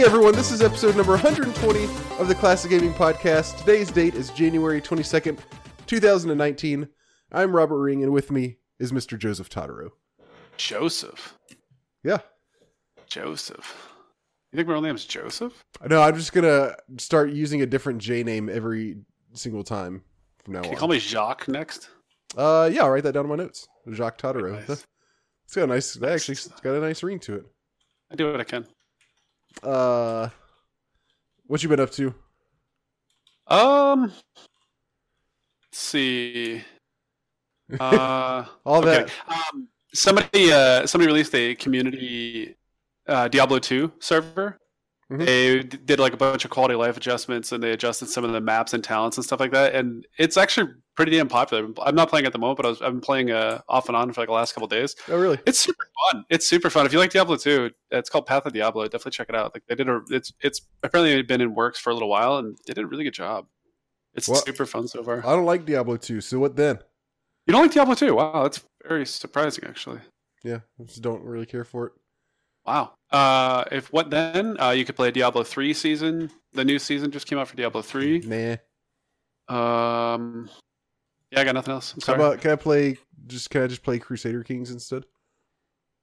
Hey everyone, this is episode number 120 of the Classic Gaming Podcast. Today's date is January 22nd, 2019. I'm Robert Ring, and with me is Mr. Joseph Totaro. Joseph. Yeah. Joseph. You think my real name is Joseph? No, I'm just gonna start using a different J name every single time from now on. Can you call me Jacques next? Uh, yeah, I'll write that down in my notes. Jacques Totaro. Nice. It's got a nice. That actually, it's got a nice ring to it. I do what I can. Uh, what you been up to? Um, let's see. Uh, All okay. that. Um, somebody, uh, somebody released a community uh, Diablo 2 server. Mhm. They did like a bunch of quality of life adjustments, and they adjusted some of the maps and talents and stuff like that. And it's actually pretty damn popular. I'm not playing at the moment, but I was, I've been playing uh, off and on for like the last couple of days. Oh, really? It's super fun. It's super fun. If you like Diablo 2, it's called Path of Diablo. Definitely check it out. Like they did a it's it's apparently been in works for a little while and they did a really good job. It's What? super fun so far. I don't like Diablo 2, so what then? You don't like Diablo 2? Wow, that's very surprising actually. Yeah, I just don't really care for it. Wow. Uh if what then? Uh you could play Diablo 3 season. The new season just came out for Diablo 3. Nah. Um Yeah, I got nothing else. I'm How about can I play? Just can I just play Crusader Kings instead?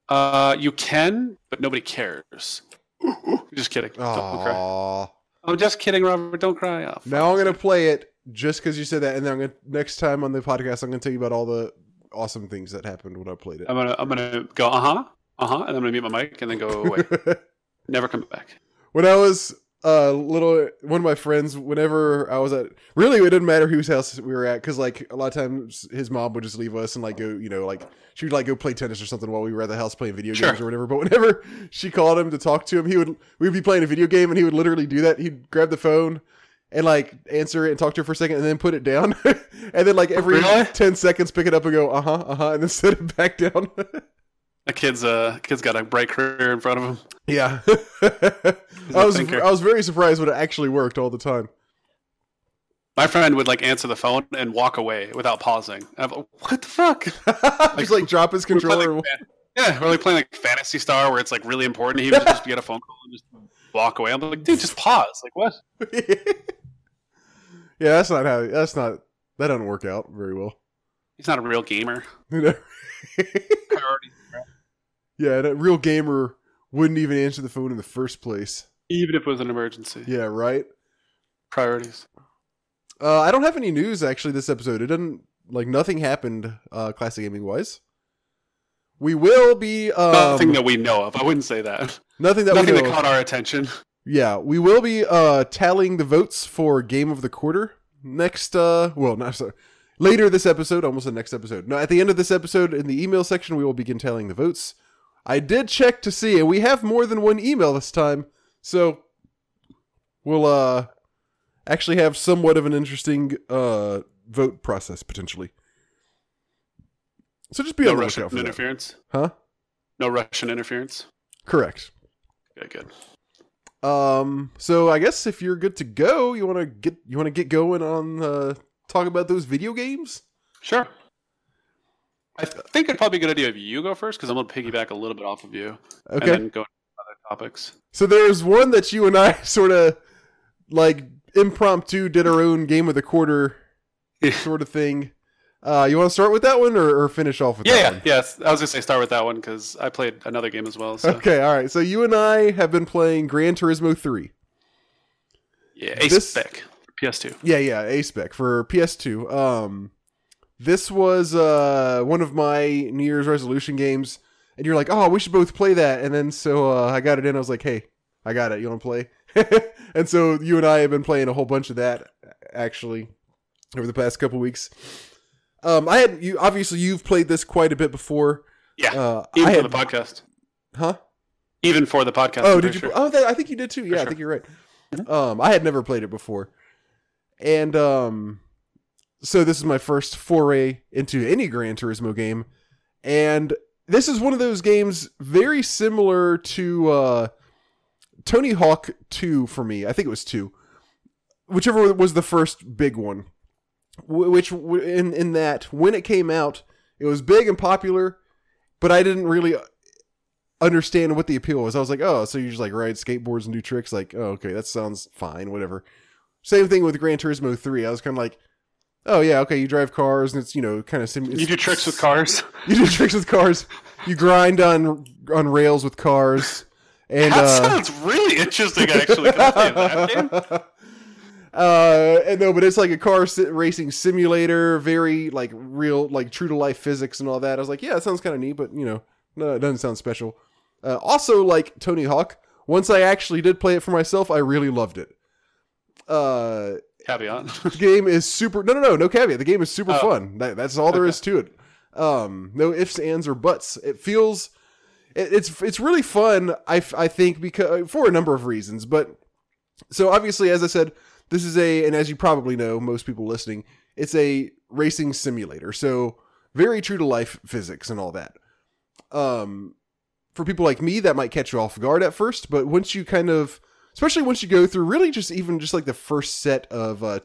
uh you can, but nobody cares. just kidding. Don't cry. Aww. I'm just kidding, Robert. Don't cry. Oh. Now I'm gonna play it just because you said that, and then I'm gonna next time on the podcast I'm gonna tell you about all the awesome things that happened when I played it. I'm gonna I'm gonna go uh huh uh huh, and I'm gonna mute my mic and then go away. Never come back. when I was uh little, one of my friends, whenever I was at, really it didn't matter whose house we were at, because like a lot of times his mom would just leave us and like go, you know, like she would like go play tennis or something while we were at the house playing video Sure. games or whatever. But whenever she called him to talk to him, he would we'd be playing a video game and he would literally do that. He'd grab the phone. And like answer it and talk to her for a second, and then put it down, and then like every Really? ten seconds pick it up and go uh huh uh huh, and then set it back down. The kid's uh kid's got a bright career in front of him. Yeah, a I was thinker. I was very surprised when it actually worked all the time. My friend would like answer the phone and walk away without pausing. I'm like, what the fuck? Just like drop his controller. like, yeah, we're like playing like Phantasy Star where it's like really important. He would just get a phone call and just walk away. I'm like, dude, just pause. Like what? yeah, that's not how. That's not. That doesn't work out very well. He's not a real gamer. Priorities. Yeah, a real gamer wouldn't even answer the phone in the first place. Even if it was an emergency. Yeah, right. Priorities. Uh, I don't have any news actually this episode. It doesn't like nothing happened uh, classic gaming wise. We will be um, Nothing that we know of. I wouldn't say that. nothing that Nothing we that know of. caught our attention. Yeah, we will be uh tallying the votes for game of the quarter next uh well not sorry. Later this episode, almost the next episode. No, at the end of this episode in the email section we will begin tallying the votes. I did check to see and we have more than one email this time. So we'll uh actually have somewhat of an interesting uh vote process potentially. So just be No on the Russian lookout for that. interference. Huh? No Russian interference. Correct. Okay, good. Um. So I guess if you're good to go, you want to get you want to get going on uh talk about those video games. Sure. I think it'd probably be a good idea if you go first because I'm going to piggyback a little bit off of you and Okay. then go other topics. So there's one that you and I sort of like impromptu did our own game of the quarter sort of thing. Uh, you want to start with that one or, or finish off with Yeah, that yeah, one? yes. I was going to say start with that one because I played another game as well. So Okay, all right. So you and I have been playing Gran Turismo 3. yeah, A-Spec PS2. Yeah, yeah, A spec for PS2. Um, this was uh one of my New Year's resolution games, and you're like, oh, we should both play that. And then so uh, I got it in. I was like, hey, I got it. You want to play? and so you and I have been playing a whole bunch of that actually over the past couple weeks. Um, I had you obviously you've played this quite a bit before. Yeah, Uh, even I for had, the podcast. huh? Even for the podcast. Oh, I'm did you? sure. Oh, that, I think you did too. Yeah, I think you're right. Um, I had never played it before, and um, so this is my first foray into any Gran Turismo game, and this is one of those games very similar to uh, Tony Hawk Two for me. I think it was two, whichever was the first big one. Which in in that when it came out, it was big and popular, but I didn't really understand what the appeal was. I was like, oh, so you just like ride skateboards and do tricks? Like, oh, okay, that sounds fine, whatever. Same thing with Gran Turismo 3. I was kind of like, oh, yeah, okay, you drive cars and it's, you know, kind of sim- You do tricks with cars. You do tricks with cars. You grind on on rails with cars. And that uh, sounds really interesting, actually. Can I play that game? uh, and no, but it's like a car racing simulator, very like real, like true to life physics and all that. I was like, yeah, it sounds kind of neat, but you know, no, it doesn't sound special. Uh, also, like Tony Hawk, once I actually did play it for myself, I really loved it. Uh, Caveat. the game is super. No, no, no, no caveat. The game is super Oh. fun. That, that's all there is to it. Um, no ifs, ands, or buts. It feels. It, it's it's really fun. I I think because for a number of reasons, but so obviously, as I said, this is a and as you probably know, most people listening, it's a racing simulator. So very true to life physics and all that. Um, for people like me, that might catch you off guard at first, but once you kind of especially once you go through really just even just like the first set of uh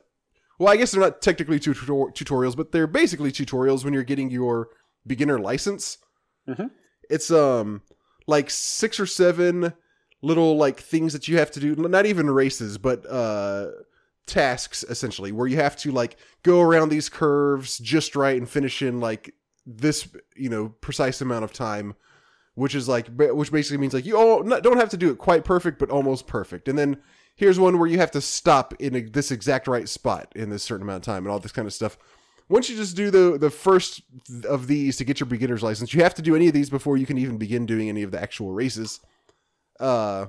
well i guess they're not technically tutor- tutorials but they're basically tutorials when you're getting your beginner license Mhm. it's um like six or seven little like things that you have to do not even races but uh tasks essentially where you have to like go around these curves just right and finish in like this you know precise amount of time which is like which basically means like you all don't have to do it quite perfect but almost perfect. And then here's one where you have to stop in a, this exact right spot in this certain amount of time and all this kind of stuff. Once you just do the the first of these to get your beginner's license you have to do any of these before you can even begin doing any of the actual races. Uh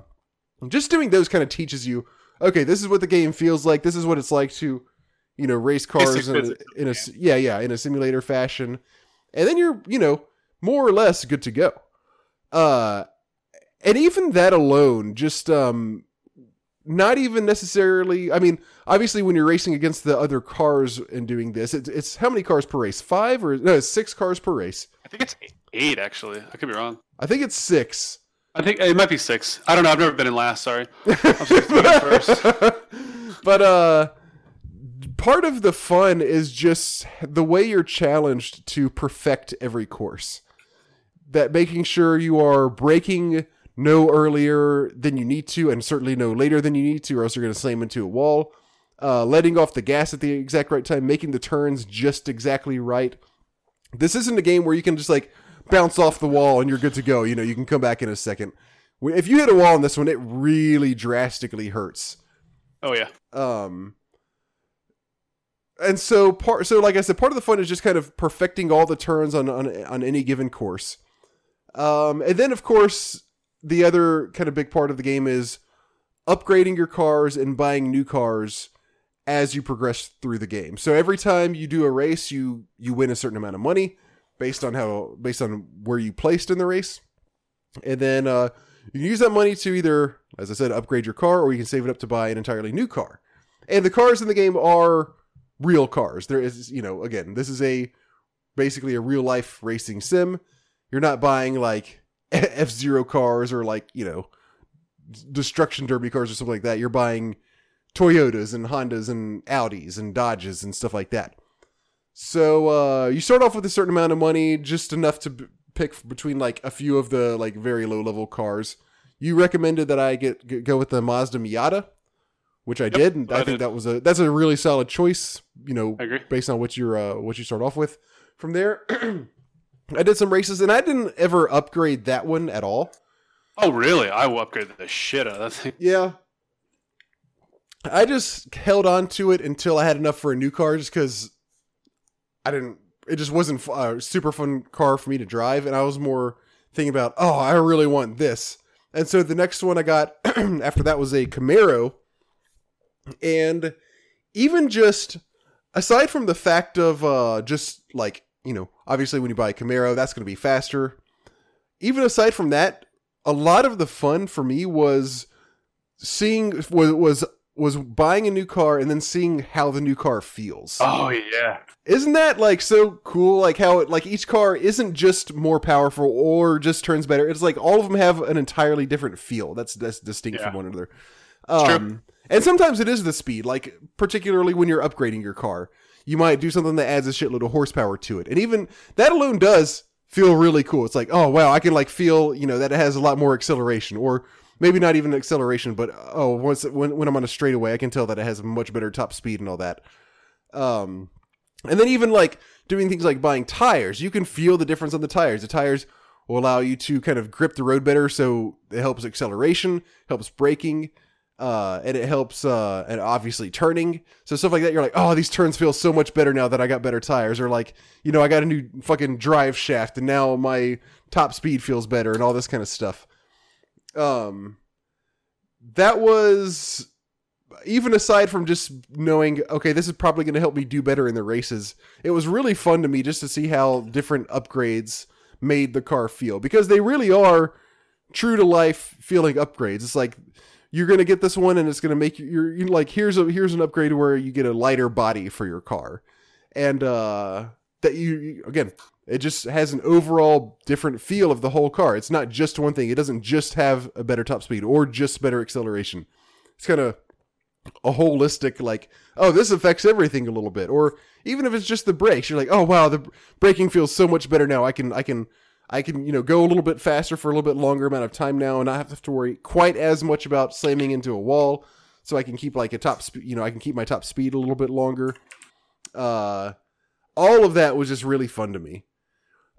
just doing those kind of teaches you okay this is what the game feels like this is what it's like to you know race cars in a, in a yeah yeah in a simulator fashion. And then you're you know more or less good to go uh and even that alone just um not even necessarily i mean obviously when you're racing against the other cars and doing this it's, it's how many cars per race five or no six cars per race I think it's eight, actually. I could be wrong. i think it's six I think it might be six. I don't know. I've never been in last. Sorry. I'm supposed to be in first. but uh part of the fun is just the way you're challenged to perfect every course that making sure you are braking no earlier than you need to and certainly no later than you need to or else you're going to slam into a wall. Uh, letting off the gas at the exact right time making the turns just exactly right. This isn't a game where you can just like bounce off the wall and you're good to go. You know you can come back in a second. If you hit a wall in this one it really drastically hurts. Oh yeah. um and so part so like i said part of the fun is just kind of perfecting all the turns on on, on any given course um and then of course the other kind of big part of the game is upgrading your cars and buying new cars as you progress through the game so every time you do a race you you win a certain amount of money based on how based on where you placed in the race and then uh you can use that money to either, as I said, upgrade your car, or you can save it up to buy an entirely new car. And the cars in the game are real cars. There is, you know, again, this is a basically a real life racing sim. You're not buying like F Zero cars or like, you know, destruction derby cars or something like that. You're buying Toyotas and Hondas and Audis and Dodges and stuff like that. So uh, you start off with a certain amount of money, just enough to b- pick between like a few of the like very low level cars. You recommended that I get, get go with the Mazda Miata, which I did, and I I think did. that was a that's a really solid choice. You know, based on what you're uh, what you start off with. From there, I did some races, and I didn't ever upgrade that one at all. Oh really? I will upgrade the shit out of that thing. Yeah. I just held on to it until I had enough for a new car just because I didn't, it just wasn't a super fun car for me to drive. And I was more thinking about, oh, I really want this. And so the next one I got after that was a Camaro. And even just aside from the fact of uh, just like, you know, obviously when you buy a Camaro, that's going to be faster. Even aside from that, a lot of the fun for me was seeing was was was buying a new car and then seeing how the new car feels. Oh yeah. Isn't that like so cool? Like how it, like each car isn't just more powerful or just turns better. It's like all of them have an entirely different feel. That's that's distinct Yeah. from one another. Um, and sometimes it is the speed. Like particularly when you're upgrading your car, you might do something that adds a shitload of horsepower to it, and even that alone does feel really cool. It's like, oh wow, I can like feel, you know, that it has a lot more acceleration, or maybe not even acceleration, but oh, once when when I'm on a straightaway, I can tell that it has much better top speed and all that. Um, and then even like doing things like buying tires, you can feel the difference on the tires. The tires will allow you to kind of grip the road better, so it helps acceleration, helps braking, uh, and it helps uh, and obviously turning. So stuff like that, you're like, oh, these turns feel so much better now that I got better tires, or like, you know, I got a new fucking drive shaft, and now my top speed feels better, and all this kind of stuff. Um, that was even aside from just knowing, okay, this is probably going to help me do better in the races. It was really fun to me just to see how different upgrades made the car feel because they really are true to life feeling upgrades. It's like you're going to get this one and it's going to make you you're, you're, like here's a here's an upgrade where you get a lighter body for your car. And uh that you again, it just has an overall different feel of the whole car. It's not just one thing. It doesn't just have a better top speed or just better acceleration. It's kind of a holistic like oh this affects everything a little bit or even if it's just the brakes you're like oh wow the braking feels so much better now i can i can i can you know go a little bit faster for a little bit longer amount of time now and not have to worry quite as much about slamming into a wall. So i can keep like a top you know i can keep my top speed a little bit longer. Uh all of that was just really fun to me.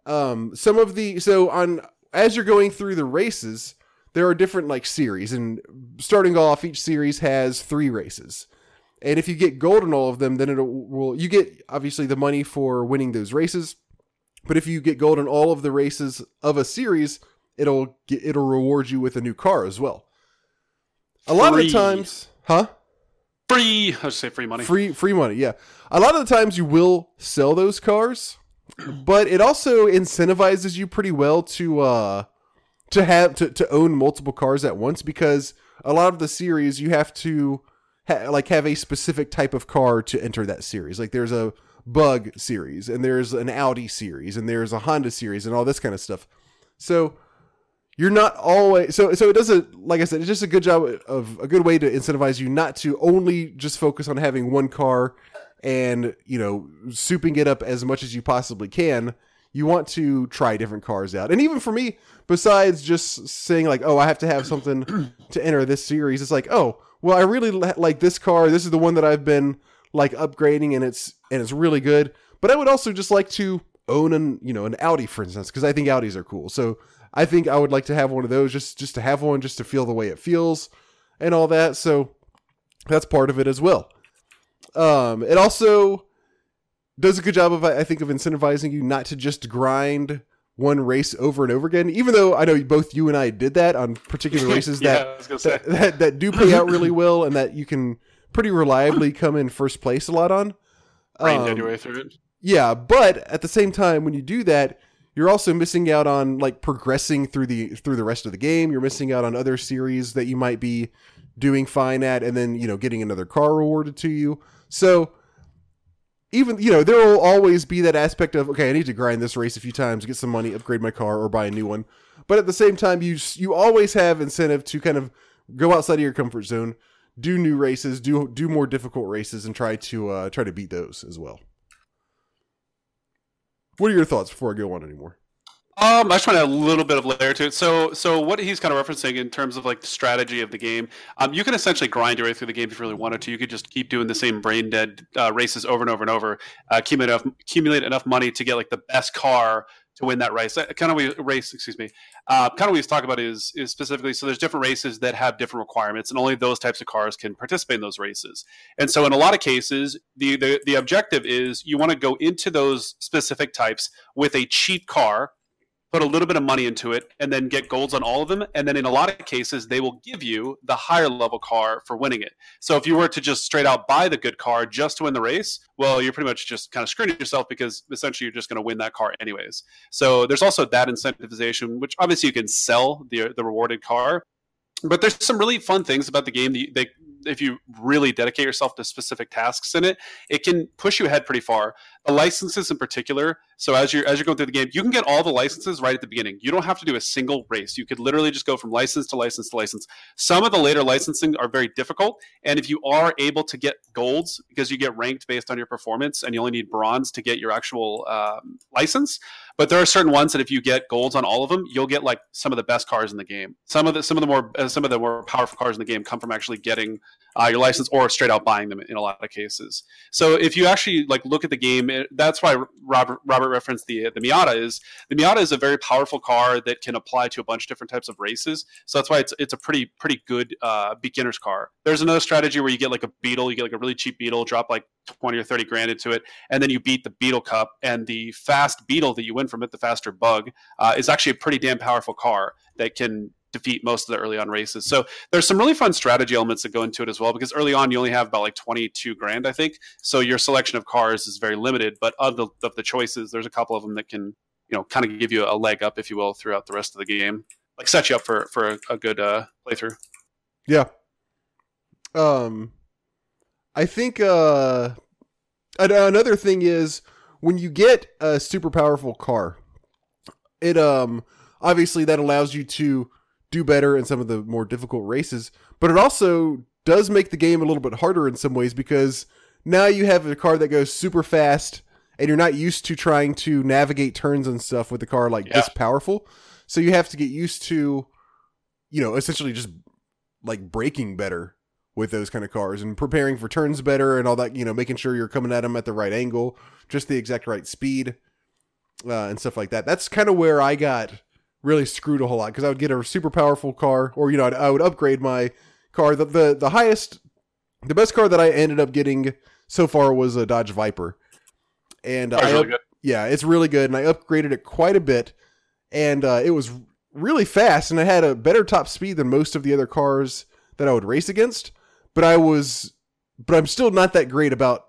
Um some of the so on as you're going through the races there are different like series. And starting off each series has three races. And if you get gold in all of them then it will you get obviously the money for winning those races but if you get gold in all of the races of a series it'll get, it'll reward you with a new car as well. A lot of the times huh? Free i should say free money. Free free money yeah. A lot of the times you will sell those cars but it also incentivizes you pretty well to uh to have to, to own multiple cars at once because a lot of the series you have to ha- like have a specific type of car to enter that series. Like there's a Bug series and there's an Audi series and there's a Honda series and all this kind of stuff. So you're not always so so it doesn't like I said it's just a good job of a good way to incentivize you not to only just focus on having one car and you know souping it up as much as you possibly can you want to try different cars out. And even for me, besides just saying like, "Oh, I have to have something to enter this series," it's like, "Oh, well, I really like this car. This is the one that I've been like upgrading, and it's and it's really good." But I would also just like to own an you know an Audi, for instance, because I think Audis are cool. So I think I would like to have one of those, just just to have one, just to feel the way it feels, and all that. So that's part of it as well. Um, it also does a good job of I think of incentivizing you not to just grind one race over and over again. Even though I know both you and I did that on particular races yeah, that, that, that that do pay out really well and that you can pretty reliably come in first place a lot on. Um, your way through it. Yeah, but at the same time, when you do that, you're also missing out on like progressing through the through the rest of the game. You're missing out on other series that you might be doing fine at, and then you know getting another car rewarded to you. So even you know there will always be that aspect of okay i need to grind this race a few times get some money upgrade my car or buy a new one but at the same time you you always have incentive to kind of go outside of your comfort zone do new races do do more difficult races and try to uh try to beat those as well what are your thoughts before i go on anymore um, I just want to add a little bit of layer to it. So, so what he's kind of referencing in terms of like the strategy of the game, um, you can essentially grind your way through the game if you really wanted to. You could just keep doing the same brain dead uh, races over and over and over, uh, accumulate enough, accumulate enough money to get like the best car to win that race. Kind of we race, excuse me. Uh, kind of he's talking about is is specifically so there's different races that have different requirements, and only those types of cars can participate in those races. And so, in a lot of cases, the the, the objective is you want to go into those specific types with a cheap car put a little bit of money into it, and then get golds on all of them. And then in a lot of cases, they will give you the higher level car for winning it. So if you were to just straight out buy the good car just to win the race, well, you're pretty much just kind of screwing yourself because essentially you're just going to win that car anyways. So there's also that incentivization, which obviously you can sell the the rewarded car. But there's some really fun things about the game. They, if you really dedicate yourself to specific tasks in it, it can push you ahead pretty far. The licenses in particular. So as you're as you're going through the game, you can get all the licenses right at the beginning. You don't have to do a single race. You could literally just go from license to license to license. Some of the later licensing are very difficult, and if you are able to get golds because you get ranked based on your performance, and you only need bronze to get your actual um, license. But there are certain ones that if you get golds on all of them, you'll get like some of the best cars in the game. Some of the some of the more uh, some of the more powerful cars in the game come from actually getting uh, your license or straight out buying them in a lot of cases. So if you actually like look at the game, it, that's why Robert Robert referenced the the Miata is the Miata is a very powerful car that can apply to a bunch of different types of races. So that's why it's it's a pretty pretty good uh, beginner's car. There's another strategy where you get like a Beetle, you get like a really cheap Beetle, drop like 20 or 30 grand into it, and then you beat the Beetle Cup, and the fast Beetle that you win from it, the faster Bug, uh, is actually a pretty damn powerful car that can defeat most of the early on races. So there's some really fun strategy elements that go into it as well, because early on you only have about like 22 grand, I think. So your selection of cars is very limited, but of the, of the choices, there's a couple of them that can, you know, kind of give you a leg up, if you will, throughout the rest of the game, like set you up for for a, a good uh, playthrough. Yeah. Um, I think uh, another thing is when you get a super powerful car, it um obviously that allows you to do better in some of the more difficult races, but it also does make the game a little bit harder in some ways because now you have a car that goes super fast and you're not used to trying to navigate turns and stuff with a car like yeah. this powerful. So you have to get used to you know, essentially just like braking better with those kind of cars and preparing for turns better and all that, you know, making sure you're coming at them at the right angle, just the exact right speed, uh, and stuff like that. That's kind of where I got really screwed a whole lot because I would get a super powerful car, or you know, I'd, I would upgrade my car. The, the the highest, the best car that I ended up getting so far was a Dodge Viper, and I really yeah, it's really good, and I upgraded it quite a bit, and uh, it was really fast, and it had a better top speed than most of the other cars that I would race against but I was, but I'm still not that great about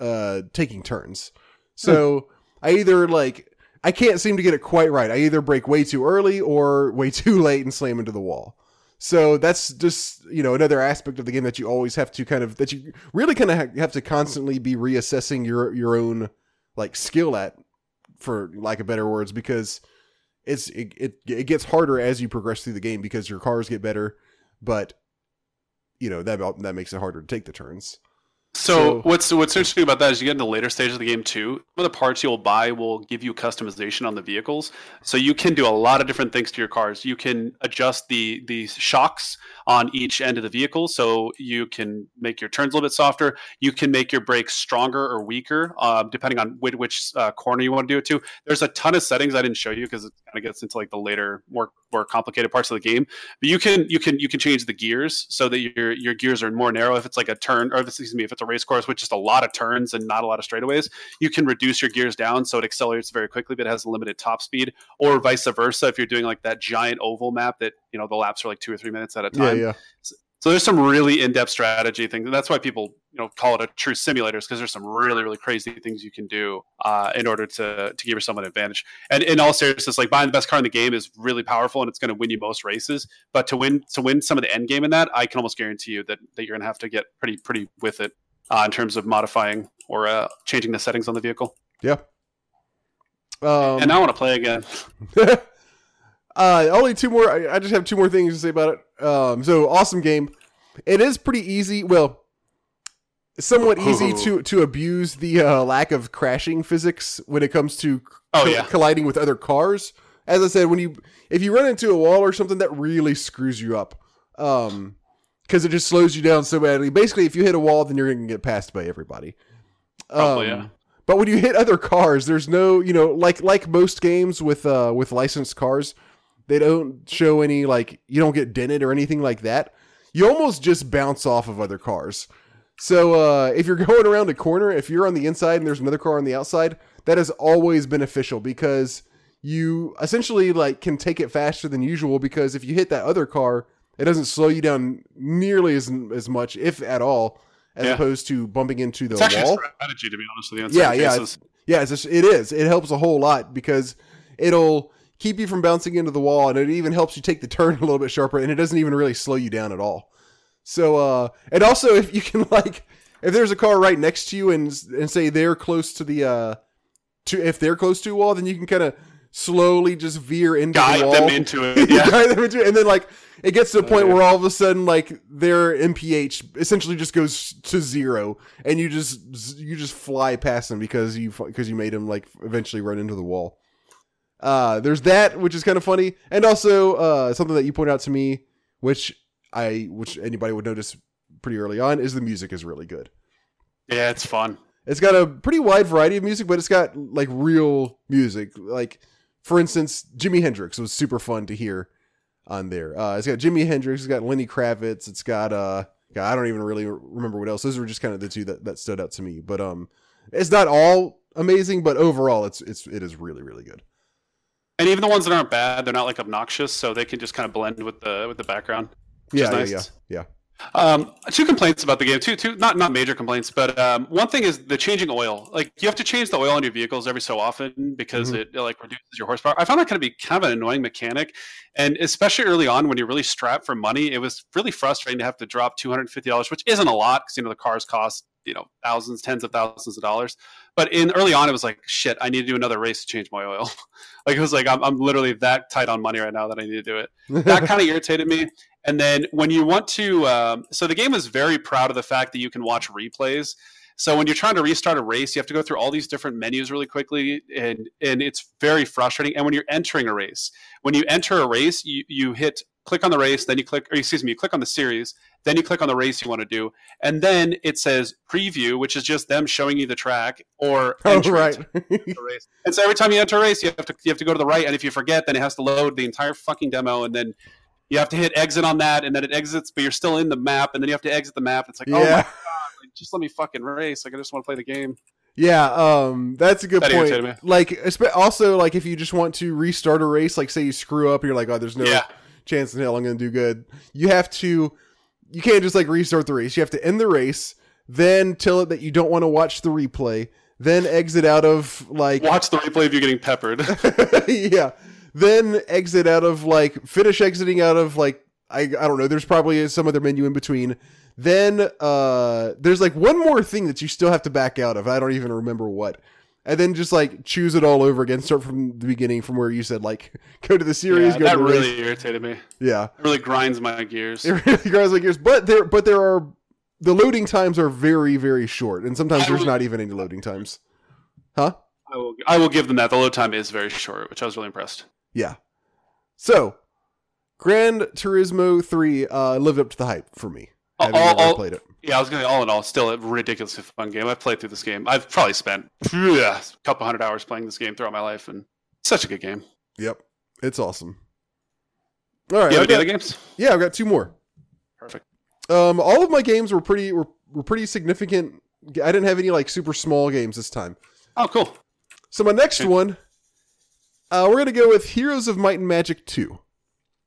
uh, taking turns. So I either like I can't seem to get it quite right. I either break way too early or way too late and slam into the wall. So that's just you know another aspect of the game that you always have to kind of that you really kind of have to constantly be reassessing your your own like skill at, for lack of better words, because it's it, it, it gets harder as you progress through the game because your cars get better, but you know that that makes it harder to take the turns. So, so, what's what's interesting about that is you get in the later stages of the game too. Some of the parts you'll buy will give you customization on the vehicles, so you can do a lot of different things to your cars. You can adjust the the shocks on each end of the vehicle, so you can make your turns a little bit softer. You can make your brakes stronger or weaker, um, depending on which, which uh, corner you want to do it to. There's a ton of settings I didn't show you because it kind of gets into like the later, more more complicated parts of the game. But you can you can you can change the gears so that your your gears are more narrow. If it's like a turn, or excuse me, if it's a race course with just a lot of turns and not a lot of straightaways, you can reduce your gears down so it accelerates very quickly, but it has a limited top speed, or vice versa. If you're doing like that giant oval map that you know the laps are like two or three minutes at a time. Yeah, yeah. So there's some really in-depth strategy things, and that's why people you know call it a true simulators because there's some really really crazy things you can do uh, in order to to give yourself an advantage. And in all seriousness, like buying the best car in the game is really powerful and it's going to win you most races. But to win to win some of the end game in that, I can almost guarantee you that that you're going to have to get pretty pretty with it uh, in terms of modifying or uh, changing the settings on the vehicle. Yeah. Um, and I want to play again. Uh, only two more. I, I, just have two more things to say about it. Um, so awesome game. It is pretty easy. Well, somewhat easy to to abuse the uh, lack of crashing physics when it comes to oh, yeah. colliding with other cars. As I said, when you if you run into a wall or something, that really screws you up. Um, because it just slows you down so badly. Basically, if you hit a wall, then you're going to get passed by everybody. Probably, um, yeah. But when you hit other cars, there's no, you know, like like most games with uh with licensed cars, they don't show any like you don't get dented or anything like that. You almost just bounce off of other cars. So uh, if you're going around a corner, if you're on the inside and there's another car on the outside, that is always beneficial because you essentially like can take it faster than usual because if you hit that other car, it doesn't slow you down nearly as as much, if at all, as yeah. opposed to bumping into the it's wall. strategy, to be honest with you. Yeah, yeah, it's, yeah. It's just, it is. It helps a whole lot because it'll keep you from bouncing into the wall, and it even helps you take the turn a little bit sharper, and it doesn't even really slow you down at all. So, uh, and also if you can like, if there's a car right next to you and and say they're close to the uh to if they're close to a wall, then you can kind of slowly just veer into Guide the wall. them into it. Yeah. Guide them into it. And then like it gets to a point Okay. where all of a sudden like their MPH essentially just goes to zero and you just you just fly past them because you because you made them like eventually run into the wall. Uh there's that which is kind of funny and also uh something that you pointed out to me which I which anybody would notice pretty early on is the music is really good. yeah, it's fun. It's got a pretty wide variety of music, but it's got like real music. Like, for instance, Jimi Hendrix was super fun to hear on there. Uh, it's got Jimi Hendrix, it's got Lenny Kravitz, it's got uh, God, I don't even really remember what else. Those were just kind of the two that, that stood out to me. But um, it's not all amazing, but overall, it's it's it is really really good. And even the ones that aren't bad, they're not like obnoxious, so they can just kind of blend with the with the background. which Yeah, is yeah, nice. yeah, yeah. Um, two complaints about the game. Two, two, not not major complaints, but um, one thing is the changing oil. Like you have to change the oil on your vehicles every so often because Mhm. it, like reduces your horsepower. I found that kind of be kind of an annoying mechanic, and especially early on when you're really strapped for money, it was really frustrating to have to drop two hundred fifty dollars, which isn't a lot because you know the cars cost you know thousands, tens of thousands of dollars. But in early on, it was like shit. I need to do another race to change my oil. like it was like I'm, I'm literally that tight on money right now that I need to do it that kind of irritated me. And then when you want to, um, so the game is very proud of the fact that you can watch replays. So when you're trying to restart a race, you have to go through all these different menus really quickly, and and it's very frustrating. And when you're entering a race, when you enter a race, you you hit click on the race, then you click, or excuse me, you click on the series, then you click on the race you want to do, and then it says preview, which is just them showing you the track, or oh right. the race. And so every time you enter a race, you have to you have to go to the right, and if you forget, then it has to load the entire fucking demo, and then you have to hit exit on that, and then it exits, but you're still in the map, and then you have to exit the map. It's like, oh my yeah, god, like, just let me fucking race. Like I just want to play the game. yeah. Um, that's a good That point. Like, also like if you just want to restart a race, like say you screw up, you're like, oh, there's no Yeah, chance in hell I'm going to do good. You have to, you can't just like restart the race. You have to end the race, then tell it that you don't want to watch the replay, then exit out of like, watch the replay of you getting peppered. yeah, then exit out of like, finish exiting out of like, I, I don't know, there's probably some other menu in between. Then uh there's like one more thing that you still have to back out of. I don't even remember what. And then just like choose it all over again, start from the beginning from where you said like go to the series, yeah, go that to the race. really irritated me. Yeah. It really grinds my gears. It really grinds my gears. But there, but there are the loading times are very, very short, and sometimes there's not even any loading times. Huh? I will I will give them that. The load time is very short, which I was really impressed. Yeah. So, Grand Turismo Three uh, lived up to the hype for me. All- all- played it. Yeah, I was gonna. All in all, still a ridiculously fun game. I've played through this game. I've probably spent yeah, a couple hundred hours playing this game throughout my life, and such a good game. Yep, it's awesome. All right, you have got- other games? yeah, I've got two more. Perfect. Um, all of my games were pretty were, were pretty significant. I didn't have any like super small games this time. Oh, cool. So my next Okay. one, uh, we're gonna go with Heroes of Might and Magic Two.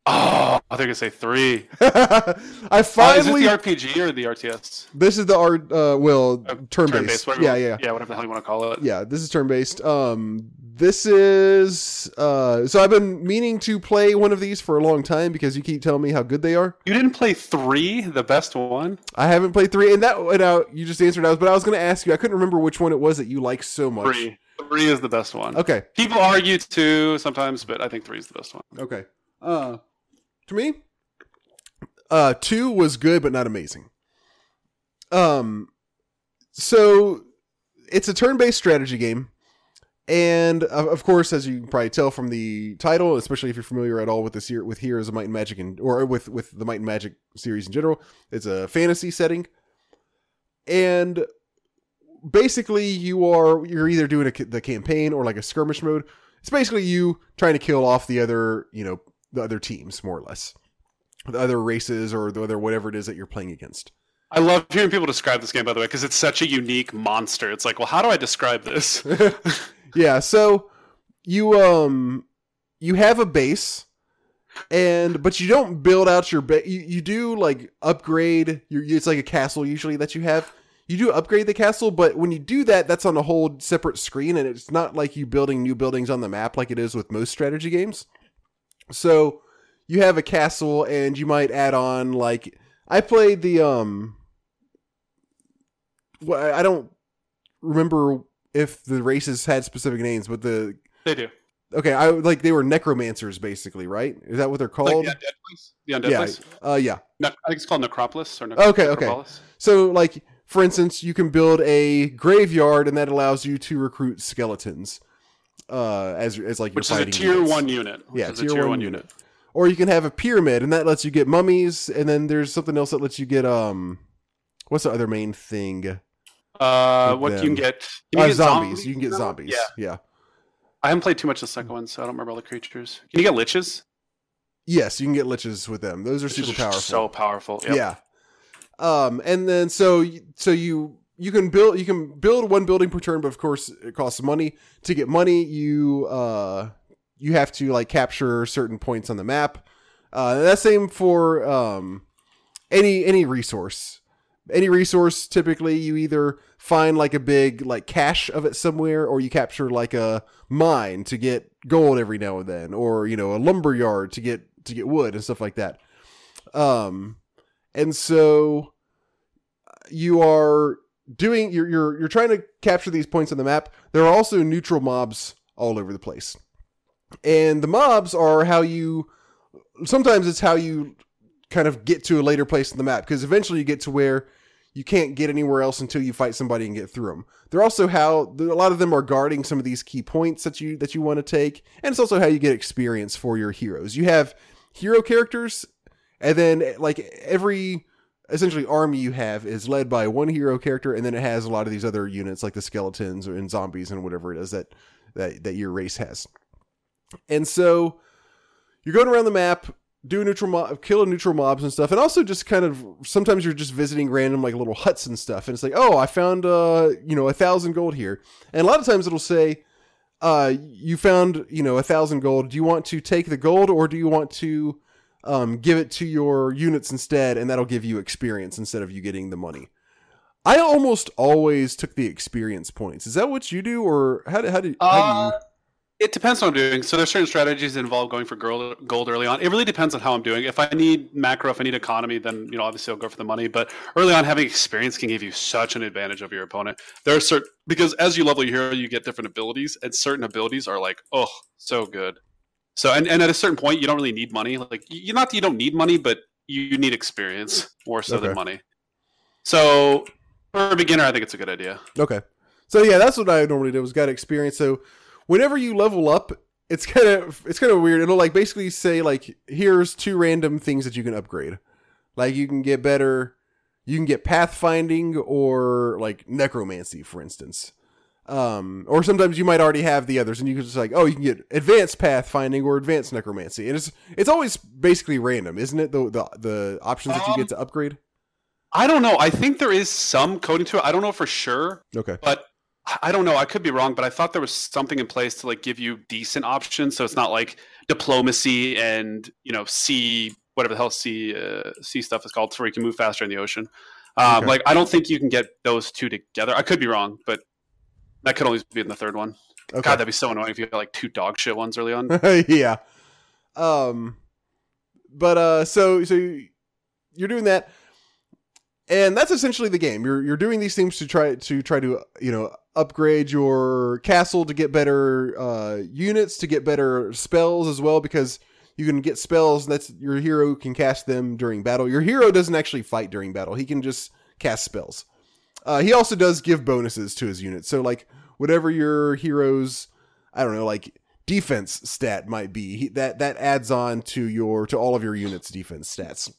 Oh, I think I say three. I Uh, is finally. this the RPG or the RTS? this is the art. Uh, well, Uh, turn Turn-based, Yeah, yeah, yeah, whatever the hell you want to call it. yeah. This is turn based. Um, this is. Uh, so I've been meaning to play one of these for a long time because you keep telling me how good they are. You didn't play three, the best one. I haven't played three, and that and uh, you just answered. I was, but I was going to ask you. I couldn't remember which one it was that you like so much. Three, three is the best one. Okay. People argue two sometimes, but I think three is the best one. Okay. Uh, to me, uh, two was good but not amazing. Um, so it's a turn-based strategy game, and of, of course, as you can probably tell from the title, especially if you're familiar at all with this here with Heroes of Might and Magic, and or with with the Might and Magic series in general, it's a fantasy setting, and basically you are you're either doing a, the campaign or like a skirmish mode. It's basically you trying to kill off the other, you know, the other teams more or less, the other races or the other whatever it is that you're playing against. I love hearing people describe this game, by the way, because it's such a unique monster. It's like, well, how do I describe this? yeah, so you um you have a base and but you don't build out your base. You, you do like upgrade your it's like a castle usually that you have. You do upgrade the castle, but when you do that, that's on a whole separate screen, and it's not like you building new buildings on the map like it is with most strategy games. So you have a castle, and you might add on like I played the um well, I don't remember if the races had specific names, but the They do. okay, I like they were necromancers basically, right? Is that what they're Like called? the undead place. The undead yeah, place. uh, yeah. Ne- I think it's called Necropolis or ne- Okay, okay. So, like, for instance, you can build a graveyard, and that allows you to recruit skeletons, uh, as as like Which is a tier units. one unit. Which Yeah, is tier a tier one one unit. unit. Or you can have a pyramid, and that lets you get mummies, and then there's something else that lets you get um, what's the other main thing? Uh, what them. you can get? Can Uh, get zombies. You can get zombies. Yeah, yeah. I haven't played too much of the second one, so I don't remember all the creatures. Can you get liches? Yes, you can get liches with them. Those are Liches super powerful. So powerful. Yep. Yeah. Um, and then so so you you can build you can build one building per turn, but of course it costs money. To get money, you uh you have to like capture certain points on the map. Uh, that's same for um any any resource. Any resource, typically you either find like a big like cache of it somewhere, or you capture like a mine to get gold every now and then, or you know a lumber yard to get to get wood and stuff like that. Um, and so you are doing you're you're you're trying to capture these points on the map. There are also neutral mobs all over the place. And the mobs are how you sometimes it's how you kind of get to a later place in the map because eventually you get to where you can't get anywhere else until you fight somebody and get through them. They're also how a lot of them are guarding some of these key points that you that you want to take, and it's also how you get experience for your heroes. You have hero characters, and then like every essentially army you have is led by one hero character, and then it has a lot of these other units like the skeletons and zombies and whatever it is that that that your race has. And so you're going around the map, do neutral mob, kill neutral mobs and stuff, and also just kind of sometimes you're just visiting random like little huts and stuff, and it's like, oh, I found uh you know a thousand gold here, and a lot of times it'll say, uh, you found you know a thousand gold. Do you want to take the gold or do you want to um, give it to your units instead, and that'll give you experience instead of you getting the money. I almost always took the experience points. Is that what you do, or how do how do, how Uh, do you? It depends on what I'm doing. So there's certain strategies that involve going for gold early on. It really depends on how I'm doing. If I need macro, if I need economy, then you know obviously I'll go for the money. But early on, having experience can give you such an advantage over your opponent. There are certain because as you level your hero, you get different abilities, and certain abilities are like oh so good. So and, and at a certain point, you don't really need money. Like you not that you don't need money, but you need experience more so Okay. than money. So for a beginner, I think it's a good idea. Okay, so yeah, that's what I normally do. Was got experience. So whenever you level up, it's kind of it's kind of weird. It'll like basically say like here's two random things that you can upgrade. Like you can get better, you can get pathfinding or like necromancy, for instance. Um, or sometimes you might already have the others, and you can just like, oh, you can get advanced pathfinding or advanced necromancy, and it's it's always basically random, isn't it? The the the options that you Um, get to upgrade. I don't know. I think there is some coding to it. I don't know for sure. Okay. but I- don't know. I could be wrong, but I thought there was something in place to like give you decent options, so it's not like diplomacy and you know sea whatever the hell sea uh, sea stuff is called, so where you can move faster in the ocean. Um, Okay. Like I don't think you can get those two together. I could be wrong, but that could only be in the third one. Okay. God, that'd be so annoying if you got like two dog shit ones early on. yeah. Um but uh so so you're doing that and that's essentially the game. You're you're doing these things to try to try to, you know, upgrade your castle to get better uh units, to get better spells as well because you can get spells that's your hero can cast them during battle. Your hero doesn't actually fight during battle. He can just cast spells. Uh, he also does give bonuses to his units. So like whatever your hero's I don't know, like defense stat might be, he, that that adds on to your to all of your units' defense stats.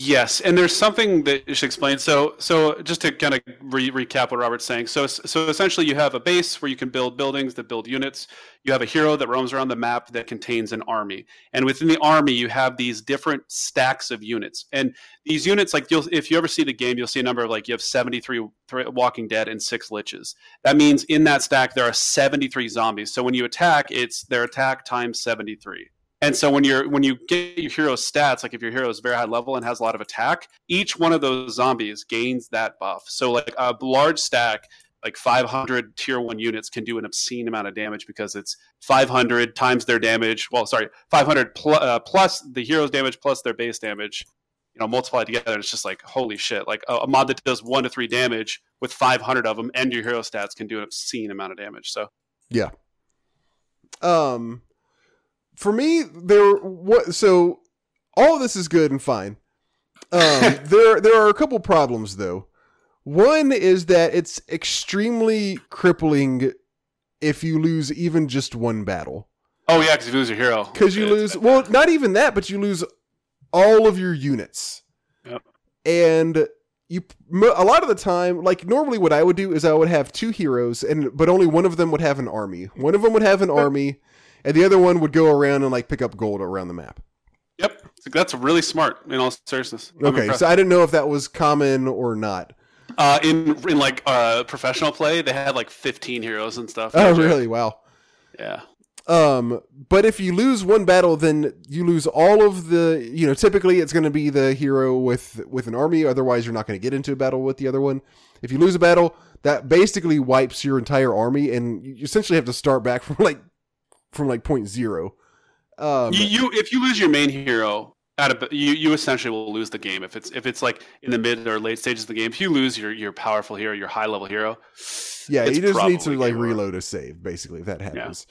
Yes, and there's something that you should explain. So, so just to kind of re- recap what Robert's saying. So, so essentially, you have a base where you can build buildings that build units. You have a hero that roams around the map that contains an army, and within the army, you have these different stacks of units. And these units, like you'll, if you ever see the game, you'll see a number of like you have 73 th- Walking Dead and six Liches. That means in that stack there are 73 zombies. So when you attack, it's their attack times 73. And so when you're when you get your hero's stats, like if your hero is very high level and has a lot of attack, each one of those zombies gains that buff. So like a large stack, like 500 tier one units can do an obscene amount of damage because it's 500 times their damage. Well, sorry, 500 pl- uh, plus the hero's damage plus their base damage you know multiply together. It's just like holy shit! Like a, a mod that does one to three damage with 500 of them, and your hero stats can do an obscene amount of damage. So Yeah. Um, for me, there what so all of this is good and fine. Um, there there are a couple problems though. One is that it's extremely crippling if you lose even just one battle oh yeah, because you lose your hero, because you lose well not even that but you lose all of your units Yep. and you a lot of the time like normally what i would do is i would have two heroes and but only one of them would have an army one of them would have an army and the other one would go around and like pick up gold around the map Yep, that's really smart. In all seriousness. I'm okay impressed. so i didn't know if that was common or not uh, in in like uh, professional play, they had like 15 heroes and stuff. oh really wow Yeah. Um, but if you lose one battle, then you lose all of the. You know, typically it's going to be the hero with with an army. Otherwise, you're not going to get into a battle with the other one. If you lose a battle, that basically wipes your entire army, and you essentially have to start back from like from like point zero. Um, you, you if you lose your main hero out of you you essentially will lose the game if it's if it's like in the mid or late stages of the game. If you lose your your powerful hero, your high level hero, yeah, you just need to like reload a save, basically, if that happens.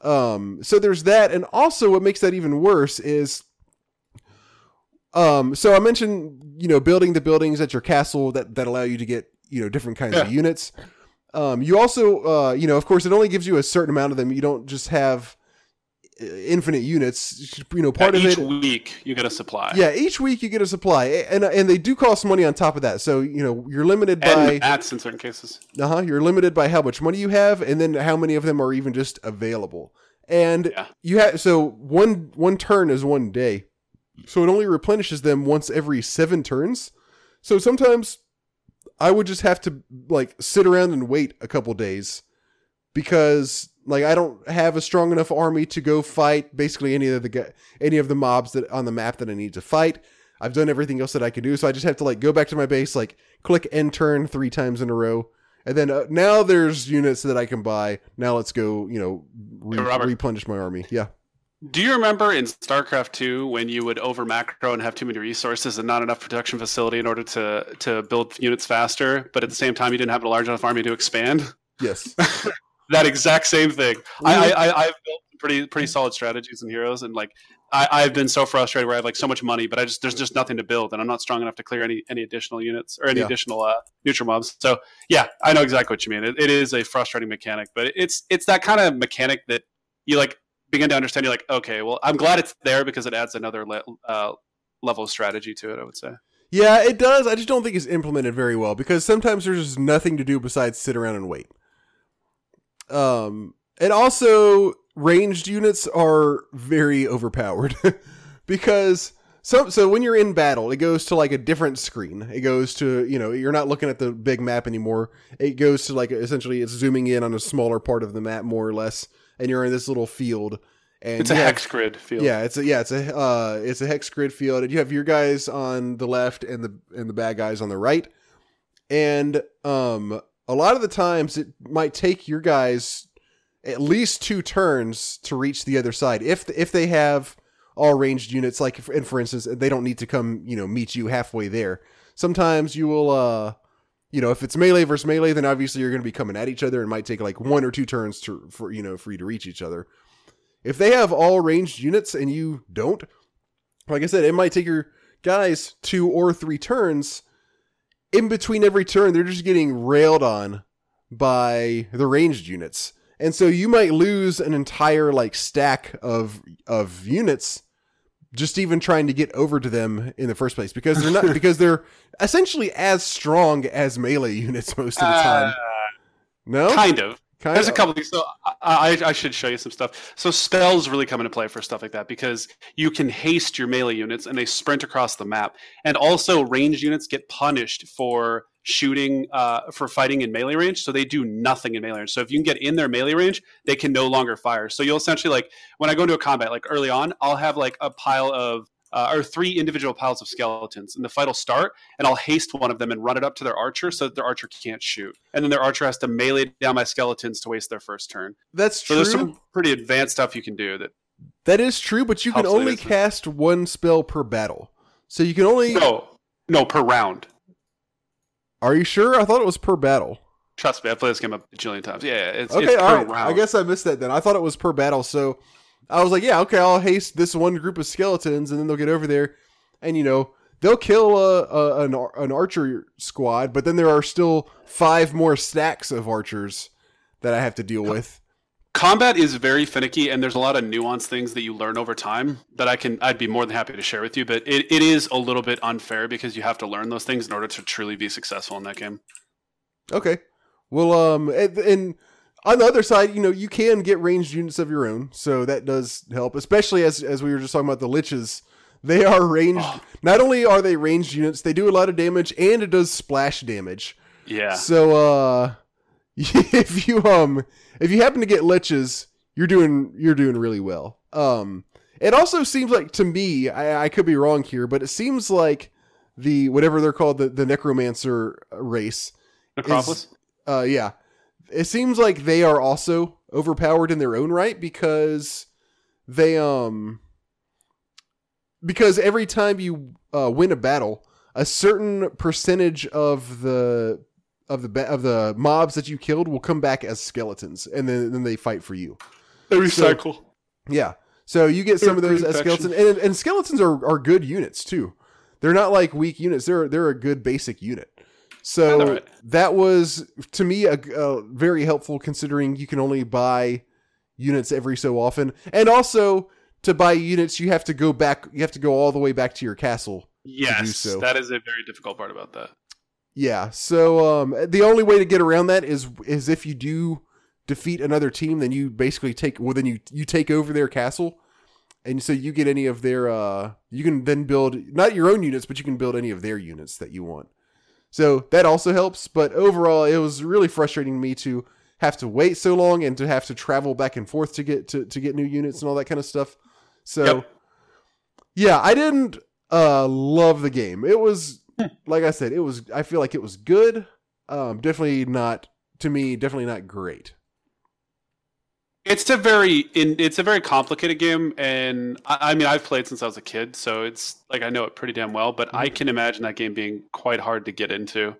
Um, so there's that, and also what makes that even worse is, um, so I mentioned you know building the buildings at your castle that that allow you to get you know different kinds of units. Um, you also uh, you know of course it only gives you a certain amount of them. You don't just have uh, infinite units. You know part Yeah, of each it. week you get a supply. Yeah, each week you get a supply, and and they do cost money on top of that. So you know you're limited and by mats in certain cases. uh-huh you're limited by how much money you have and then how many of them are even just available and Yeah. you have so one one turn is one day so it only replenishes them once every seven turns so sometimes i would just have to like sit around and wait a couple days because like i don't have a strong enough army to go fight basically any of the any of the mobs that on the map that i need to fight i've done everything else that i can do so i just have to like go back to my base like click end turn three times in a row and then uh, now there's units that I can buy. Now let's go, you know, re- Hey, replenish my army. Yeah. Do you remember in StarCraft 2 when you would over macro and have too many resources and not enough production facility in order to to build units faster, but at the same time you didn't have a large enough army to expand? Yes. that exact same thing. I, I, I I've built pretty pretty solid strategies and heroes, and like I, I've been so frustrated where I have like so much money, but I just there's just nothing to build, and I'm not strong enough to clear any any additional units or any Yeah. additional uh, neutral mobs. So yeah, I know exactly what you mean. It, it is a frustrating mechanic, but it's it's that kind of mechanic that you like begin to understand. You're like, okay, well, I'm glad it's there because it adds another le- uh, level of strategy to it. I would say. yeah, it does. I just don't think it's implemented very well because sometimes there's just nothing to do besides sit around and wait. Um, and also ranged units are very overpowered because so so when you're in battle, it goes to like a different screen. It goes to you know you're not looking at the big map anymore. It goes to like essentially it's zooming in on a smaller part of the map more or less, and you're in this little field. And It's a have- hex grid field. yeah, it's a yeah, it's a uh, it's a hex grid field, and you have your guys on the left and the and the bad guys on the right, and um, a lot of the times it might take your guys at least two turns to reach the other side if if they have all ranged units. Like, if- and for instance, they don't need to come you know meet you halfway there. Sometimes you will uh. You know, if it's melee versus melee, then obviously you're going to be coming at each other. and might take like one or two turns to for you know for you to reach each other. If they have all ranged units and you don't, like I said, it might take your guys two or three turns. In between every turn, they're just getting railed on by the ranged units. And so you might lose an entire like stack of of units just even trying to get over to them in the first place because they're not because they're essentially as strong as melee units most of the time. Uh, no? kind of. Kind There's a of. couple things. So I, I, I should show you some stuff. So spells really come into play for stuff like that because you can haste your melee units and they sprint across the map. And also ranged units get punished for shooting uh, for fighting in melee range. So they do nothing in melee range. So if you can get in their melee range, they can no longer fire. So you'll essentially like when I go into a combat, like early on, I'll have like a pile of uh, or three individual piles of skeletons, and the fight will start, and I'll haste one of them and run it up to their archer so that their archer can't shoot, and then their archer has to melee down my skeletons to waste their first turn. That's So true. there's some pretty advanced stuff you can do that That is true, but you can only cast one spell per battle. So you can only. No, no, per round. Are you sure? I thought it was per battle. Trust me, I've played this game a bajillion times. Yeah, it's, Okay, it's per all right. round. I guess I missed that then. I thought it was per battle. So I was like, yeah, okay, I'll haste this one group of skeletons, and then they'll get over there, and you know they'll kill a, a an an archer squad, but then there are still five more stacks of archers that I have to deal with. Combat is very finicky and there's a lot of nuanced things that you learn over time that i can i'd be more than happy to share with you but it, it is a little bit unfair because you have to learn those things in order to truly be successful in that game Okay. Well, um, and, and on the other side, you know, you can get ranged units of your own, so that does help. Especially as as we were just talking about the liches, they are ranged. Oh. Not only are they ranged units, they do a lot of damage, and it does splash damage. yeah So, uh, if you um, if you happen to get liches, you're doing you're doing really well. Um, it also seems like to me, I, I could be wrong here, but it seems like the whatever they're called, the the necromancer race necropolis uh yeah it seems like they are also overpowered in their own right because they um because every time you uh, win a battle a certain percentage of the of the ba- of the mobs that you killed will come back as skeletons and then then they fight for you. They recycle. yeah. So you get some of those as skeletons and, and skeletons are, are good units too. They're not like weak units. They're they're a good basic unit. So All right. that was to me a, a very helpful considering you can only buy units every so often. And also to buy units you have to go back you have to go all the way back to your castle yes so. that is a very difficult part about that yeah so um the only way to get around that is is if you do defeat another team then you basically take well then you you take over their castle. And so you get any of their uh you can then build not your own units but you can build any of their units that you want. So that also helps but overall it was really frustrating to me to have to wait so long and to have to travel back and forth to get to, to get new units and all that kind of stuff. So Yep. yeah i didn't uh love the game. It was like i said it was i feel like it was good um definitely not to me definitely not great It's a very in, it's a very complicated game, and I, I mean I've played since I was a kid, so it's like I know it pretty damn well. But I can imagine that game being quite hard to get into,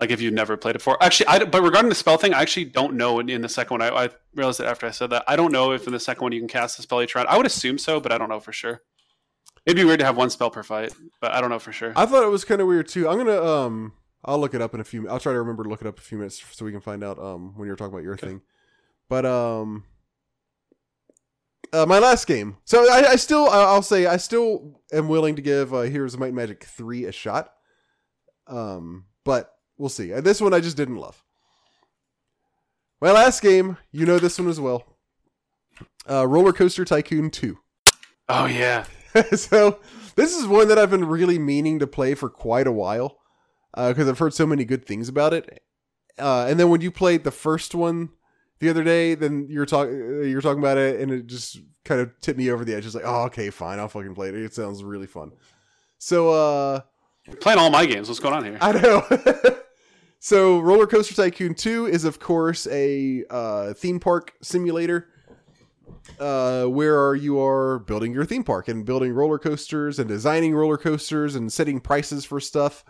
like if you've never played it before. Actually, I but regarding the spell thing, I actually don't know in, in the second one. I, I realized it after I said that. I don't know if in the second one you can cast the spell each round. I would assume so, but I don't know for sure. It'd be weird to have one spell per fight, but I don't know for sure. i thought it was kind of weird too. I'm gonna um i'll look it up in a few i'll try to remember to look it up in a few minutes so we can find out um when you're talking about your thing. But um uh, my last game. So i, I still i'll say i still am willing to give uh, heroes of might and magic 3 a shot. Um but we'll see. This one i just didn't love. My last game you know this one as well. Uh roller coaster tycoon 2 oh yeah, so this is one that I've been really meaning to play for quite a while because I've heard so many good things about it. Uh, and then when you played the first one the other day, then you're talking you're talking about it, and it just kind of tipped me over the edge. It's like, oh, okay, fine, I'll fucking play it. It sounds really fun. So uh, playing all my games. What's going on here? I know. so Roller Coaster Tycoon 2 is of course a uh, theme park simulator uh, where are you are building your theme park and building roller coasters and designing roller coasters and setting prices for stuff.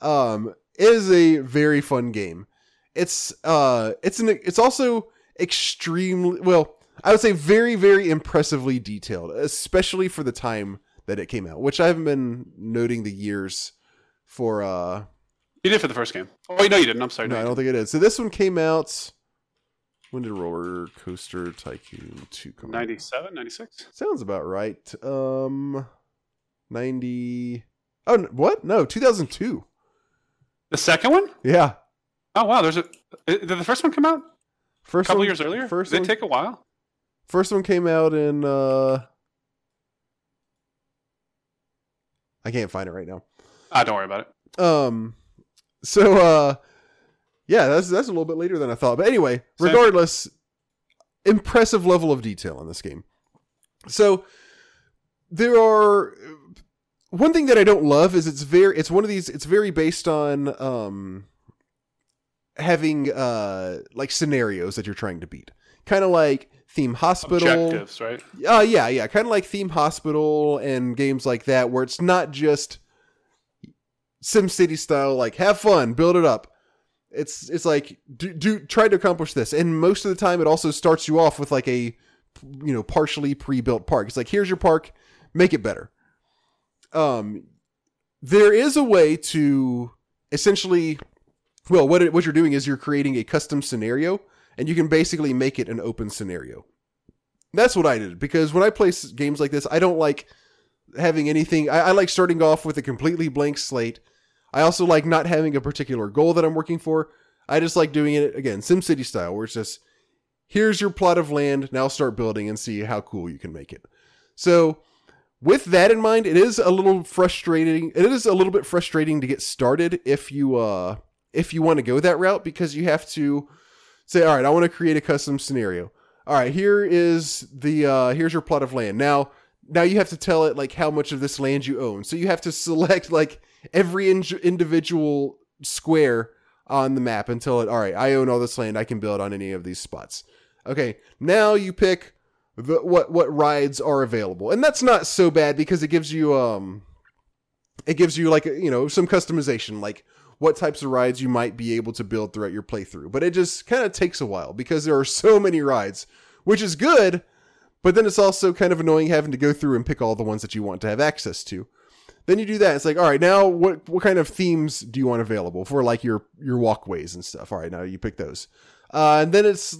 Um, it is a very fun game. It's uh, it's an it's also extremely well. I would say very very impressively detailed, especially for the time that it came out, which I haven't been noting the years for uh You did for the first game. Oh no, you didn't. I'm sorry. no, No, I don't think it is. So this one came out. When did Roller Coaster Tycoon 2 come didn't. out? 97, 96? Sounds about right. Um, 90. Oh, what? No, 2002. The second one? Yeah. Oh wow, there's a. Did the first one come out a First couple one, years earlier? First Did one, it take a while? first one came out in. uh I can't find it right now. Ah, don't worry about it. Um, so uh, yeah, that's that's a little bit later than I thought. But anyway, regardless, impressive level of detail in this game. So there are one thing that I don't love is it's very it's one of these it's very based on um having uh like scenarios that you're trying to beat. kind of like Theme Hospital. Objectives, right? Uh, yeah, yeah, kind of like Theme Hospital and games like that, where it's not just SimCity style, like have fun, build it up. It's it's like do, do try to accomplish this, and most of the time it also starts you off with like a you know partially pre-built park. It's like here's your park, make it better. Um, there is a way to essentially, well, what it, what you're doing is you're creating a custom scenario, and you can basically make it an open scenario. That's what I did because when I play games like this, I don't like having anything. I, I like starting off with a completely blank slate. I also like not having a particular goal that I'm working for. I just like doing it again, SimCity style, where it's just here's your plot of land. Now start building and see how cool you can make it. So, with that in mind, it is a little frustrating. It is a little bit frustrating to get started if you uh if you want to go that route because you have to say, all right, I want to create a custom scenario. All right, here is the uh here's your plot of land. Now, now you have to tell it like how much of this land you own. So you have to select like every in- individual square on the map until it, all right, I own all this land. I can build on any of these spots. Okay, now you pick the, what what rides are available, and that's not so bad because it gives you um, it gives you like you know some customization, like what types of rides you might be able to build throughout your playthrough. But it just kind of takes a while because there are so many rides, which is good, but then it's also kind of annoying having to go through and pick all the ones that you want to have access to. Then you do that. It's like, all right, now what what kind of themes do you want available for like your your walkways and stuff? All right, now you pick those. Uh, and then it's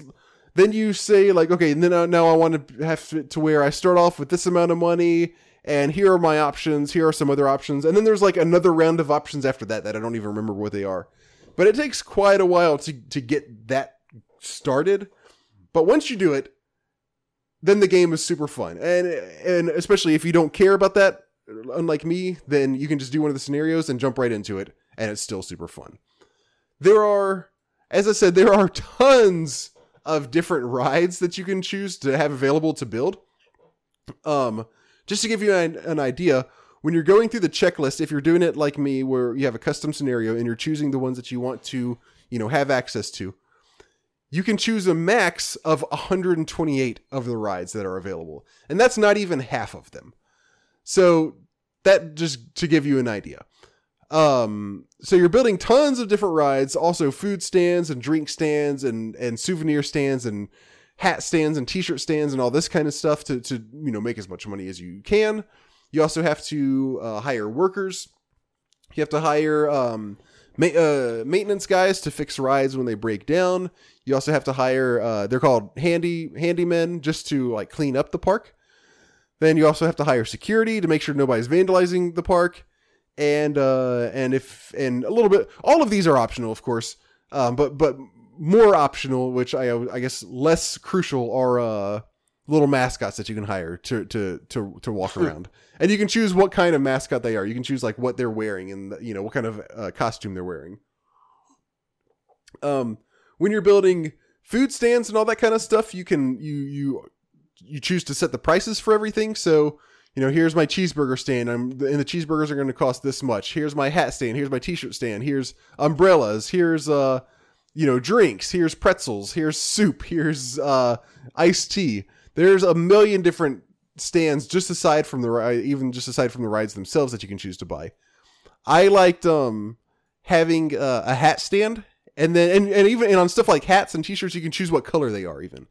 then you say like, okay, and then uh, now I want to have it to where I start off with this amount of money, and here are my options. Here are some other options, and then there's like another round of options after that that I don't even remember what they are. But it takes quite a while to to get that started. But once you do it, then the game is super fun, and and especially if you don't care about that, unlike me, then you can just do one of the scenarios and jump right into it, and it's still super fun. There are, as I said, there are tons of different rides that you can choose to have available to build. Um, just to give you an, an idea, when you're going through the checklist, if you're doing it like me, where you have a custom scenario and you're choosing the ones that you want to, you know, have access to, you can choose a max of 128 of the rides that are available, and that's not even half of them. So that just to give you an idea. Um, so you're building tons of different rides, also food stands and drink stands and and souvenir stands and hat stands and t-shirt stands and all this kind of stuff to to you know make as much money as you can. You also have to uh, hire workers. You have to hire um, ma- uh, maintenance guys to fix rides when they break down. You also have to hire uh, they're called handy handymen just to like clean up the park. Then you also have to hire security to make sure nobody's vandalizing the park. And uh, and if and a little bit, all of these are optional, of course. Um, but but more optional, which I I guess less crucial, are uh, little mascots that you can hire to to to to walk around. and you can choose what kind of mascot they are. You can choose like what they're wearing and you know what kind of uh, costume they're wearing. Um, when you're building food stands and all that kind of stuff, you can you you you choose to set the prices for everything. So you know, here's my cheeseburger stand. I'm and the cheeseburgers are going to cost this much. Here's my hat stand. Here's my t-shirt stand. Here's umbrellas. Here's uh, you know, drinks. Here's pretzels. Here's soup. Here's uh, iced tea. There's a million different stands just aside from the ride, even just aside from the rides themselves that you can choose to buy. I liked um having uh, a hat stand, and then and, and even and on stuff like hats and t-shirts, you can choose what color they are even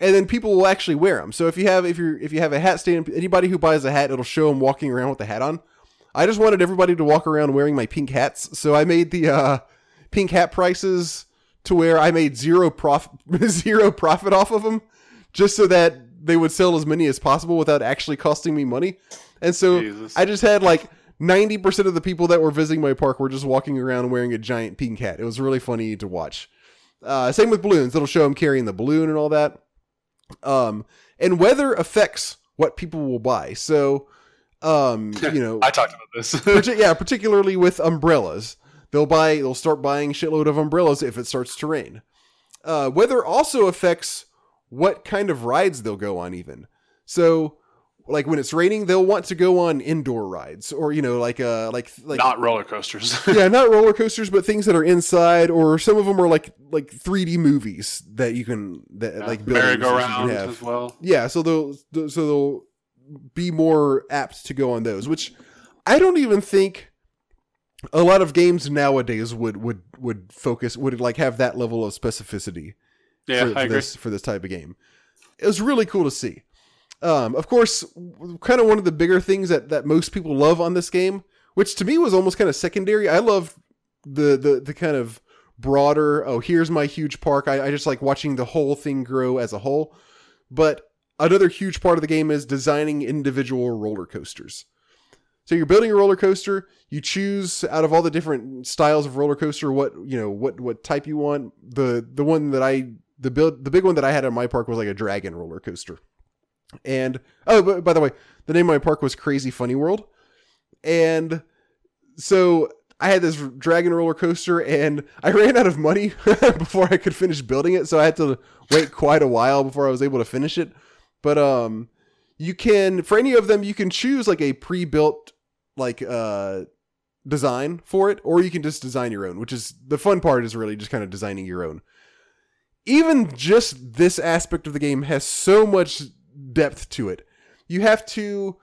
and then people will actually wear them. So if you have if you if you have a hat stand, anybody who buys a hat, it'll show them walking around with the hat on. I just wanted everybody to walk around wearing my pink hats, so I made the uh, pink hat prices to where I made zero profit zero profit off of them, just so that they would sell as many as possible without actually costing me money. And so Jesus. I just had like. 90% of the people that were visiting my park were just walking around wearing a giant pink hat. It was really funny to watch. Uh, same with balloons. It'll show them carrying the balloon and all that um and weather affects what people will buy. So um you know I talked about this. yeah particularly with umbrellas. They'll buy they'll start buying shitload of umbrellas if it starts to rain. Uh weather also affects what kind of rides they'll go on even. So like when it's raining, they'll want to go on indoor rides or you know like uh like like Not roller coasters. yeah, not roller coasters, but things that are inside, or some of them are like like 3D movies that you can that like buildings that merry-go-round as well. Yeah, so they'll they'll- so they'll be more apt to go on those, which I don't even think a lot of games nowadays would would would focus would like have that level of specificity Yeah, for, I for agree. this for this type of game. It was really cool to see. Um, of course, kind of one of the bigger things that that most people love on this game, which to me was almost kind of secondary. I love the the the kind of broader. Oh, here's my huge park. I, I just like watching the whole thing grow as a whole. But another huge part of the game is designing individual roller coasters. So you're building a roller coaster. You choose out of all the different styles of roller coaster what you know what what type you want. The the one that I the build the big one that I had in my park was like a dragon roller coaster. And oh, but by the way, the name of my park was Crazy Funny World. And so I had this dragon roller coaster and I ran out of money before I could finish building it, so I had to wait quite a while before I was able to finish it. But um you can for any of them you can choose like a pre-built like uh design for it or you can just design your own, which is the fun part is really just kind of designing your own. Even just this aspect of the game has so much depth to it. You have to,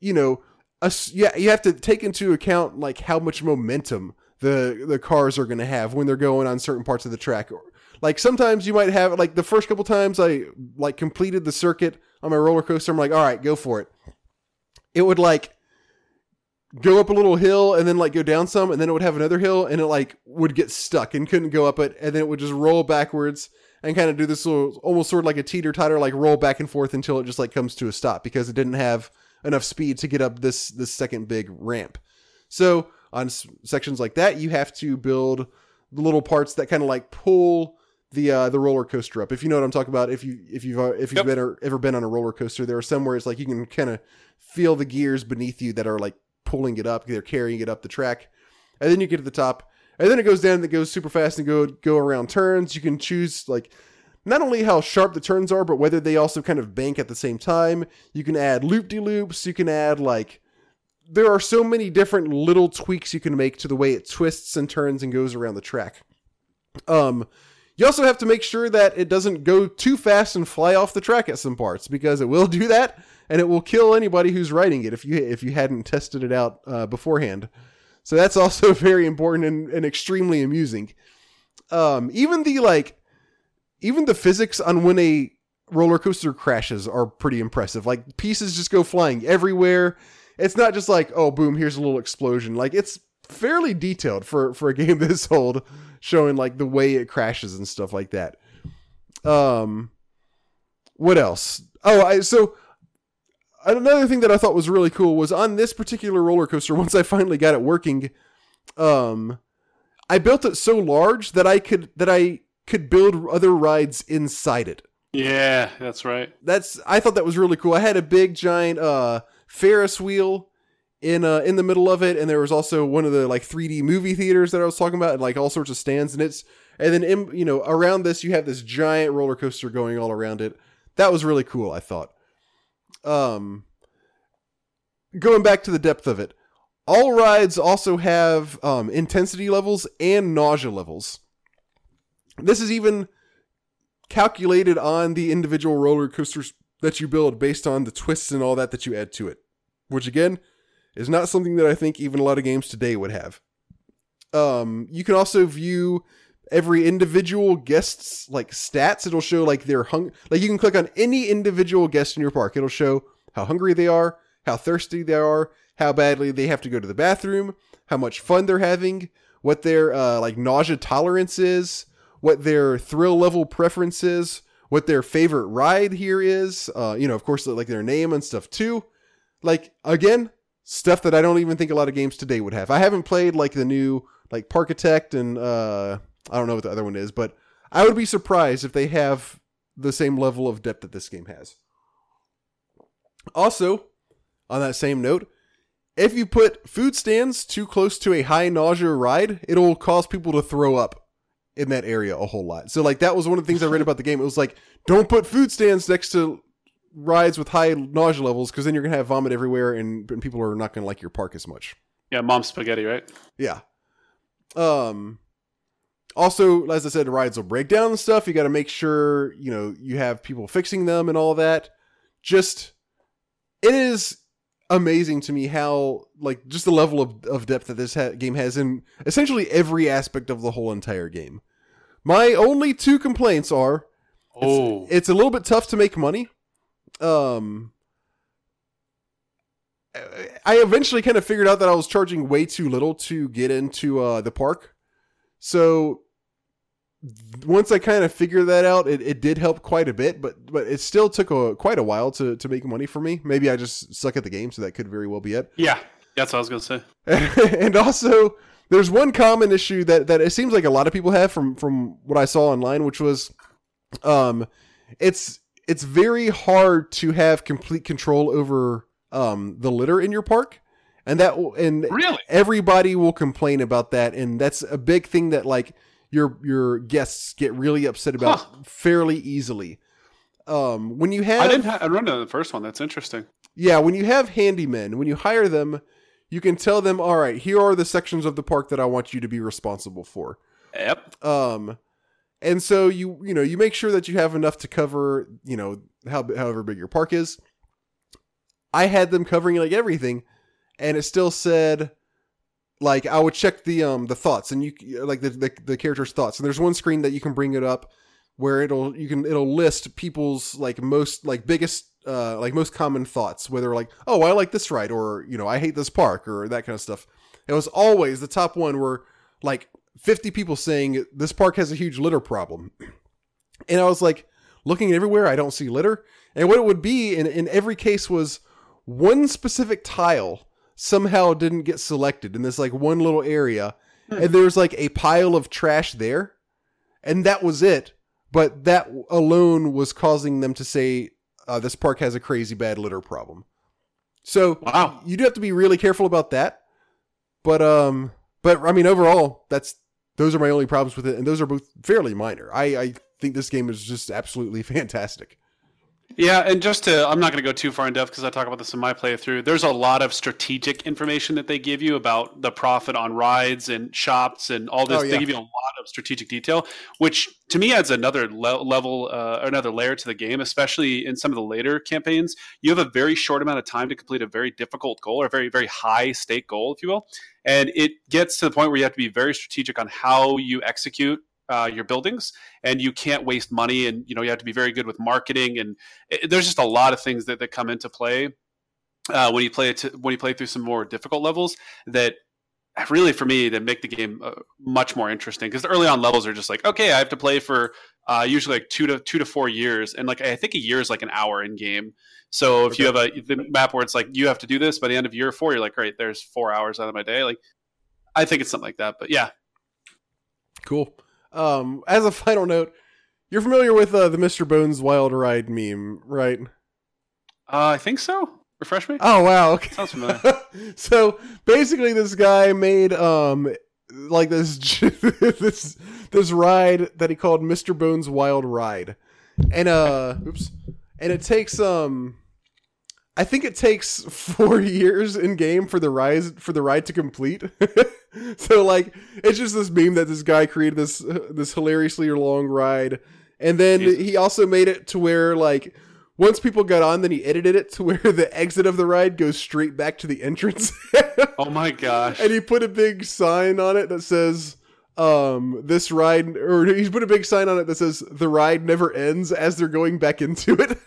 you know, us yeah, you have to take into account like how much momentum the the cars are going to have when they're going on certain parts of the track. Like sometimes you might have like the first couple times I like completed the circuit on my roller coaster. I'm like, all right, go for it. It would like go up a little hill and then like go down some, and then it would have another hill, and it like would get stuck and couldn't go up it, and then it would just roll backwards and kind of do this little almost sort of like a teeter totter, like roll back and forth until it just like comes to a stop because it didn't have enough speed to get up this this second big ramp. So on s- sections like that, you have to build the little parts that kind of like pull the uh, the roller coaster up. If you know what I'm talking about, if you if you've uh, if you've Yep. been or, ever been on a roller coaster, there are some where it's like you can kind of feel the gears beneath you that are like pulling it up. They're carrying it up the track, and then you get to the top, and then it goes down. and It goes super fast and go go around turns. You can choose like not only how sharp the turns are, but whether they also kind of bank at the same time. You can add loop de loops. You can add like there are so many different little tweaks you can make to the way it twists and turns and goes around the track. Um, you also have to make sure that it doesn't go too fast and fly off the track at some parts because it will do that and it will kill anybody who's riding it if you if you hadn't tested it out uh, beforehand. So that's also very important and, and extremely amusing. Um, even the like, even the physics on when a roller coaster crashes are pretty impressive. Like pieces just go flying everywhere. It's not just like oh boom here's a little explosion. Like it's fairly detailed for for a game this old, showing like the way it crashes and stuff like that. Um, what else? Oh, I so another thing that I thought was really cool was on this particular roller coaster. Once I finally got it working, um, I built it so large that I could that I could build other rides inside it. Yeah, that's right. That's I thought that was really cool. I had a big giant uh Ferris wheel in uh in the middle of it, and there was also one of the like 3D movie theaters that I was talking about, and like all sorts of stands, and it's and then in, you know around this you have this giant roller coaster going all around it. That was really cool. I thought. Um, going back to the depth of it, all rides also have um, intensity levels and nausea levels. This is even calculated on the individual roller coasters that you build based on the twists and all that that you add to it, which again is not something that I think even a lot of games today would have. Um, you can also view every individual guest's like stats. It'll show like their hung like you can click on any individual guest in your park. It'll show how hungry they are, how thirsty they are, how badly they have to go to the bathroom, how much fun they're having, what their uh, like nausea tolerance is, what their thrill level preference is, what their favorite ride here is. Uh, you know, of course, like their name and stuff too. Like again, stuff that I don't even think a lot of games today would have. I haven't played like the new like Parkitect and uh, I don't know what the other one is, but I would be surprised if they have the same level of depth that this game has. Also, on that same note, if you put food stands too close to a high nausea ride, it'll cause people to throw up in that area a whole lot. So like that was one of the things I read about the game. It was like don't put food stands next to rides with high nausea levels because then you're gonna have vomit everywhere and, and people are not gonna like your park as much. Yeah, mom spaghetti, right? Yeah. Um. Also, as I said, rides will break down and stuff. You got to make sure you know you have people fixing them and all that. Just it is amazing to me how like just the level of, of depth that this ha- game has in essentially every aspect of the whole entire game. My only two complaints are Oh, it's a little bit tough to make money. Um, I eventually kind of figured out that I was charging way too little to get into uh, the park. So once I kind of figured that out, it, it did help quite a bit, but but it still took a quite a while to to make money for me. Maybe I just suck at the game, so that could very well be it. yeah, that's what I was gonna say. and also there's one common issue that that it seems like a lot of people have from from what I saw online, which was um it's it's very hard to have complete control over um the litter in your park. And that and Really? everybody will complain about that and that's a big thing that like your your guests get really upset about Huh. fairly easily. Um when you have I didn't. Ha- I run to the first one. That's interesting. yeah, when you have handymen, when you hire them, you can tell them, all right, here are the sections of the park that I want you to be responsible for. Yep. Um, and so you you know you make sure that you have enough to cover you know how however big your park is. I had them covering like everything, and it still said like I would check the um the thoughts and you like the the, the character's thoughts. And there's one screen that you can bring it up where it'll you can it'll list people's like most like biggest uh like most common thoughts whether like oh I like this ride or you know I hate this park or that kind of stuff. It was always the top one were like 50 people saying this park has a huge litter problem. And I was like looking everywhere I don't see litter. And what it would be in in every case was one specific tile somehow didn't get selected in this like one little area and there's like a pile of trash there and that was it. But that alone was causing them to say uh, this park has a crazy bad litter problem. So Wow. you do have to be really careful about that. But um but i mean overall that's those are my only problems with it and those are both fairly minor. I i think this game is just absolutely fantastic Yeah, and just to, I'm not going to go too far in depth because I talk about this in my playthrough. There's a lot of strategic information that they give you about the profit on rides and shops and all this. Oh, yeah. They give you a lot of strategic detail, which to me adds another le- level, uh, another layer to the game, especially in some of the later campaigns. You have a very short amount of time to complete a very difficult goal or a very, very high stake goal, if you will. And it gets to the point where you have to be very strategic on how you execute uh, your buildings and you can't waste money and you know you have to be very good with marketing and it, there's just a lot of things that, that come into play uh, when you play it to, when you play through some more difficult levels that really for me that make the game uh, much more interesting because the early on levels are just like okay i have to play for uh, usually like two to two to four years and like i think a year is like an hour in game. So if you have a the map where it's like you have to do this by the end of year four you're like great there's four hours out of my day like i think it's something like that but yeah. Cool. Um, as a final note, you're familiar with uh, the Mr. Bones Wild Ride meme, right? uh, i think so refresh me Oh wow, okay. sounds familiar so basically, this guy made um like this this this ride that he called Mr. Bones Wild Ride, and uh, oops, and it takes um. I think it takes four years in game for the rise for the ride to complete. so like it's just this meme that this guy created this this hilariously long ride, and then Jesus. he also made it to where like once people got on, then he edited it to where the exit of the ride goes straight back to the entrance, oh my gosh and he put a big sign on it that says um this ride or he's put a big sign on it that says the ride never ends as they're going back into it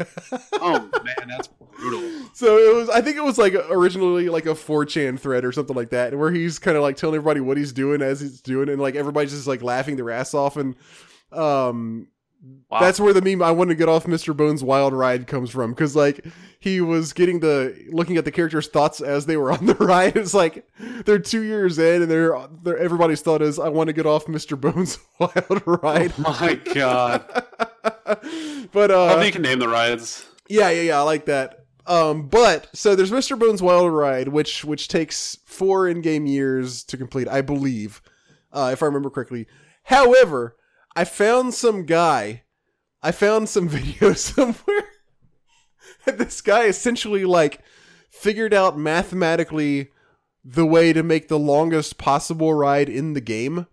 oh man that's brutal So it was, I think it was like originally like a 4chan thread or something like that, where he's kind of like telling everybody what he's doing as he's doing, and like everybody's just like laughing their ass off, and um, wow. that's where the meme "I want to get off Mr. Bones' wild ride" comes from, because like he was getting the looking at the characters' thoughts as they were on the ride. It's like they're two years in, and they're, they're everybody's thought is, "I want to get off Mr. Bones' wild ride." Oh my god but uh, I think you can name the rides yeah, yeah, yeah. I like that. Um, but so there's Mr. Bones Wild Ride, which which takes four in-game years to complete, I believe, uh, if I remember correctly. However, I found some guy, I found some video somewhere And this guy essentially like figured out mathematically the way to make the longest possible ride in the game.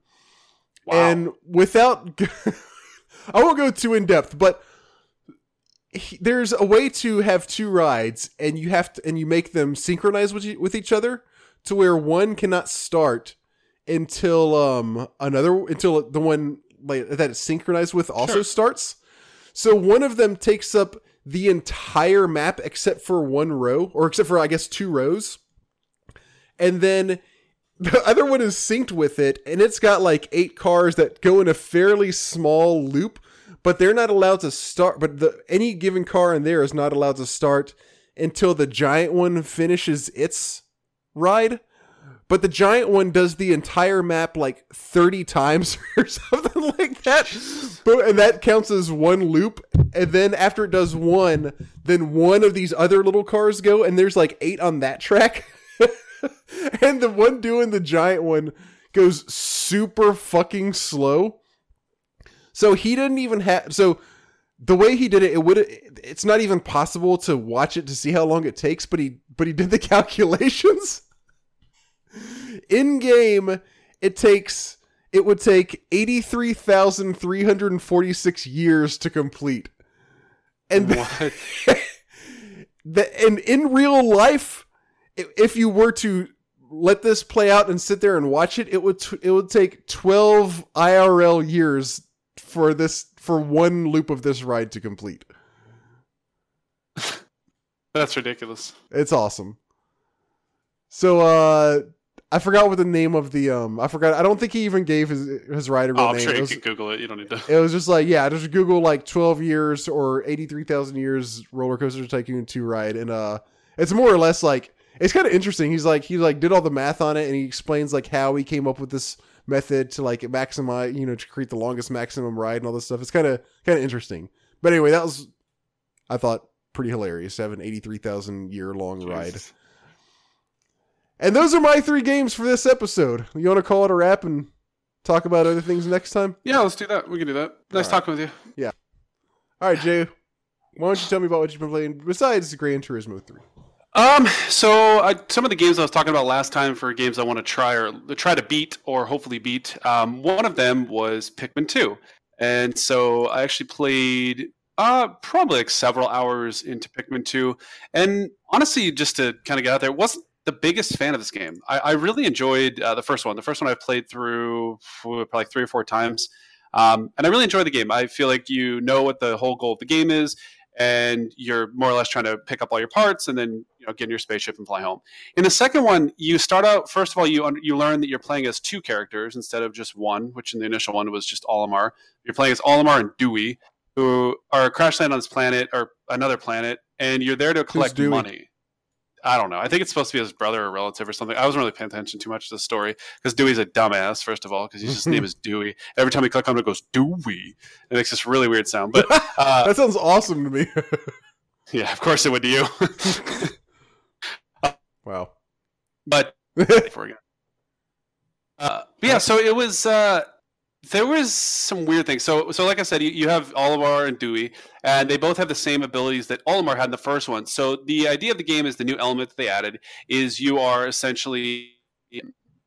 Wow. And without I won't go too in depth, but he, there's a way to have two rides and you have to and you make them synchronize with, with each other to where one cannot start until um another until the one like that it's synchronized with also Sure. starts. So one of them takes up the entire map except for one row or except for I guess two rows. And then the other one is synced with it and it's got like eight cars that go in a fairly small loop but they're not allowed to start but the any given car in there is not allowed to start until the giant one finishes its ride. But the giant one does the entire map like 30 times or something like that. But and that counts as one loop. And then after it does one then one of these other little cars go and there's like eight on that track. And the one doing the giant one goes super fucking slow so he didn't even have so the way he did it, it would it's not even possible to watch it to see how long it takes, but he but he did the calculations. In game, it takes it would take 83,346 years to complete. And What? the, and in real life, if you were to let this play out and sit there and watch it, it would t- it would take 12 IRL years for this for one loop of this ride to complete. That's ridiculous. It's awesome. So uh I forgot what the name of the um I forgot I don't think he even gave his his ride a real Oh, I'm name. sure you was, can Google it. You don't need to. it was just like yeah, just Google like 12 years or 83,000 years roller coaster tycoon 2 ride and uh it's more or less like it's kind of interesting. He's like he like did all the math on it and he explains like how he came up with this method to like maximize, you know, to create the longest maximum ride and all this stuff. It's kind of kind of interesting. But anyway, that was I thought pretty hilarious to have an 83,000 year long ride. And those are my three games for this episode. You want to call it a wrap and talk about other things next time? Yeah, let's do that. We can do that. Nice All right. talking with you. Yeah. All right, Jay. Why don't you tell me about what you've been playing besides Gran Turismo 3? Um, so I, some of the games I was talking about last time for games I want to try or try to beat or hopefully beat. Um, one of them was Pikmin 2, and so I actually played uh probably like several hours into Pikmin 2, and honestly, just to kind of get out there, wasn't the biggest fan of this game. I, I really enjoyed uh, the first one. The first one I played through probably three or four times. Um, and I really enjoyed the game. I feel like you know what the whole goal of the game is and you're more or less trying to pick up all your parts and then you know get in your spaceship and fly home. In the second one, you start out first of all you you learn that you're playing as two characters instead of just one, which in the initial one was just Olimar. You're playing as Olimar and Dewey, who are crash land on this planet or another planet, and you're there to collect money. I don't know. I think it's supposed to be his brother or relative or something. I wasn't really paying attention too much to the story because Dewey's a dumbass, first of all, because his name is Dewey. Every time we click on it, it goes Dewey. It makes this really weird sound. But uh, That sounds awesome to me. yeah, of course it would to you. Wow. but. Uh, but yeah, so it was. Uh, there was some weird things. So, so like I said, you, you have Olimar and Dewey, and they both have the same abilities that Olimar had in the first one. So, the idea of the game is the new element that they added is you are essentially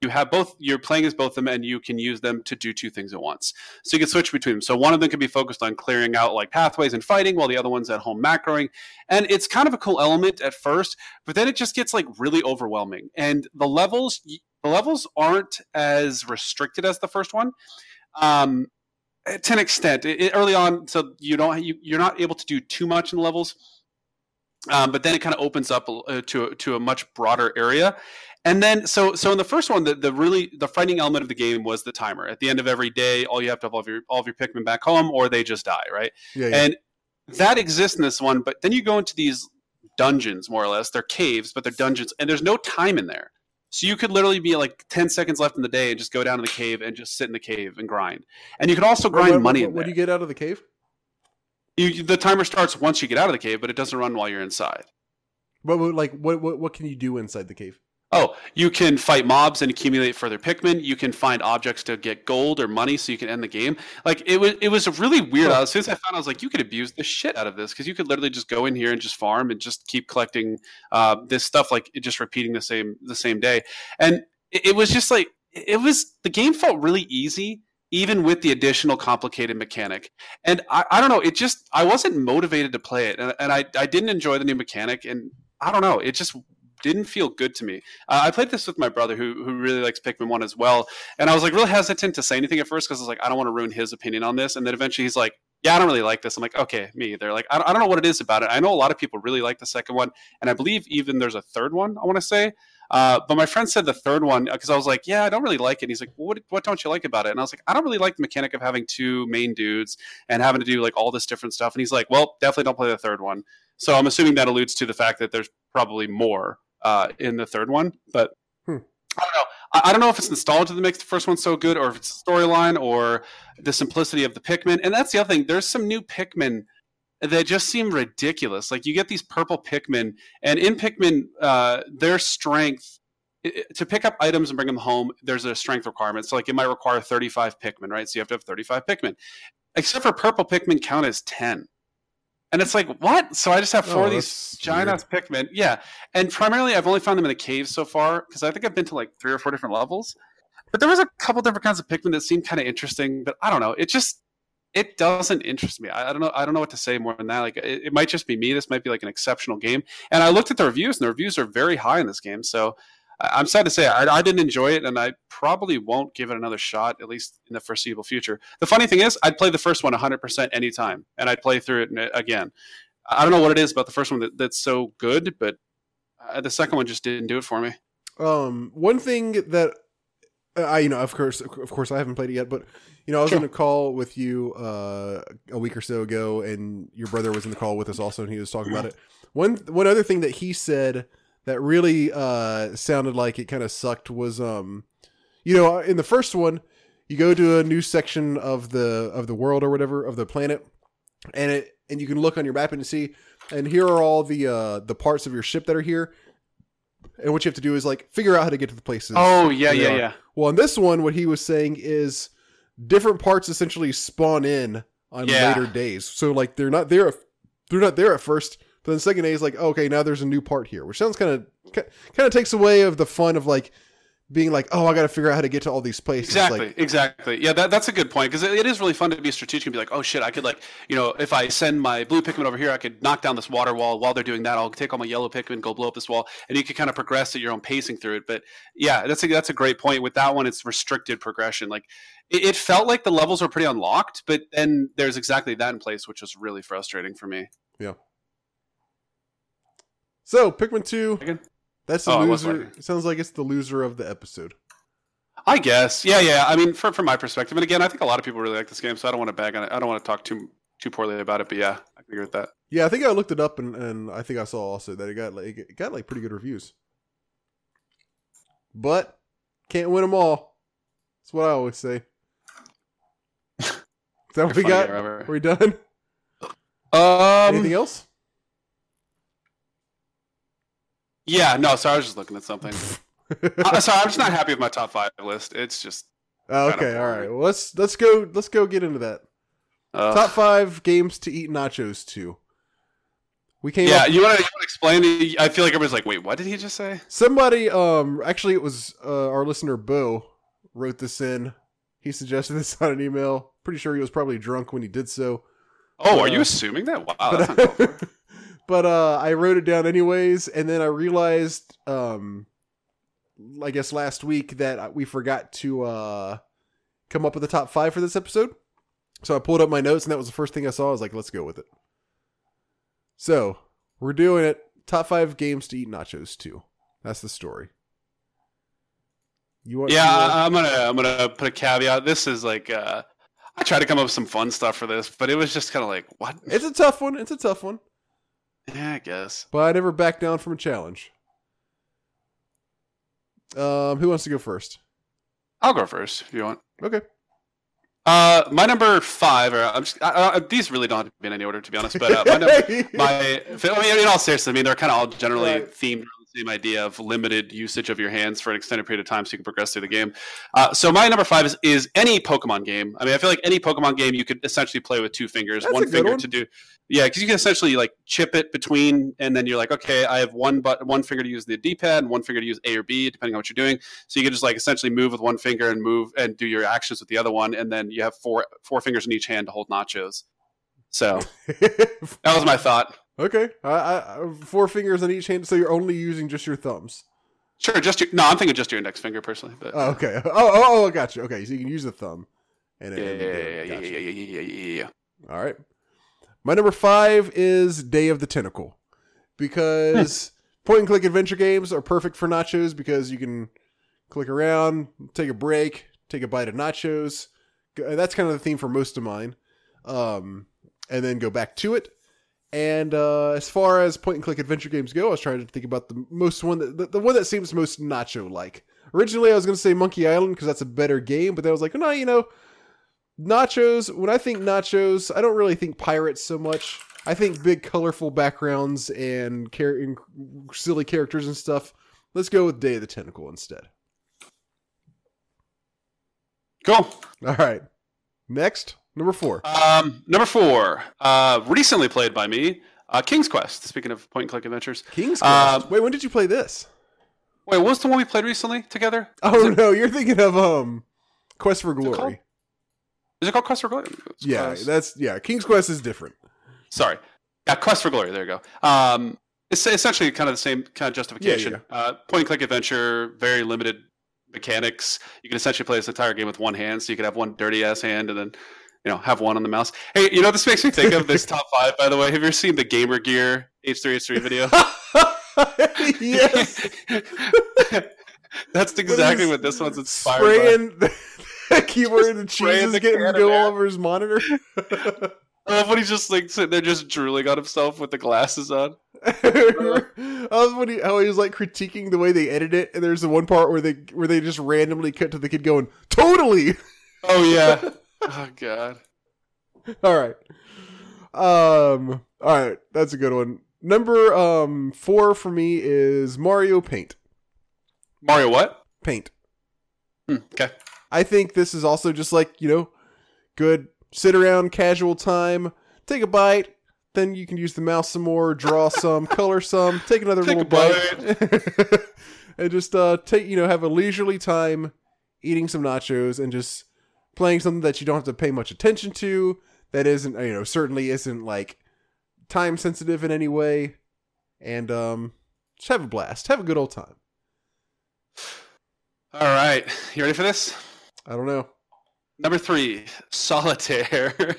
you have both. You're playing as both of them, and you can use them to do two things at once. So you can switch between them. So one of them can be focused on clearing out like pathways and fighting, while the other one's at home macroing. And it's kind of a cool element at first, but then it just gets like really overwhelming. And the levels, the levels aren't as restricted as the first one. Um, to an extent, it- early on, so you don't you, you're not able to do too much in the levels, um, but then it kind of opens up uh, to to a much broader area. And then, so so in the first one, the, the really the fighting element of the game was the timer. At the end of every day, all you have to have all of your all of your Pikmin back home, or they just die, right? Yeah, yeah. And that exists in this one, but then you go into these dungeons, more or less. They're caves, but they're dungeons, and there's no time in there. So you could literally be like 10 seconds left in the day and just go down to the cave and just sit in the cave and grind. And you could also grind what, money what do you get out of the cave? You, the timer starts once you get out of the cave, but it doesn't run while you're inside. What, what like what, what what can you do inside the cave? oh, you can fight mobs and accumulate further Pikmin. You can find objects to get gold or money so you can end the game. Like it was, it was really weird. As soon as I found, I was like, you could abuse the shit out of this because you could literally just go in here and just farm and just keep collecting uh, this stuff, like just repeating the same the same day. And it, it was just like it was the game felt really easy even with the additional complicated mechanic. And I, I don't know, it just I wasn't motivated to play it, and, and I, I didn't enjoy the new mechanic, and I don't know, it just didn't feel good to me. Uh, I played this with my brother who who really likes Pikmin one as well, and I was like really hesitant to say anything at first because I was like I don't want to ruin his opinion on this, and then eventually he's like. Yeah, I don't really like this. I'm like, okay, me either. Like, I don't, I don't know what it is about it. I know a lot of people really like the second one, and I believe even there's a third one. I want to say, uh, but my friend said the third one because I was like, yeah, I don't really like it. And he's like, well, what what don't you like about it? And I was like, I don't really like the mechanic of having two main dudes and having to do like all this different stuff. And he's like, well, definitely don't play the third one. So I'm assuming that alludes to the fact that there's probably more uh, in the third one. But hmm. I don't know. I, I, don't know if it's nostalgia that makes the first one so good, or if it's storyline, or the simplicity of the Pikmin. And that's the other thing. There's some new Pikmin that just seem ridiculous. Like you get these purple Pikmin, and in Pikmin, uh, their strength to pick up items and bring them home, there's a strength requirement. So like it might require 35 Pikmin, right? So you have to have 35 Pikmin. Except for purple Pikmin count as 10. And it's like, what? So I just have four oh, of these giant ass Pikmin. Yeah. And primarily I've only found them in the caves so far, because I think I've been to like three or four different levels. But there was a couple different kinds of Pikmin that seemed kind of interesting, but I don't know. It just it doesn't interest me. I, I, don't know. I don't know what to say more than that. Like it, it, might just be me. This might be like an exceptional game. And I looked at the reviews, and the reviews are very high in this game. So I'm sad to say I, I, didn't enjoy it, and I probably won't give it another shot, at least in the foreseeable future. The funny thing is, I'd play the first one 100% anytime, and I'd play through it again. I don't know what it is about the first one that, that's so good, but uh, the second one just didn't do it for me. Um, one thing that I, you know, of course, of course, I haven't played it yet, but you know, I was sure. on a call with you uh, a week or so ago, and your brother was in the call with us also, and he was talking about it. One one other thing that he said that really uh, sounded like it kind of sucked was, um, you know, in the first one, you go to a new section of the of the world or whatever of the planet, and it and you can look on your map and see, and here are all the uh, the parts of your ship that are here. And what you have to do is like figure out how to get to the places. Oh yeah, yeah, yeah. Well, in this one, what he was saying is different parts essentially spawn in on yeah. later days. So like they're not there they're not there at first, but then the second day is like, oh, okay, now there's a new part here, which sounds kind of kind of takes away of the fun of like being like, oh, I got to figure out how to get to all these places. Exactly, like, exactly. Yeah, that, that's a good point because it, it is really fun to be strategic and be like, oh shit, I could like, you know, if I send my blue Pikmin over here, I could knock down this water wall. While they're doing that, I'll take all my yellow Pikmin, go blow up this wall, and you can kind of progress at your own pacing through it. But yeah, that's a, that's a great point. With that one, it's restricted progression. Like it, it felt like the levels were pretty unlocked, but then there's exactly that in place, which was really frustrating for me. Yeah. So Pikmin two. Again? That's the oh, loser. It sounds like it's the loser of the episode. I guess. Yeah, yeah. I mean, from from my perspective, and again, I think a lot of people really like this game, so I don't want to bag on it. I don't want to talk too too poorly about it, but yeah, I agree with that. Yeah, I think I looked it up, and, and I think I saw also that it got like it got like pretty good reviews. But can't win them all. That's what I always say. Is that what we got? Are we done? Um, Anything else? Yeah, no, sorry, I was just looking at something. uh, sorry, I'm just not happy with my top five list. It's just oh, okay. All right, well, let's let's go let's go get into that. Uh, top five games to eat nachos to. We came. Yeah, up, you want to explain? I feel like everybody's like, "Wait, what did he just say?" Somebody, um, actually, it was uh, our listener Bo wrote this in. He suggested this on an email. Pretty sure he was probably drunk when he did so. Oh, are you uh, assuming that? Wow, but, but uh, I wrote it down anyways, and then I realized, um, I guess last week that we forgot to uh, come up with the top five for this episode. So I pulled up my notes, and that was the first thing I saw. I was like, let's go with it. So we're doing it. Top five games to eat nachos too. That's the story. You want? Yeah, you want... I'm gonna I'm gonna put a caveat. This is like uh, I tried to come up with some fun stuff for this, but it was just kind of like what? It's a tough one. It's a tough one. Yeah, I guess. But I never back down from a challenge. Um, who wants to go first? I'll go first if you want. Okay. Uh, my number five, or I'm just, I, I, these really don't have to be in any order, to be honest. But uh, my, number, my, I mean, in all seriousness, I mean, they're kind of all generally right. themed same idea of limited usage of your hands for an extended period of time so you can progress through the game. Uh, so my number five is, is any Pokemon game. I mean, I feel like any Pokemon game you could essentially play with two fingers, That's one finger one. to do. Yeah, because you can essentially like chip it between, and then you're like, okay, I have one but one finger to use the D-pad and one finger to use A or B, depending on what you're doing. So you can just like essentially move with one finger and move and do your actions with the other one, and then you have four four fingers in each hand to hold nachos. So that was my thought. Okay, I, I, I- four fingers on each hand, so you're only using just your thumbs. Sure, just your no. I'm thinking just your index finger personally, but Oh, okay. Oh, oh, oh, I got you. Okay, so you can use the thumb. And yeah, and- yeah, and- yeah, yeah, gotcha. yeah, yeah, yeah, yeah, yeah, yeah. All right. My number five is Day of the Tentacle because point and click adventure games are perfect for nachos because you can click around, take a break, take a bite of nachos. That's kind of the theme for most of mine. Um, and then go back to it. And uh, as far as point and click adventure games go, I was trying to think about the most one that the, the one that seems most nacho like. Originally, I was going to say Monkey Island because that's a better game, but then I was like, no, you know, nachos. When I think nachos, I don't really think pirates so much. I think big, colorful backgrounds and, char- and silly characters and stuff. Let's go with Day of the Tentacle instead. Cool. All right. Next, number four. Um, number four, uh, recently played by me, uh, King's Quest. Speaking of point and click adventures. King's Quest. um, Wait, when did you play this? Wait, what was the one we played recently together? Oh no, you're thinking of um, Quest for? Glory. Is it called Quest for Glory? It's Yeah, Quest- that's yeah. King's Quest is different. Sorry. Yeah, Quest for Glory. There you go. Um, it's essentially kind of the same kind of justification. Uh, point and click adventure, very limited mechanics. You can essentially play this entire game with one hand, so you could have one dirty ass hand and then you know have one on the mouse. Hey, you know this makes me think of this top five. By the way, have you ever seen the Gamer Gear H3H3 video? yes, That's exactly what this one's inspired by. spraying the keyboard and the cheese is getting go all over his monitor. I love when he's just like sitting there, just drooling on himself with the glasses on. I love when he, how he was like critiquing the way they edit it, and there's the one part where they where they just randomly cut to the kid going totally. Oh yeah. Oh god. all right, um, all right, that's a good one. Number um four for me is Mario Paint. Mario, what? Paint. Hmm, okay. I think this is also just like you know, good sit around, casual time, take a bite. Then you can use the mouse some more, draw some, color some, take another Take little a bite, and just uh, take you know have a leisurely time eating some nachos and just playing something that you don't have to pay much attention to. That isn't you know certainly isn't like time sensitive in any way, and um, just have a blast, have a good old time. All right. You ready for this? I don't know. Number three, solitaire.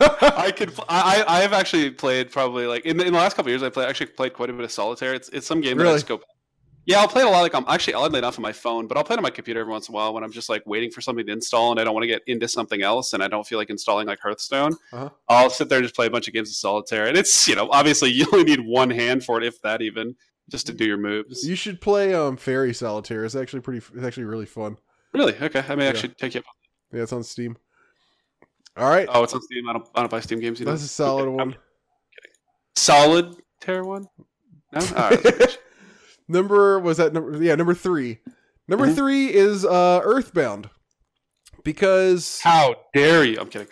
I could. I. I- I've actually played probably like in the, in the last couple of years. I played actually played quite a bit of solitaire. It's it's some game that I Really? just go. Yeah, I'll play it a lot. Like I'm actually I'll off on my phone, but I'll play it on my computer every once in a while when I'm just like waiting for something to install and I don't want to get into something else and I don't feel like installing like Hearthstone. Uh-huh. I'll sit there and just play a bunch of games of solitaire, and it's you know obviously you only need one hand for it, if that even, just to do your moves. You should play um Faerie Solitaire. It's actually pretty. It's actually really fun. Really? Okay, I may Yeah. actually take you up. Yeah, it's on Steam. All right, Oh, it's on Steam. I don't. I don't buy Steam games. Know? that's a solid Okay, one. Solid tear one. No. All right. number was that number? Yeah, number three. Number Mhm. three is uh Earthbound, because How dare you? I'm kidding.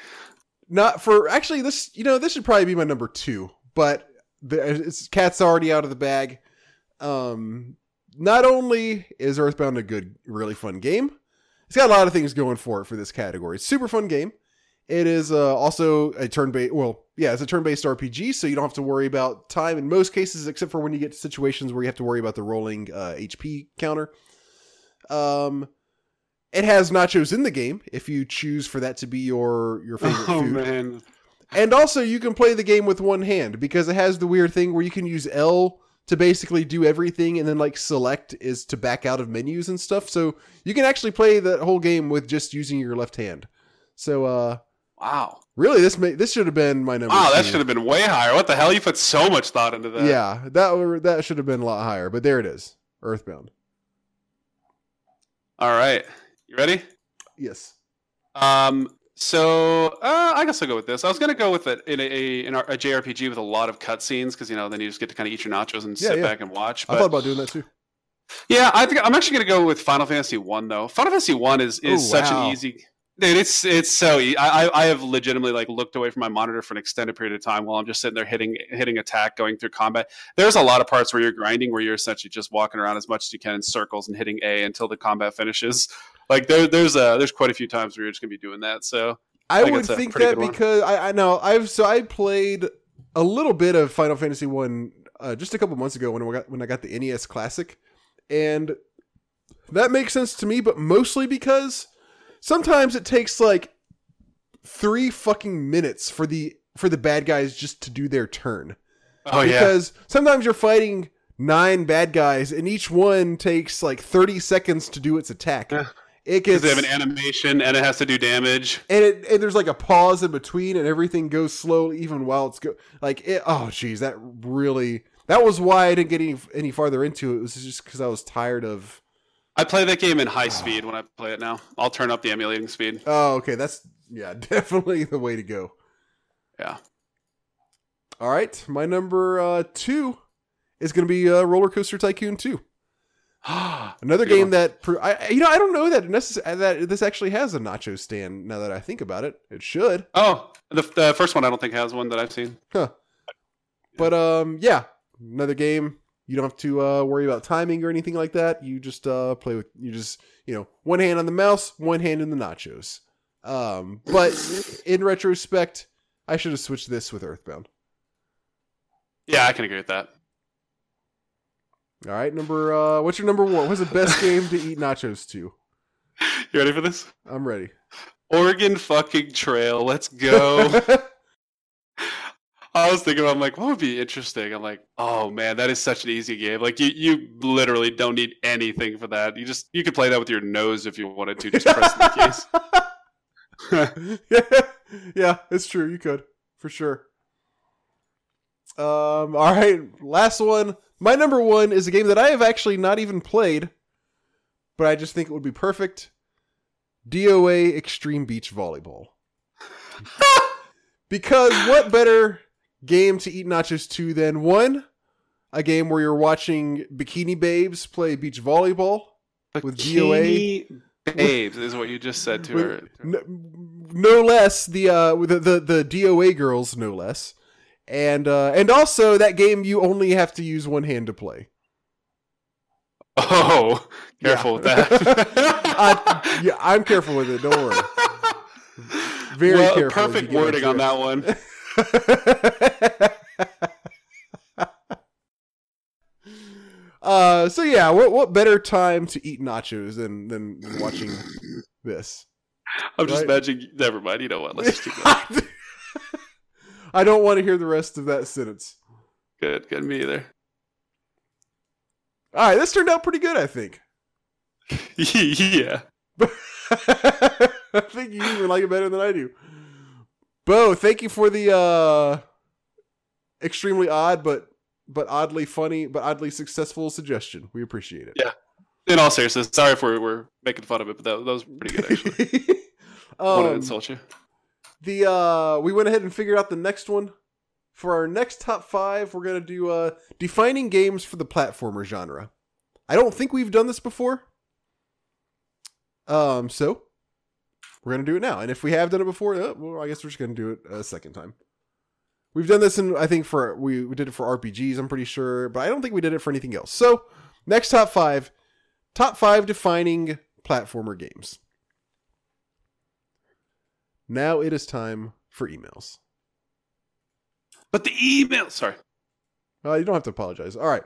not for actually this. You know, this should probably be my number two, but the, it's cat's already out of the bag. Um, not only is Earthbound a good, really fun game, it's got a lot of things going for it for this category. It's super fun game. It is uh, also a turn-based. Well, yeah, it's a turn-based RPG, so you don't have to worry about time in most cases, except for when you get to situations where you have to worry about the rolling uh, HP counter. Um, it has nachos in the game if you choose for that to be your your favorite Oh food. man. And also, you can play the game with one hand because it has the weird thing where you can use L to basically do everything, and then like select is to back out of menus and stuff. So you can actually play that whole game with just using your left hand. So uh, Wow. Really, this may this should have been my number. Wow, that should have been way higher. What the hell? You put so much thought into that. yeah, that were, that should have been a lot higher, but there it is, Earthbound. All right. You ready? Yes. Um. So uh, I guess I'll go with this. I was gonna go with it in a, a, in a JRPG with a lot of cutscenes because you know then you just get to kind of eat your nachos and Yeah, sit yeah. back and watch. I thought about doing that too. yeah, I think I'm actually gonna go with Final Fantasy One though. Final Fantasy One is is Oh, such wow. an easy. Dude, it's it's so easy. I, I I have legitimately like looked away from my monitor for an extended period of time while I'm just sitting there hitting hitting attack, going through combat. There's a lot of parts where you're grinding, where you're essentially just walking around as much as you can in circles and hitting A until the combat finishes. Like there there's a there's quite a few times where you're just gonna be doing that. So I, think would think that because I, I know I've so I played a little bit of Final Fantasy One uh, just a couple months ago when I got when I got the NES Classic, and that makes sense to me. But mostly because sometimes it takes like three fucking minutes for the for the bad guys just to do their turn. oh yeah, because sometimes you're fighting nine bad guys and each one takes like 30 seconds to do its attack. Yeah. It because gets they have an animation and it has to do damage. and it and there's like a pause in between and everything goes slow even while it's go like it oh geez that really that was why I didn't get any any farther into it. It was just because I was tired of I play that game in high speed when I play it now. I'll turn up the emulating speed. oh okay that's yeah definitely the way to go. Yeah. All right, my number uh, two is going to be uh, Roller Coaster Tycoon Two. Another game one. that pro- I you know I don't know that necess- that this actually has a nacho stand. Now that I think about it, it should. Oh, the, the first one I don't think has one that I've seen. Huh. But um, yeah, another game. You don't have to uh, worry about timing or anything like that. You just uh, play with you just you know one hand on the mouse, one hand in the nachos. Um, but in retrospect, I should have switched this with Earthbound. Yeah, I can agree with that. All right, number uh, what's your number one? What's the best game to eat nachos to? You ready for this? I'm ready. Oregon fucking Trail. Let's go. I was thinking, I'm like, what would be interesting? I'm like, oh man, that is such an easy game. Like you, you literally don't need anything for that. You just you could play that with your nose if you wanted to. Just press the keys. yeah, yeah, it's true. You could for sure. Um. All right, last one. My number one is a game that I have actually not even played, but I just think it would be perfect. DOA Extreme Beach Volleyball. because what better game to eat nachos to then one, a game where you're watching bikini babes play beach volleyball With Bikini babes is what you just said to With- her. no, no less the uh the, the the DOA girls no less and uh and also that game you only have to use one hand to play Oh, careful Yeah. with that. I, yeah i'm careful with it don't worry very Well, careful Perfect wording on that one. uh so yeah what what better time to eat nachos than than watching this I'm just Right. imagining. Never mind. You know what? Let's just keep going. I don't want to hear the rest of that sentence. Good. Good. Me either. All right, this turned out pretty good, I think. yeah. I think you even like it better than I do. Bo, thank you for the uh extremely odd but but oddly funny but oddly successful suggestion. We appreciate it. Yeah. In all seriousness, sorry if we're, we're making fun of it, but that, that was pretty good actually. I want to um, insult you. the uh we went ahead and figured out the next one. For our next top five, we're gonna do uh defining games for the platformer genre. I don't think we've done this before. Um, so we're gonna do it now. And if we have done it before, uh, well, I guess we're just gonna do it a second time. We've done this and I think for we, we did it for RPGs, I'm pretty sure, but I don't think we did it for anything else. So next top five, top five defining platformer games. Now it is time for emails. But the email. Sorry. Uh, you don't have to apologize. All right.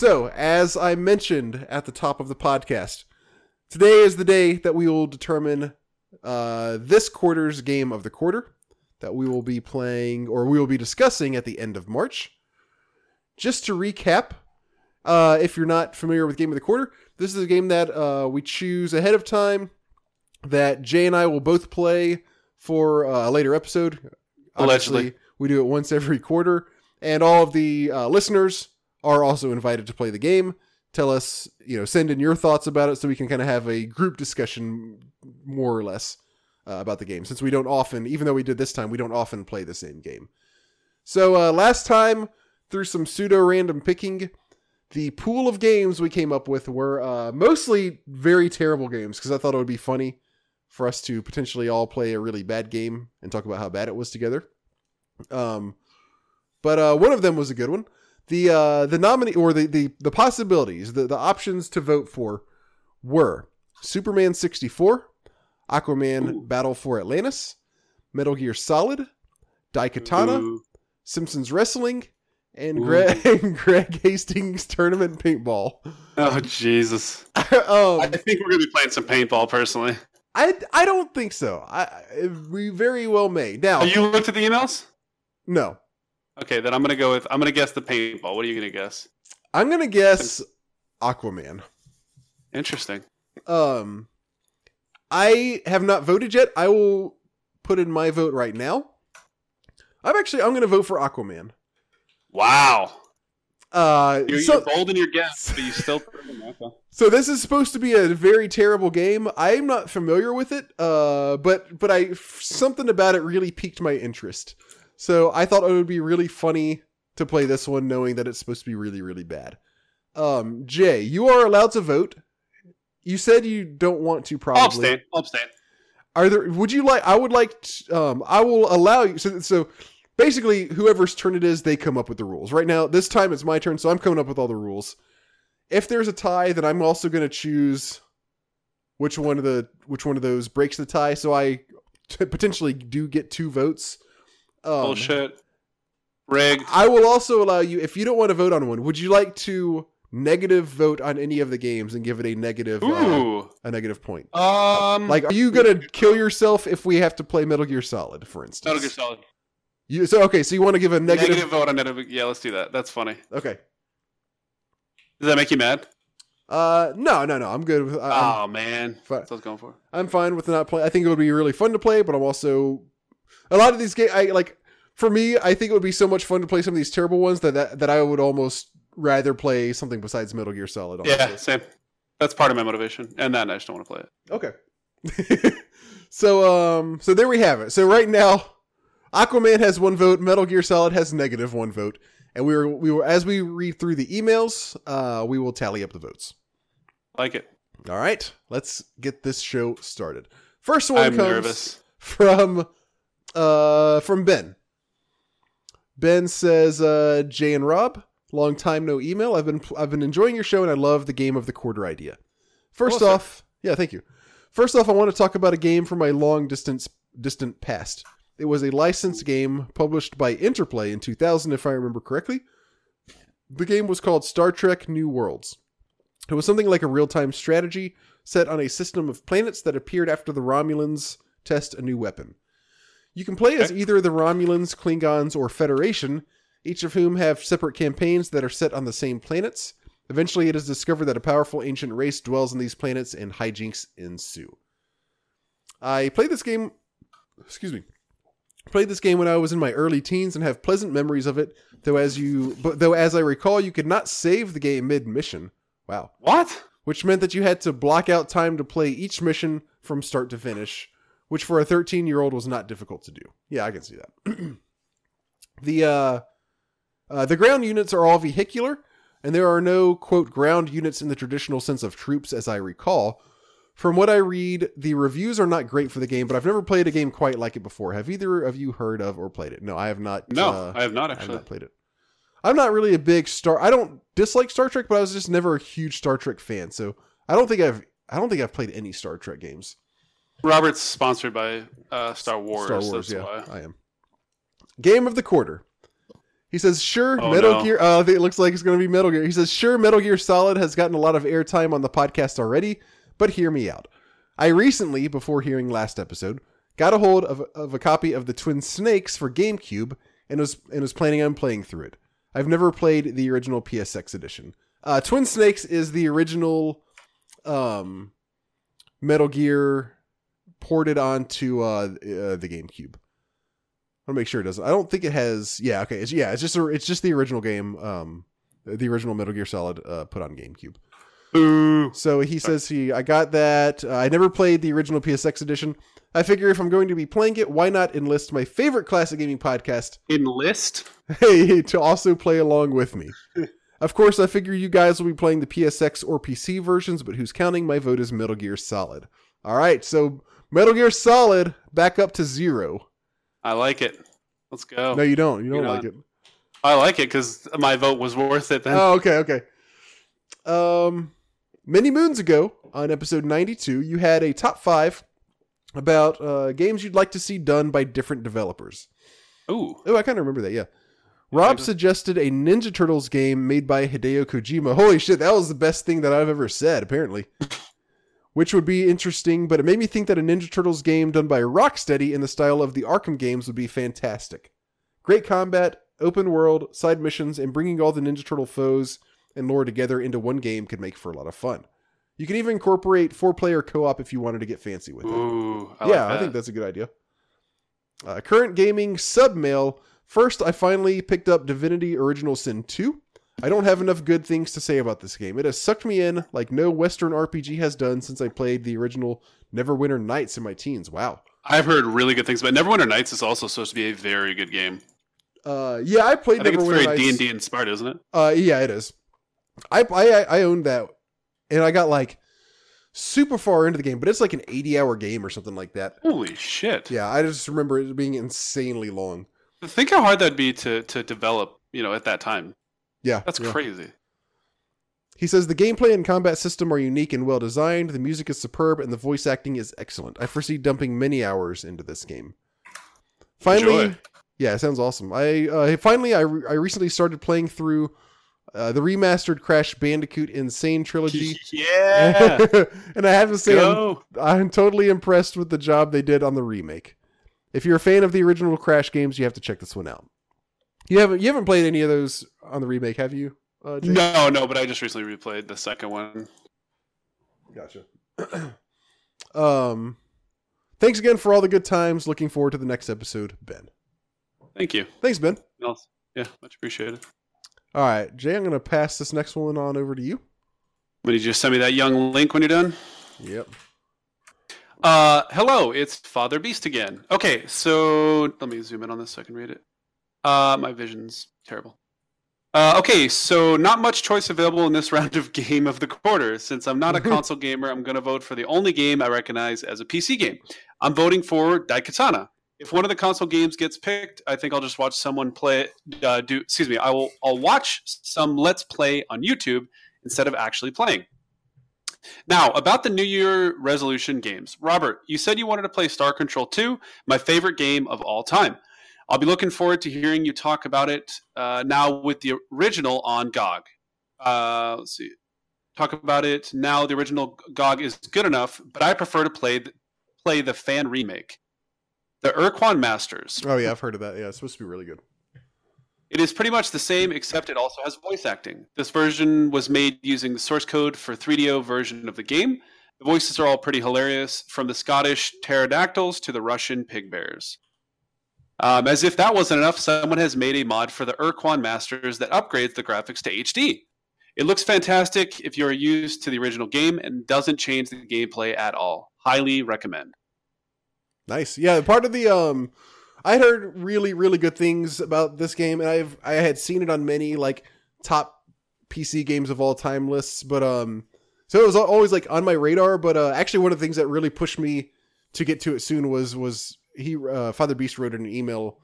So, as I mentioned at the top of the podcast, today is the day that we will determine uh, this quarter's game of the quarter that we will be playing or we will be discussing at the end of March. Just to recap, uh, if you're not familiar with Game of the Quarter, This is a game that uh, we choose ahead of time that Jay and I will both play for uh, a later episode. Obviously, Allegedly. we do it once every quarter, and all of the uh, listeners are also invited to play the game. Tell us, you know, send in your thoughts about it so we can kind of have a group discussion, more or less, uh, about the game. Since we don't often, even though we did this time, we don't often play the same game. So uh, last time, through some pseudo random picking, the pool of games we came up with were uh, mostly very terrible games because I thought it would be funny for us to potentially all play a really bad game and talk about how bad it was together. Um, but uh, one of them was a good one. The uh, the nominee or the, the the possibilities, the, the options to vote for were Superman 64, Aquaman Ooh. Battle for Atlantis, Metal Gear Solid, Daikatana, Ooh. Simpsons Wrestling, and Greg, and Greg Hastings Tournament Paintball. Oh Jesus! I um, think we're gonna be playing some paintball personally. I I don't think so. I I- we very well may. Now, Have you looked at the emails? no, Okay, then I'm gonna go with I'm gonna guess the paintball. What are you gonna guess? I'm gonna guess Aquaman. Interesting. Um, I have not voted yet. I will put in my vote right now. I'm actually I'm gonna vote for Aquaman. Wow. Uh, You're, so, you're bold in your guess, but you still. so this is supposed to be a very terrible game. I'm not familiar with it, uh, but but I something about it really piqued my interest. So I thought it would be really funny to play this one, knowing that it's supposed to be really really bad. Um, Jay, you are allowed to vote. You said you don't want to. Probably. I'll abstain. I'll abstain. Are there? Would you like? I would like. t- um, I will allow you. So, so basically, whoever's turn it is, they come up with the rules. Right now, this time it's my turn, so I'm coming up with all the rules. If there's a tie, then I'm also going to choose which one of the which one of those breaks the tie. So I t- potentially do get two votes. Um, Bullshit. Rigged. I will also allow you if you don't want to vote on one. Would you like to negative vote on any of the games and give it a negative uh, a negative point? Um. Like, are you gonna kill yourself if we have to play Metal Gear Solid, for instance? Metal Gear Solid. You, so okay, so you want to give a Negative, negative? vote on it. Yeah, let's do that. That's funny. Okay. Does that make you mad? Uh, no, no, no. I'm good with. I, I'm, oh man, fi- that's what I was going for. I'm fine with not playing. I think it would be really fun to play, but I'm also a lot of these games. I like for me. I think it would be so much fun to play some of these terrible ones that that, that I would almost rather play something besides Metal Gear Solid. Honestly. Yeah, same. That's part of my motivation, and then I just don't want to play it. Okay. so um so there we have it. So right now Aquaman has one vote, Metal Gear Solid has negative one vote. And we were we were as we read through the emails, uh we will tally up the votes. Like it. All right, let's get this show started. First one I'm comes nervous. from uh from Ben. Ben says, uh, Jay and Rob, long time no email. I've been I've been enjoying your show and I love the game of the quarter idea. First Awesome. off, yeah, thank you. First off, I want to talk about a game from my long distance distant past. It was a licensed game published by Interplay in 2000, if I remember correctly. The game was called Star Trek New Worlds. It was something like a real time strategy set on a system of planets that appeared after the Romulans test a new weapon. You can play as either the Romulans, Klingons, or Federation, each of whom have separate campaigns that are set on the same planets. Eventually, it is discovered that a powerful ancient race dwells on these planets and hijinks ensue. I played this game, excuse me, played this game when I was in my early teens and have pleasant memories of it. Though as you, but though as I recall, you could not save the game mid mission. Wow, What? which meant that you had to block out time to play each mission from start to finish, which for a 13 year old was not difficult to do. Yeah, I can see that. the uh, uh, the ground units are all vehicular, and there are no quote ground units in the traditional sense of troops, as I recall. From what I read, the reviews are not great for the game, but I've never played a game quite like it before. Have either of you heard of or played it? No, I have not. No, uh, I have not I have actually. not played it. I'm not really a big Star. I don't dislike Star Trek, but I was just never a huge Star Trek fan. So I don't think I've. I don't think I've played any Star Trek games. Robert's sponsored by uh, Star Wars. Star Wars, that's yeah, why. I am. Game of the quarter. He says, "Sure, Oh, Metal no. Gear." Uh, it looks like it's going to be Metal Gear. He says, "Sure, Metal Gear Solid has gotten a lot of airtime on the podcast already, but hear me out. I recently, before hearing last episode, got a hold of, of a copy of the Twin Snakes for GameCube and was and was planning on playing through it. I've never played the original PSX edition. Uh, Twin Snakes is the original um, Metal Gear ported onto uh, uh the GameCube. I want to make sure it doesn't. I don't think it has. Yeah, okay. It's, yeah, it's just a, it's just the original game. Um, the original Metal Gear Solid uh, put on GameCube. So he says he I got that. Uh, I never played the original PSX edition. I figure if I'm going to be playing it, why not enlist my favorite classic gaming podcast, Enlist? hey, to also play along with me. of course, I figure you guys will be playing the PSX or PC versions, but who's counting? My vote is Metal Gear Solid. All right, so Metal Gear Solid back up to zero. I like it. Let's go. No, you don't. You don't You're like it. I like it because my vote was worth it then. Oh, okay, okay. Um, many moons ago on episode 92, you had a top five about uh, games you'd like to see done by different developers. Ooh. Oh, I kind of remember that, yeah. Rob Okay. suggested a Ninja Turtles game made by Hideo Kojima. Holy shit, that was the best thing that I've ever said, apparently. Which would be interesting, but it made me think that a Ninja Turtles game done by Rocksteady in the style of the Arkham games would be fantastic. Great combat, open world, side missions, and bringing all the Ninja Turtle foes and lore together into one game could make for a lot of fun. You could even incorporate four player co op if you wanted to get fancy with it Ooh. I yeah, like I think that's a good idea. Uh, current gaming submail. First, I finally picked up Divinity Original Sin 2. I don't have enough good things to say about this game. It has sucked me in like no Western RPG has done since I played the original Neverwinter Nights in my teens. Wow. I've heard really good things, but Neverwinter Nights is also supposed to be a very good game. Uh, yeah, I played I think it's very D and D inspired, isn't it? Uh, yeah, it is. I I I owned that, and I got like super far into the game, but it's like an eighty-hour game or something like that. Holy shit! Yeah, I just remember it being insanely long. Think how hard that'd be to to develop. You know, at that time, Yeah, that's yeah. crazy. He says the gameplay and combat system are unique and well designed. The music is superb, and the voice acting is excellent. I foresee dumping many hours into this game. Finally, Enjoy. yeah, it sounds awesome. I uh, finally I, re- I recently started playing through uh, the remastered Crash Bandicoot N. Sane trilogy, yeah. and I have to say I'm, I'm totally impressed with the job they did on the remake. If you're a fan of the original Crash games, you have to check this one out. You haven't you haven't played any of those on the remake, have you? Uh, No, no, but I just recently replayed the second one. Gotcha. um, thanks again for all the good times. Looking forward to the next episode, Ben. Thank you. Thanks, Ben. Yeah, much appreciated. All right, Jay, I'm going to pass this next one on over to you. Would you just send me that young link when you're done? Yep. Uh, hello, it's Father Beast again. Okay, so let me zoom in on this so I can read it. Uh, my vision's terrible. Uh, okay, so not much choice available in this round of Game of the Quarter. Since I'm not a console gamer, I'm going to vote for the only game I recognize as a PC game. I'm voting for Daikatana. If one of the console games gets picked, I think I'll just watch someone play. Uh, do excuse me? I will. I'll watch some Let's Play on YouTube instead of actually playing. Now, about the New Year resolution games. Robert, you said you wanted to play Star Control 2, my favorite game of all time. I'll be looking forward to hearing you talk about it uh, now with the original on GOG. Uh, let's see. Talk about it now. The original GOG is good enough, but I prefer to play the, play the fan remake. The Ur-Quan Masters. Oh yeah, I've heard of that. Yeah, it's supposed to be really good. It is pretty much the same, except it also has voice acting. This version was made using the source code for 3DO version of the game. The voices are all pretty hilarious, from the Scottish pterodactyls to the Russian pig bears. Um, as if that wasn't enough, someone has made a mod for the Ur-Quan Masters that upgrades the graphics to HD. It looks fantastic if you're used to the original game and doesn't change the gameplay at all. Highly recommend. Nice. Yeah, part of the um I heard really really good things about this game and I've I had seen it on many like top PC games of all time lists, but um so it was always like on my radar, but uh actually one of the things that really pushed me to get to it soon was was he uh Father Beast wrote an email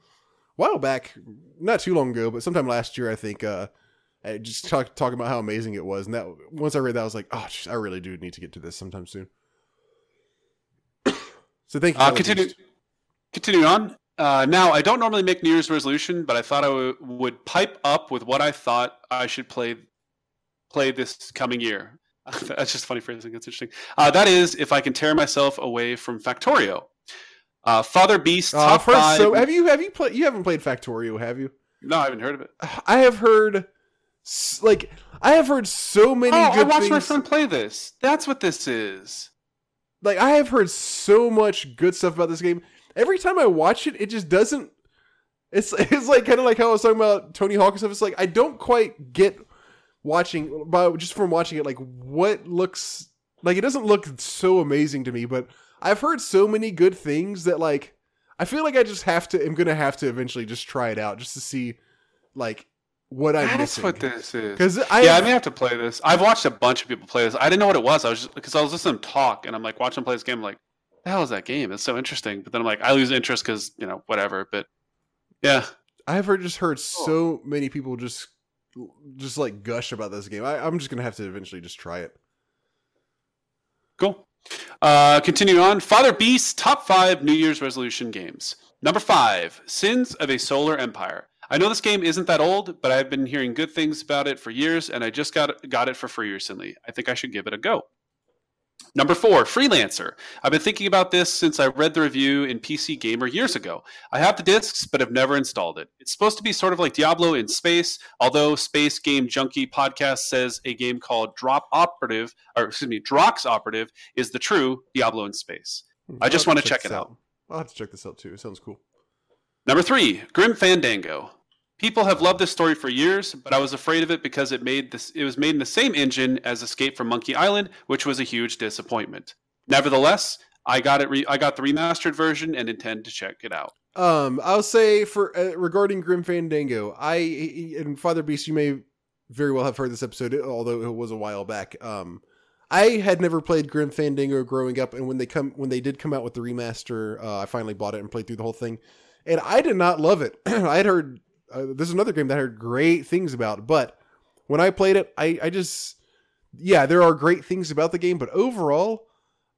a while back, not too long ago, but sometime last year I think uh uh, just talk, talking about how amazing it was, and that once I read that, I was like, "Oh, I really do need to get to this sometime soon." So thank you. Uh, continue, continue on. Uh, now, I don't normally make New Year's resolution, but I thought I w- would pipe up with what I thought I should play play this coming year. That's just funny phrasing. That's interesting. Uh, that is, if I can tear myself away from Factorio. Uh, Father Beast Uh, first, five. so have you have you played? You haven't played Factorio, have you? no, I haven't heard of it. I have heard like I have heard so many Oh, I watched my things. friend play this. That's what this is. Like I have heard so much good stuff about this game. Every time I watch it, it just doesn't. It's it's like kind of like how I was talking about Tony Hawk and stuff. It's like I don't quite get watching, but just from watching it, like what looks like it doesn't look so amazing to me. But I've heard so many good things that like I feel like I just have to. I'm gonna have to eventually just try it out just to see like what I'm That's missing. what this is. Because I yeah, I may have to play this. I've watched a bunch of people play this. I didn't know what it was. I was just because I was listening to them talk, and I'm like watching them play this game. I'm like, the hell is that game? It's so interesting. But then I'm like, I lose interest because you know whatever. But yeah, I've heard just heard so many people just just like gush about this game. I, I'm just gonna have to eventually just try it. Cool. Uh, continue on. Father Beast top five New Year's resolution games. Number five, Sins of a Solar Empire. I know this game isn't that old, but I've been hearing good things about it for years, and I just got got it for free recently. I think I should give it a go. Number four, Freelancer. I've been thinking about this since I read the review in PC Gamer years ago. I have the discs, but have never installed it. It's supposed to be sort of like Diablo in space, although Space Game Junkie podcast says a game called Drop Operative, or excuse me, Drox Operative is the true Diablo in space. Hmm, I just I'll have wanna check this it out. I'll have to check this out too. It sounds cool. Number three, Grim Fandango. People have loved this story for years, but I was afraid of it because it made this it was made in the same engine as Escape from Monkey Island, which was a huge disappointment. Nevertheless, I got it re- I got the remastered version and intend to check it out. Um, I'll say for uh, regarding Grim Fandango, I and Father Beast, you may very well have heard this episode, although it was a while back. Um, I had never played Grim Fandango growing up, and when they come when they did come out with the remaster, uh, I finally bought it and played through the whole thing, and I did not love it. I had heard uh, this is another game that I heard great things about, but when I played it, I I just yeah, there are great things about the game, but overall,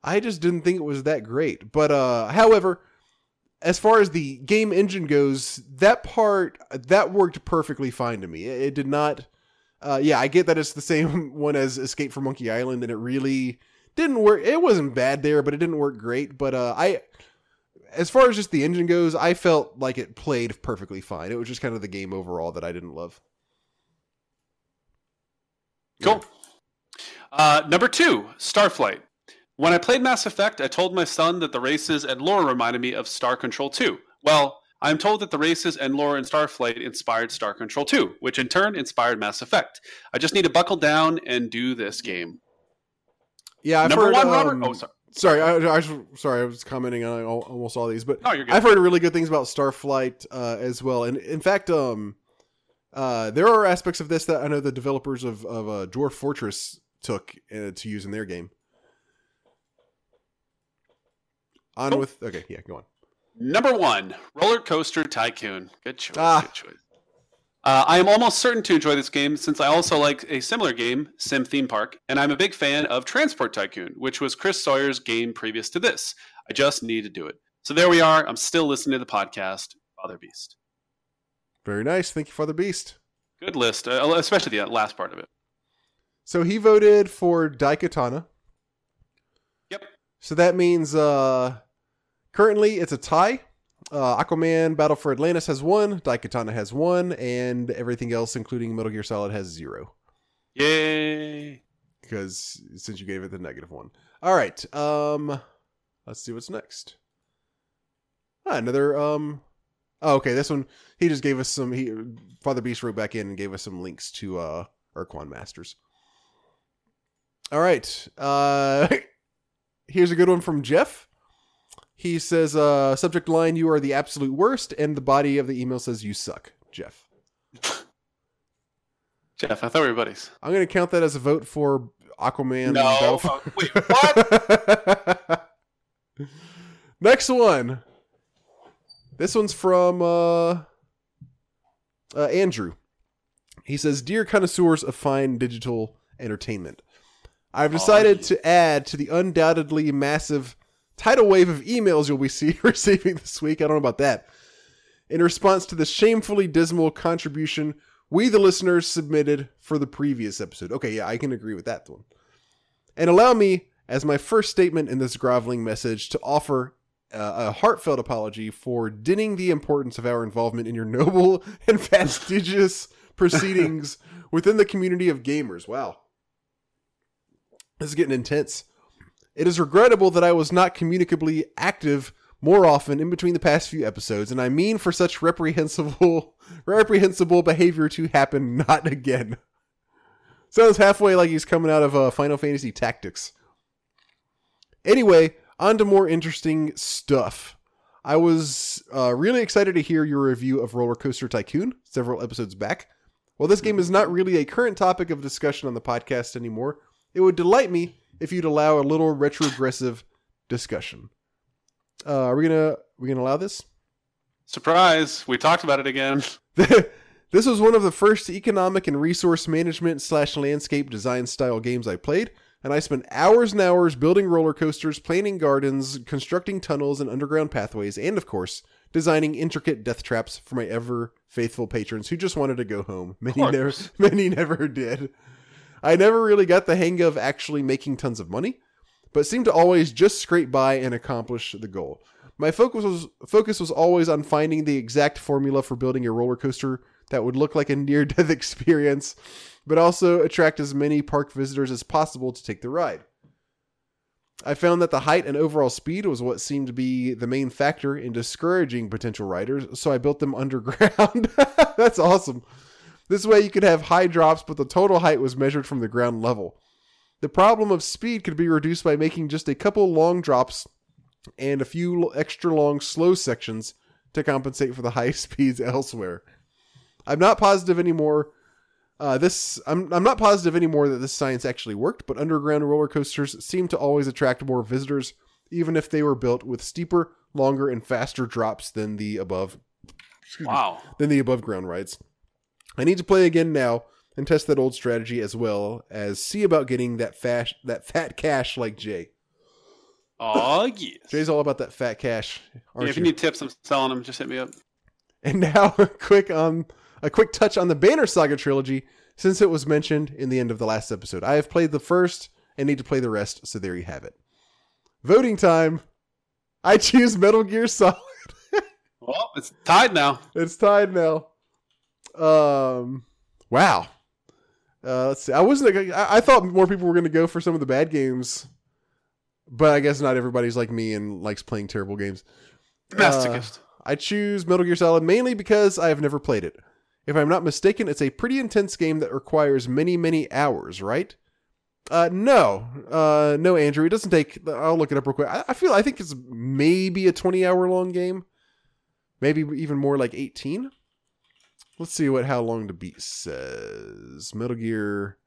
I just didn't think it was that great. But uh, however as far as the game engine goes, that part that worked perfectly fine to me. It, it did not. Uh, yeah, I get that it's the same one as Escape from Monkey Island, and it really didn't work. It wasn't bad there, but it didn't work great. But uh, I, as far as just the engine goes, I felt like it played perfectly fine. It was just kind of the game overall that I didn't love. Cool. Uh, number two, Starflight. When I played Mass Effect, I told my son that the races and lore reminded me of Star Control 2. Well, I'm told that the races and lore in Starflight inspired Star Control 2, which in turn inspired Mass Effect. I just need to buckle down and do this game. Yeah, I've Number heard, one, um, Robert. Oh, sorry. Sorry, I, I was- sorry, I was commenting on al- almost all these, but No. I've heard really good things about Starflight uh, as well, and in fact, um, uh, there are aspects of this that I know the developers of of uh, Dwarf Fortress took uh, to use in their game. On with okay, yeah, go on. Number one, Roller Coaster Tycoon. Good choice. Ah. Good choice. Uh, I am almost certain to enjoy this game since I also like a similar game, Sim Theme Park, and I'm a big fan of Transport Tycoon, which was Chris Sawyer's game previous to this. I just need to do it. So there we are. I'm still listening to the podcast, Father Beast. Very nice, thank you, Father Beast. Good list, uh, especially the last part of it. So he voted for Daikatana. Yep. So that means uh, currently it's a tie. Uh, Aquaman Battle for Atlantis has one, Daikatana has one, and everything else, including Metal Gear Solid, has zero. Yay! Because since you gave it the negative one. All right. Um, let's see what's next. Ah, another um. Oh, okay. This one he just gave us some. He Father Beast wrote back in and gave us some links to uh Ur-Quan Masters. All right. Uh, here's a good one from Jeff. He says, uh, subject line, you are the absolute worst, and the body of the email says, you suck, Jeff. Jeff, I thought we were buddies. I'm going to count that as a vote for Aquaman. No. Uh, wait, what? Next one. This one's from uh, uh, Andrew. He says, Dear connoisseurs of fine digital entertainment, I've decided yeah. to add to the undoubtedly massive tidal wave of emails you'll be see- receiving this week. I don't know about that. In response to the shamefully dismal contribution we, the listeners, submitted for the previous episode. Okay, yeah, I can agree with that one. And allow me, as my first statement in this groveling message, to offer uh, a heartfelt apology for dinning the importance of our involvement in your noble and fastidious proceedings within the community of gamers. Wow. This is getting intense. It is regrettable that I was not communicably active more often in between the past few episodes, and I mean for such reprehensible reprehensible behavior to happen not again. Sounds halfway like he's coming out of uh, Final Fantasy Tactics. Anyway, on to more interesting stuff. I was uh, really excited to hear your review of Roller Coaster Tycoon several episodes back. While this game is not really a current topic of discussion on the podcast anymore, it would delight me if you'd allow a little retrogressive discussion. Uh, are we gonna we gonna allow this? Surprise! We talked about it again. this was one of the first economic and resource management slash landscape design style games I played, and I spent hours and hours building roller coasters, planting gardens, constructing tunnels and underground pathways, and of course, designing intricate death traps for my ever faithful patrons who just wanted to go home. Many never, many never did. I never really got the hang of actually making tons of money, but seemed to always just scrape by and accomplish the goal. My focus was focus was always on finding the exact formula for building a roller coaster that would look like a near death experience, but also attract as many park visitors as possible to take the ride. I found that the height and overall speed was what seemed to be the main factor in discouraging potential riders, so I built them underground. That's awesome. This way you could have high drops, but the total height was measured from the ground level. The problem of speed could be reduced by making just a couple long drops and a few extra long slow sections to compensate for the high speeds elsewhere. I'm not positive anymore. Uh, this I'm I'm not positive anymore that this science actually worked, but underground roller coasters seem to always attract more visitors, even if they were built with steeper, longer, and faster drops than the above. Wow. Than the above ground rides. I need to play again now and test that old strategy as well as see about getting that fat that fat cash like Jay. Oh yes. Jay's all about that fat cash. Yeah, if you, you need tips, I'm selling them. Just hit me up. And now, quick um, a quick touch on the Banner Saga trilogy, since it was mentioned in the end of the last episode. I have played the first and need to play the rest, so there you have it. Voting time. I choose Metal Gear Solid. well, it's tied now. It's tied now. Um, wow. Uh, let's see. I wasn't. I, I thought more people were going to go for some of the bad games, but I guess not everybody's like me and likes playing terrible games. Masochist. Uh, I choose Metal Gear Solid mainly because I have never played it. If I'm not mistaken, it's a pretty intense game that requires many, many hours, right? Uh, no, uh, no, Andrew. It doesn't take. I'll look it up real quick. I, I feel. I think it's maybe a 20 hour long game, maybe even more like 18. Let's see what how long to beat says. Metal Gear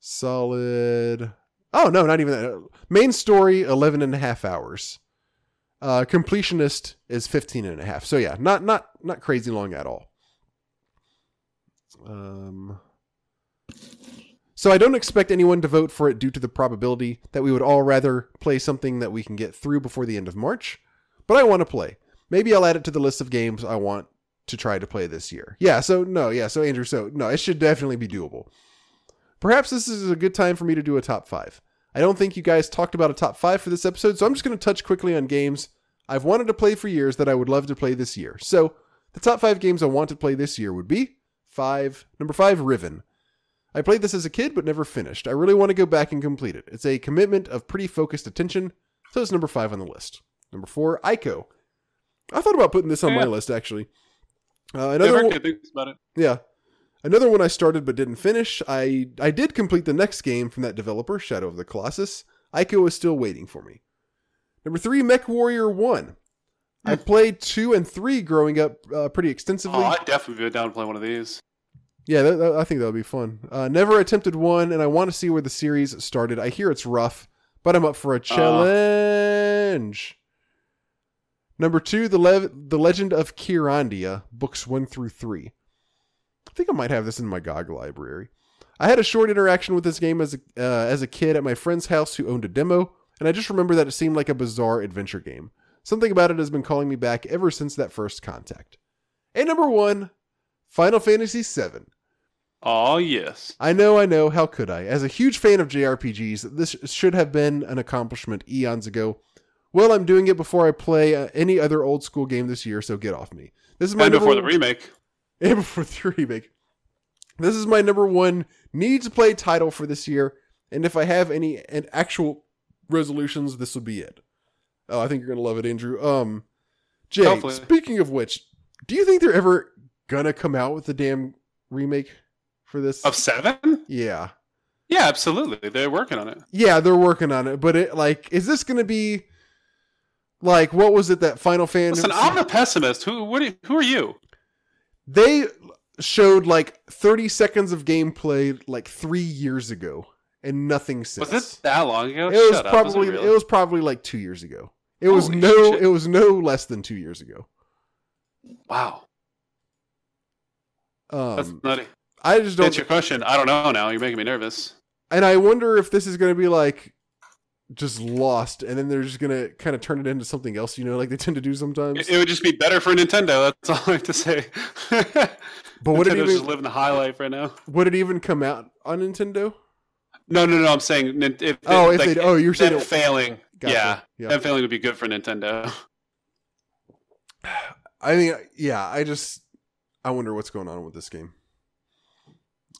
Solid. Oh no, not even that. Main story 11 and a half hours. Uh, completionist is 15 and a half. So yeah, not not not crazy long at all. Um so I don't expect anyone to vote for it due to the probability that we would all rather play something that we can get through before the end of March, but I want to play. Maybe I'll add it to the list of games I want to try to play this year. Yeah, so no, yeah, so Andrew, so no, it should definitely be doable. Perhaps this is a good time for me to do a top five. I don't think you guys talked about a top five for this episode, so I'm just going to touch quickly on games I've wanted to play for years that I would love to play this year. So the top five games I want to play this year would be five. Number five, Riven. I played this as a kid but never finished. I really want to go back and complete it. It's a commitment of pretty focused attention, so it's number five on the list. Number four, Ico. I thought about putting this on my list actually. Uh, another one, about it. Yeah, another one I started but didn't finish. I I did complete the next game from that developer, Shadow of the Colossus. Ico is still waiting for me. Number three, Mech Warrior One. I hmm. played two and three growing up uh, pretty extensively. Oh, I'd definitely be down to play one of these. Yeah, that, that, I think that would be fun. Uh, never attempted one, and I want to see where the series started. I hear it's rough, but I'm up for a uh. challenge. Number two, the Le- the Legend of Kyrandia, books one through three. I think I might have this in my GOG library. I had a short interaction with this game as a, uh, as a kid at my friend's house who owned a demo, and I just remember that it seemed like a bizarre adventure game. Something about it has been calling me back ever since that first contact. And number one, Final Fantasy VII. Oh, yes. I know, I know. How could I? As a huge fan of JRPGs, this should have been an accomplishment eons ago. Well, I'm doing it before I play uh, any other old school game this year, so get off me. This is my and before one. the remake. And before the remake. This is my number one need to play title for this year, and if I have any and actual resolutions, this will be it. Oh, I think you're gonna love it, Andrew. Um, Jay. Hopefully. Speaking of which, do you think they're ever gonna come out with the damn remake for this? Of seven? yeah, Yeah, absolutely. They're working on it. yeah, they're working on it. But it like, is this gonna be like what was it that Final Fantasy? Listen, I'm a pessimist. Who? What? Are you, who are you? they showed like 30 seconds of gameplay like three years ago, and nothing since. Was it that long ago? It was up. probably Was it it, was probably like two years ago. It was no shit. it was no less than two years ago. wow. That's Um, nutty. I just don't, That's your question. I don't know. Now you're making me nervous. and I wonder if this is going to be like just lost, and then they're just to kind of turn it into something else. You know, like they tend to do sometimes. It, it would just be better for Nintendo. That's all I have to say. but would it Nintendo's just living the high life right now. would it even come out on Nintendo? No, no, no. I'm saying if Oh, if like, they oh you're saying it, failing. Gotcha. Yeah, yeah. them failing would be good for Nintendo. I mean, yeah, I just I wonder what's going on with this game.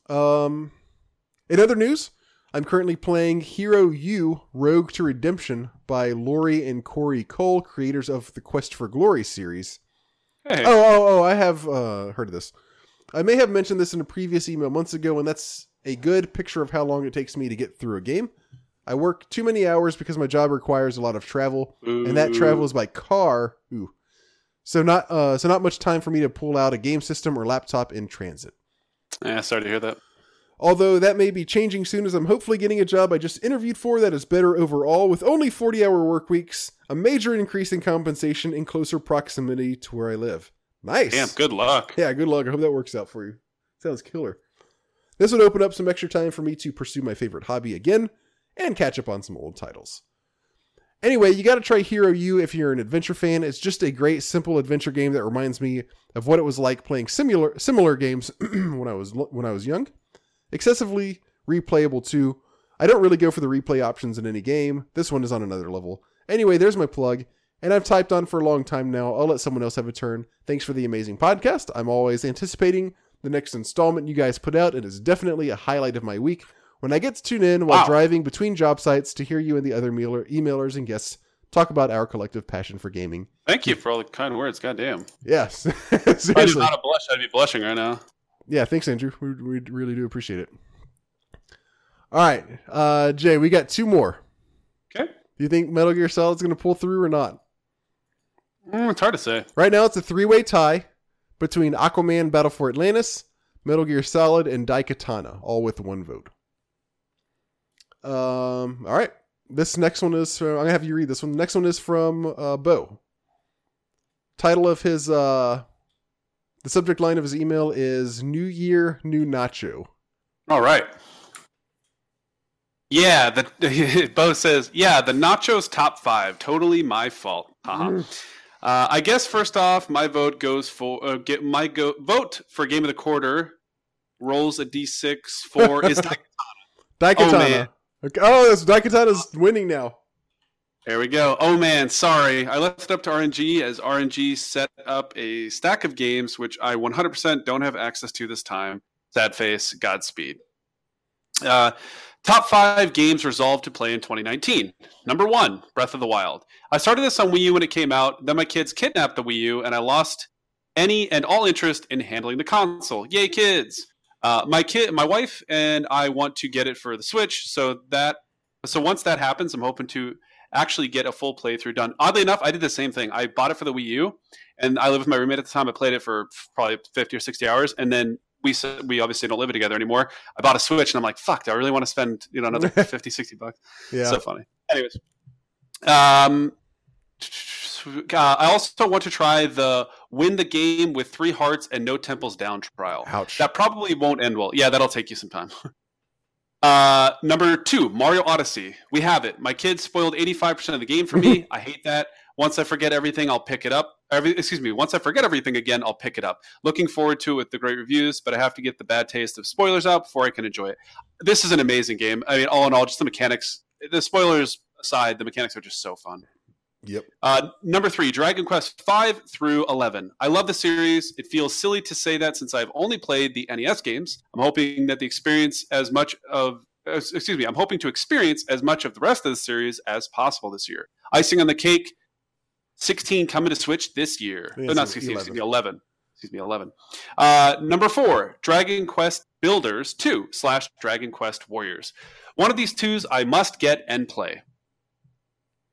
Um, in other news, I'm currently playing Hero U Rogue to Redemption by Lori and Corey Cole, creators of the Quest for Glory series. Hey, Oh, oh, oh, I have uh, heard of this. I may have mentioned this in a previous email months ago, and that's a good picture of how long it takes me to get through a game. I work too many hours because my job requires a lot of travel, and that travel is by car. Ooh. So not uh so not much time for me to pull out a game system or laptop in transit. Yeah, sorry to hear that. Although that may be changing soon as I'm hopefully getting a job I just interviewed for that is better overall with only 40 hour work weeks, a major increase in compensation and closer proximity to where I live. Nice. Damn, good luck. Yeah, good luck. I hope that works out for you. Sounds killer. This would open up some extra time for me to pursue my favorite hobby again and catch up on some old titles. Anyway, you got to try Hero U if you're an adventure fan. It's just a great, simple adventure game that reminds me of what it was like playing similar similar games when I was when I was young. Excessively replayable too. I don't really go for the replay options in any game. This one is on another level. Anyway, there's my plug. And I've typed on for a long time now. I'll let someone else have a turn. Thanks for the amazing podcast. I'm always anticipating the next installment you guys put out. It is definitely a highlight of my week when I get to tune in while Wow. driving between job sites to hear you and the other mailer, emailers and guests talk about our collective passion for gaming. Thank you for all the kind words. God damn. Yes, If I did not a blush, I'd be blushing right now. Yeah, thanks, Andrew. We, we really do appreciate it. All right, uh, Jay, we got two more. Okay. Do you think Metal Gear Solid's going to pull through or not? Mm, it's hard to say. Right now, it's a three-way tie between Aquaman, Battle for Atlantis, Metal Gear Solid, and Daikatana, all with one vote. Um. All right. This next one is. From, I'm gonna have you read this one. The next one is from uh, Bo. Title of his. uh The subject line of his email is "New Year, New Nacho." All right. Yeah, the Bo says, yeah, the nachos top five, totally my fault. Haha. Uh, I guess first off, my vote goes for uh, get my go vote for game of the quarter. Rolls a d6 for is Daik- Daikatana. Oh, man. Okay. Oh, that's Daikatana's winning now. There we go. Oh man, sorry, I left it up to RNG as RNG set up a stack of games which I 100% don't have access to this time. Sad face, Godspeed. Uh, top five games resolved to play in 2019. Number one, Breath of the Wild. I started this on Wii U when it came out. Then my kids kidnapped the Wii U, and I lost any and all interest in handling the console. Yay, kids! Uh, my kid, my wife, and I want to get it for the Switch. So that, so once that happens, I'm hoping to actually get a full playthrough done. Oddly enough, I did the same thing. I bought it for the Wii U, and I lived with my roommate at the time. I played it for probably 50 or 60 hours, and then we we obviously don't live together anymore. I bought a Switch, and I'm like, fuck, do I really want to spend you know another 50, 60 bucks? Yeah. So funny. Anyways, um, uh, I also want to try the win the game with three hearts and no temples down trial. Ouch. That probably won't end well. Yeah, that'll take you some time. uh, number two, Mario Odyssey. We have it. My kids spoiled 85% of the game for me. I hate that. Once I forget everything, I'll pick it up. Every, excuse me. Once I forget everything again, I'll pick it up. Looking forward to it with the great reviews, but I have to get the bad taste of spoilers out before I can enjoy it. This is an amazing game. I mean, all in all, just the mechanics. The spoilers aside, the mechanics are just so fun. Yep. Uh, number three, Dragon Quest five through eleven. I love the series. It feels silly to say that since I've only played the NES games. I'm hoping that the experience as much of uh, excuse me, I'm hoping to experience as much of the rest of the series as possible this year. Icing on the cake, 16 coming to Switch this year. Yeah, Oh, not 16, 11. excuse me, 11. Excuse me, 11. Uh, number four, Dragon Quest Builders 2 slash Dragon Quest Warriors. One of these twos I must get and play.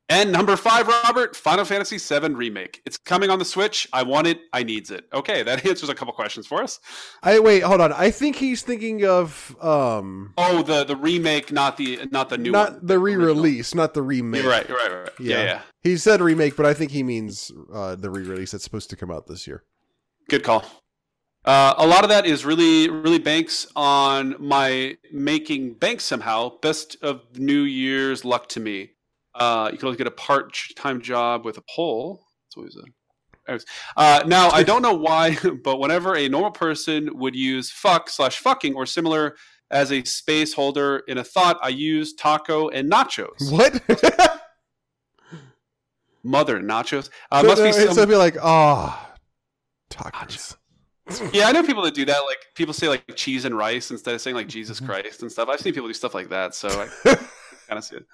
And number five, Robert, Final Fantasy VII Remake. It's coming on the Switch. I want it. I needs it. Okay, that answers a couple questions for us. I wait, hold on. I think he's thinking of um Oh, the the remake, not the not the new not one. the re-release, not the remake. You're right. You're right. You're right. Yeah. Yeah. yeah. He said remake, but I think he means uh, the re-release that's supposed to come out this year. Good call. Uh, a lot of that is really, really banks on my making bank somehow. Best of New Year's luck to me. Uh, you can always get a part-time job with a pole. That's always a. Uh, now I don't know why, but whenever a normal person would use fuck slash fucking or similar as a space holder in a thought, I use taco and nachos. What? Mother nachos. Uh, so, must be uh, some. it'd be like, ah, tacos. Yeah, I know people that do that. Like people say like cheese and rice instead of saying like Jesus Mm-hmm. Christ and stuff. I've seen people do stuff like that, so I kind of see it.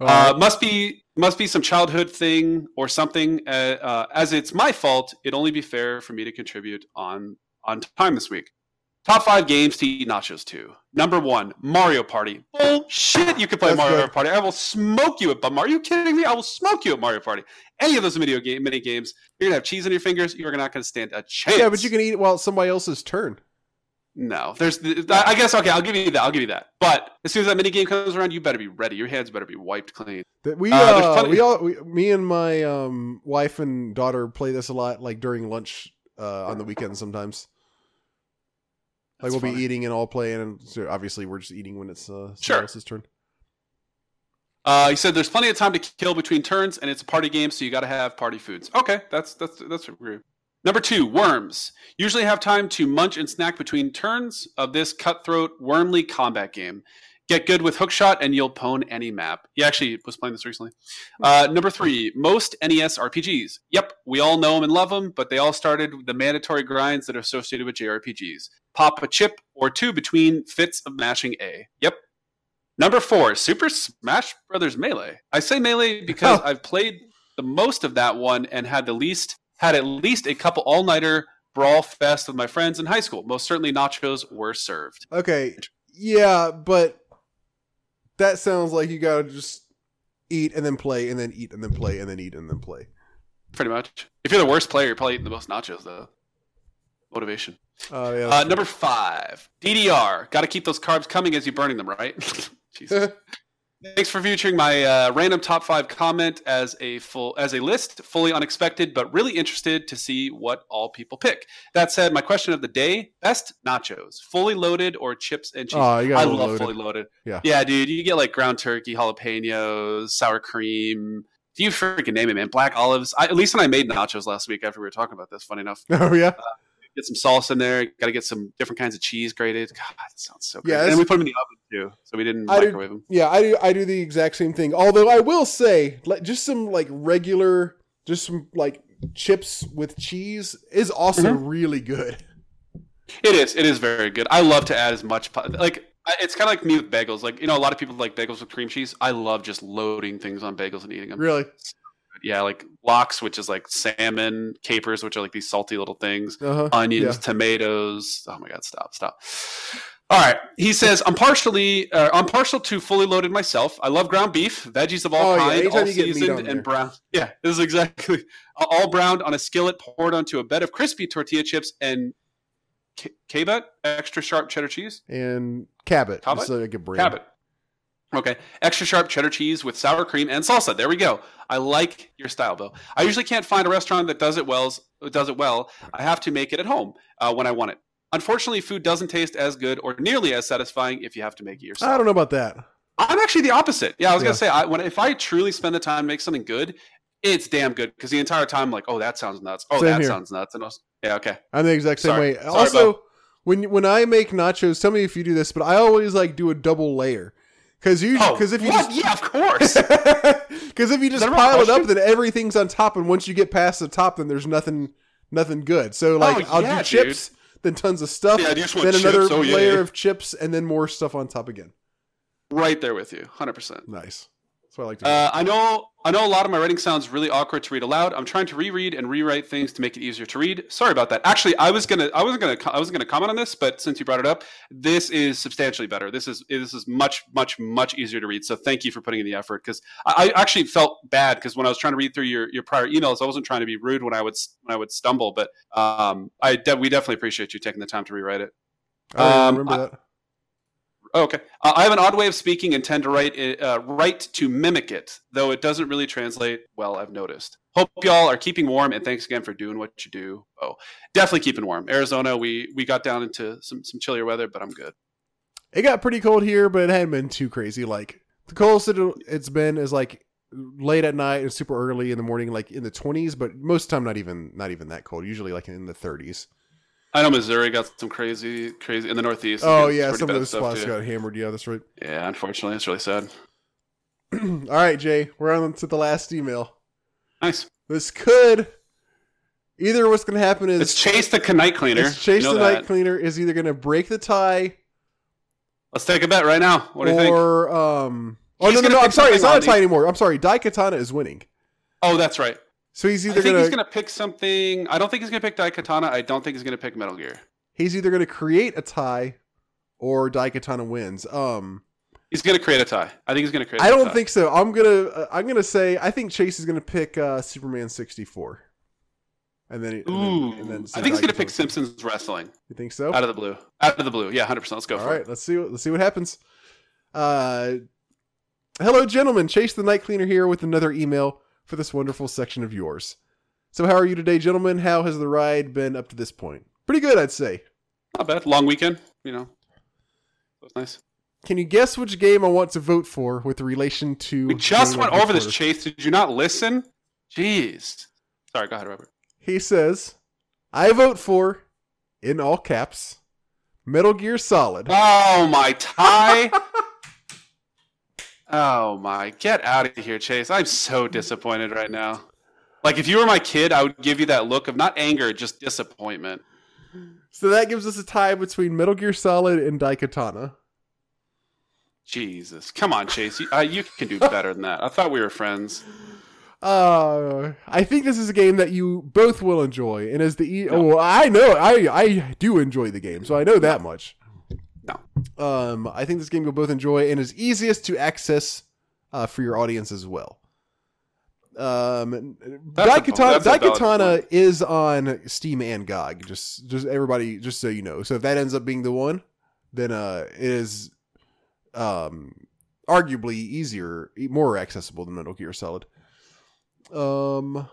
Uh, must be must be some childhood thing or something. Uh, uh, as it's my fault, it'd only be fair for me to contribute on on time this week. Top five games to eat nachos to. Number one, Mario Party. Bullshit! You can play That's Mario good. Party. I will smoke you at. But are you kidding me? I will smoke you at Mario Party. Any of those video game mini games, you're gonna have cheese on your fingers. You're not gonna stand a chance. yeah, but you can eat it while it's somebody else's turn. No, there's. I guess okay. I'll give you that. I'll give you that. But as soon as that mini game comes around, you better be ready. Your hands better be wiped clean. We, Uh, uh, we all, we, me and my um, wife and daughter play this a lot, like during lunch uh, on the weekends. Sometimes, like That's we'll be eating and all playing, and so obviously we're just eating when it's uh, Sure. else's turn. Uh, he said there's plenty of time to kill between turns, and it's a party game, so you got to have party foods. Okay, that's that's that's agree. Number two, worms. Usually have time to munch and snack between turns of this cutthroat wormly combat game. Get good with hookshot, and you'll pwn any map. He actually was playing this recently. Uh, number three, most NES RPGs. Yep, we all know them and love them, but they all started with the mandatory grinds that are associated with JRPGs. Pop a chip or two between fits of mashing A. Yep, Number four, Super Smash Brothers Melee. I say Melee because Oh. I've played the most of that one and had the least had at least a couple all nighter brawl fest with my friends in high school. Most certainly, nachos were served. Okay, yeah, but that sounds like you gotta just eat and then play and then eat and then play and then eat and then play. Pretty much. If you're the worst player, you're probably eating the most nachos though. Motivation. Uh, yeah, Uh, number five, DDR. Got to keep those carbs coming as you're burning them, right? Jesus. Thanks for featuring my uh, random top five comment as a full as a list, fully unexpected, but really interested to see what all people pick. That said, my question of the day: best nachos, fully loaded or chips and cheese? oh, you I got love loaded. fully loaded. Yeah. yeah, dude. You get like ground turkey, jalapenos, sour cream. Do you freaking name it, man? Black olives. I, at least when I made nachos last week after we were talking about this. Funny enough, Oh yeah, get some salsa in there. Got to get some different kinds of cheese grated. God, that sounds so good. Yeah, and we put them in the oven too, so we didn't I microwave them. yeah. I do. I do the exact same thing. Although I will say, like, just some like regular, just some like chips with cheese is also Mm-hmm. really good. It is. It is very good. I love to add as much. Like it's kind of like me with bagels. Like you know, a lot of people like bagels with cream cheese. I love just loading things on bagels and eating them. Really. Yeah, like lox, which is like salmon, capers, which are like these salty little things, Uh huh. onions, tomatoes. Oh my god, stop, stop. All right, he says I'm partially, uh, I'm partial to fully loaded myself. I love ground beef, veggies of all Oh, yeah, all you get meat seasoned and brown. Yeah, this is exactly all browned on a skillet, poured onto a bed of crispy tortilla chips and K- Cabot extra sharp cheddar cheese. And Cabot. Cabot? Just like a brand. Cabot. Okay, extra sharp cheddar cheese with sour cream and salsa. There we go. I like your style, Bill. I usually can't find a restaurant that does it well. Does it well. I have to make it at home uh, when I want it. Unfortunately, food doesn't taste as good or nearly as satisfying if you have to make it yourself. I don't know about that. I'm actually the opposite. Yeah, I was Yeah. gonna say I, when if I truly spend the time to make something good, it's damn good because the entire time I'm like, oh, that sounds nuts. Oh, Same that here. sounds nuts. And was, yeah, okay. I'm the exact same Sorry. way. Sorry, also, when when I make nachos, tell me if you do this, but I always like do a double layer because you Oh, because if you what? just yeah, of course. Because if you just pile it up, then everything's on top, and once you get past the top, then there's nothing, nothing good. So like, Oh, I'll yeah, do chips, then tons of stuff, Yeah, then another. Oh, layer yeah. of chips, and then more stuff on top again. Right there with you, hundred percent. Nice. That's what I like to. Uh, I know. I know a lot of my writing sounds really awkward to read aloud. I'm trying to reread and rewrite things to make it easier to read. Sorry about that. Actually, I was gonna. I wasn't gonna. I wasn't gonna comment on this, but since you brought it up, this is substantially better. This is. This is much, much, much easier to read. So thank you for putting in the effort. Because I, I actually felt bad because when I was trying to read through your, your prior emails, I wasn't trying to be rude when I would when I would stumble, but um, I de- we definitely appreciate you taking the time to rewrite it. I um, remember I- that. Oh, okay. Uh, I have an odd way of speaking and tend to write it, uh, write to mimic it, though it doesn't really translate well. I've noticed. Hope y'all are keeping warm, and thanks again for doing what you do. Oh, definitely keeping warm. Arizona, we we got down into some some chillier weather, but I'm good. It got pretty cold here, but it hadn't been too crazy. Like the coldest it- it's been is like late at night and super early in the morning, like in the twenties. But most of the time, not even not even that cold. Usually like in the thirties. I know Missouri got some crazy crazy in the Northeast. Oh yeah, some of those spots too. got hammered. Yeah, that's right. Yeah, unfortunately, it's really sad. All right, Jay, we're on to the last email. Nice. This could either what's going to happen is It's Chase the night cleaner. it's Chase You know the night cleaner is either going to break the tie Let's take a bet right now. What do you think? or um. Oh He's no no no! I'm sorry, it's not a tie anymore. I'm sorry. Daikatana is winning, Oh, that's right. So he's either I think gonna he's gonna pick something. I don't think he's gonna pick Daikatana. I don't think he's gonna pick Metal Gear. he's either going to create a tie or Daikatana wins. Um, He's gonna create a tie. I think he's gonna create. I don't think so. I'm gonna uh, I'm gonna say I think Chase is gonna pick uh, Superman 64, and then, and then- Ooh, and then I think he's gonna pick Simpsons wrestling You think so? out of the blue. Out of the blue. Yeah, hundred percent. Let's go All for right, it. let's see. What, let's see what happens. Uh, hello, gentlemen. Chase the Night Cleaner here with another email for this wonderful section of yours. So, how are you today, gentlemen? How has the ride been up to this point? Pretty good, I'd say. Not bad. Long weekend. You know, that's nice. Can you guess which game I want to vote for with relation to? We just went over this. Chase, did you not listen? Jeez. Sorry. Go ahead, Robert. He says, "I vote for, in all caps, Metal Gear Solid." Oh my tie. Oh my! Get out of here, Chase. I'm so disappointed right now. Like if you were my kid, I would give you that look of not anger, just disappointment. So that gives us a tie between Metal Gear Solid and Daikatana. Jesus, come on, Chase. You, uh, you can do better than that. I thought we were friends. Uh, I think this is a game that you both will enjoy, and as the e- oh, I know I I do enjoy the game, so I know that much. No. Um, I think this game you'll both enjoy, and is easiest to access uh, for your audience as well. Um, Daikatana, that's a valid Daikatana is on Steam and GOG. Just just everybody, just so you know. So if that ends up being the one, then uh, it is um arguably easier, more accessible than Metal Gear Solid. Um.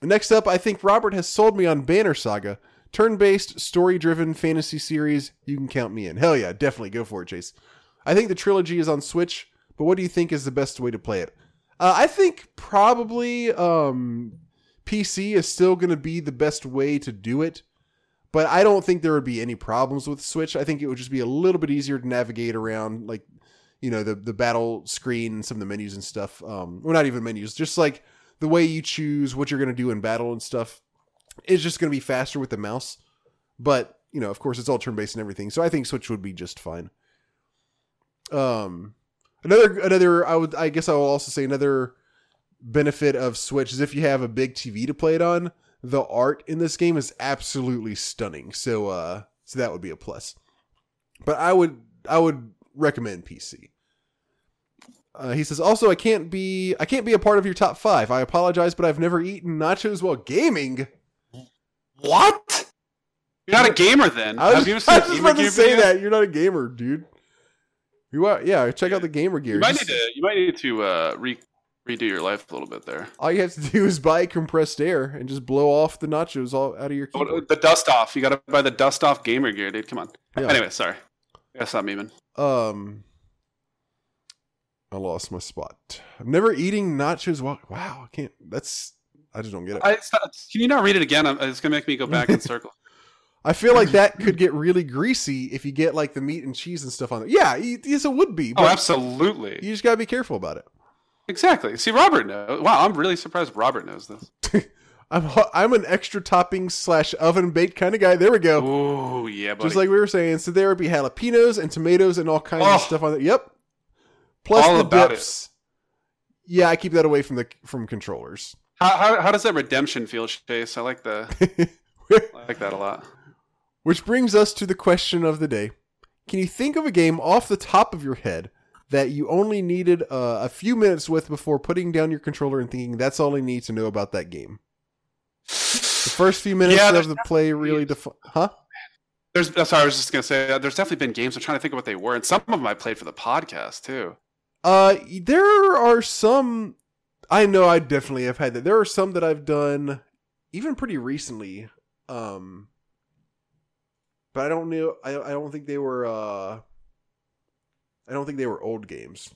Next up, I think Robert has sold me on Banner Saga, turn-based, story-driven fantasy series. You can count me in. Hell yeah, definitely go for it, Chase. I think the trilogy is on Switch, but what do you think is the best way to play it? Uh, I think probably um, PC is still going to be the best way to do it, but I don't think there would be any problems with Switch. I think it would just be a little bit easier to navigate around, like you know the the battle screen some of the menus and stuff. Um, well, not even menus, just like the way you choose what you're going to do in battle and stuff is just going to be faster with the mouse. But you know, of course, it's all turn based and everything, so I think Switch would be just fine. Um, another another I would I guess I will also say another benefit of Switch is if you have a big TV to play it on, the art in this game is absolutely stunning. So uh, so that would be a plus. But I would I would recommend PC. Uh, he says also I can't be I can't be a part of your top five. I apologize, but I've never eaten nachos while gaming. What? You're not a gamer then? I was, Have you ever seen I was gamer about to say video? that you're not a gamer, dude. You are, yeah. Check out the gamer gear. You might need to. You might need to uh, re- redo your life a little bit there. all you have to do is buy compressed air and just blow off the nachos all out of your Oh, keyboard. The dust off. You got to buy the dust off gamer gear, dude. Come on. Yeah. Anyway, sorry. I stop memeing. Um, I lost my spot. I'm never eating nachos. While, wow, I can't. That's I just don't get it. I, can you not read it again? It's gonna make me go back in circle. I feel like that could get really greasy if you get like the meat and cheese and stuff on it. Yeah, yes, it would be. Oh, absolutely. you just gotta be careful about it. Exactly. See, Robert knows. Wow, I'm really surprised Robert knows this. I'm I'm an extra topping slash oven baked kind of guy. There we go. Oh yeah, buddy. Just like we were saying, so there would be jalapenos and tomatoes and all kinds Oh. of stuff on it. Yep. Plus All the about dips. Yeah, I keep that away from the from controllers. How, how, how does that redemption feel, Chase? I like the I like that a lot. Which brings us to the question of the day. Can you think of a game off the top of your head that you only needed uh, a few minutes with before putting down your controller and thinking that's all I need to know about that game? The first few minutes Yeah, of the play really defi- Huh? There's that's what I was just gonna say. uh, There's definitely been games. I'm trying to think of what they were, and some of them I played for the podcast too. Uh, there are some. I know I definitely have had that. There are some that I've done even pretty recently. Um, but I don't know. I I don't think they were. Uh, I don't think they were old games.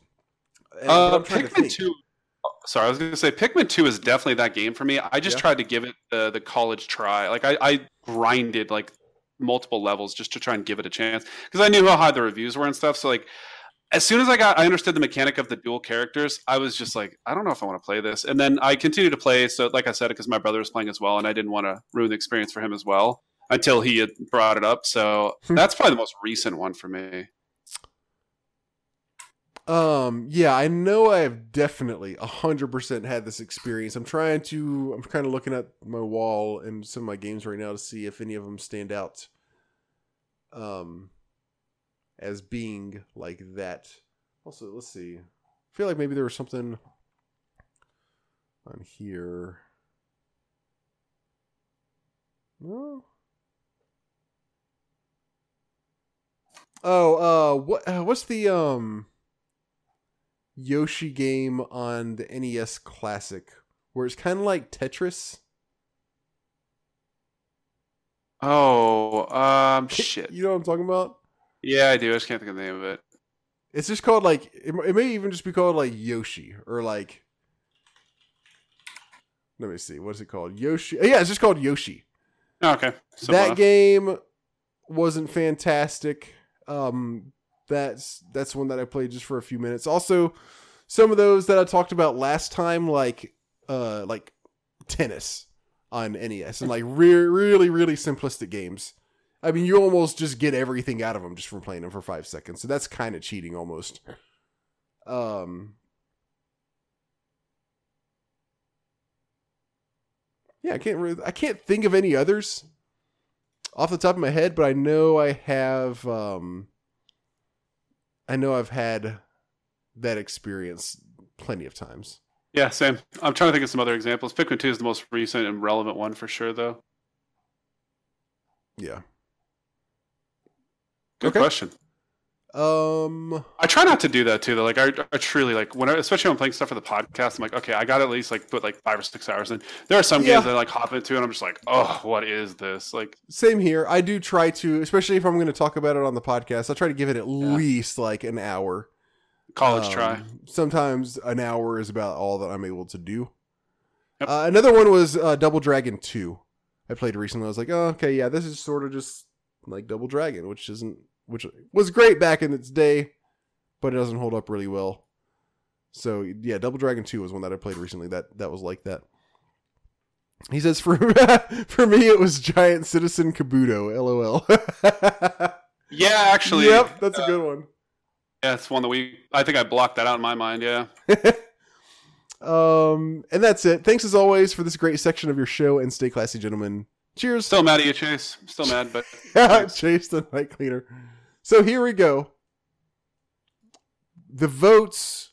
And- Uh, to Pikmin think. two. oh, Sorry, I was gonna say Pikmin two is definitely that game for me. I just Yeah. tried to give it the the college try. Like I, I grinded like multiple levels just to try and give it a chance because I knew how high the reviews were and stuff. So like. As soon as I got, I understood the mechanic of the dual characters. I was just like, I don't know if I want to play this. And then I continued to play. So, like I said, because my brother was playing as well, and I didn't want to ruin the experience for him as well until he had brought it up. So Hmm. that's probably the most recent one for me. Um, yeah, I know I have definitely a hundred percent had this experience. I'm trying to, I'm kind of looking at my wall and some of my games right now to see if any of them stand out. Um, as being like that. Also, let's see. I feel like maybe there was something on here. No. Oh, uh, what? Uh, what's the um? Yoshi game on the NES Classic, where it's kind of like Tetris. Oh, um, shit. You know what I'm talking about? Yeah, I do. I just can't think of the name of it. It's just called like it, it may even just be called like Yoshi or like. Let me see. What is it called? Yoshi. Yeah, it's just called Yoshi. Oh, okay. Simple that enough. game wasn't fantastic. Um, that's that's one that I played just for a few minutes. Also, some of those that I talked about last time, like uh, like tennis on NES, and like re- really really simplistic games. I mean, you almost just get everything out of them just from playing them for five seconds. So that's kind of cheating almost. Um. Yeah, I can't really, I can't think of any others off the top of my head, but I know I have um I know I've had that experience plenty of times. Yeah, same. I'm trying to think of some other examples. Pikmin 2 is the most recent and relevant one for sure, though. Yeah. Good Okay. question. Um I try not to do that too, though. Like, I, I truly like when, I, especially when I'm playing stuff for the podcast. I'm like, okay, I got to at least like put like five or six hours in. There are some Yeah. games that I like hop into, and I'm just like, oh, what is this? Like, same here. I do try to, especially if I'm going to talk about it on the podcast, I try to give it at least like an hour. college Um, try. Sometimes an hour is about all that I'm able to do. Yep. Uh, another one was uh, Double Dragon 2. I played recently. I was like, oh, okay, yeah, this is sort of just like Double Dragon, which isn't, which was great back in its day, but it doesn't hold up really well. So yeah, Double Dragon 2 was one that I played recently that that was like that. He says for for me it was Giant Citizen Kabuto. LOL. Yeah, actually. yep, that's a uh, good one. Yeah, it's one that we. I think I blocked that out in my mind. Yeah. um, and that's it. Thanks as always for this great section of your show, and stay classy, gentlemen. Cheers. Still mad at you, Chase. Still mad, but Chase the night cleaner. So here we go. The votes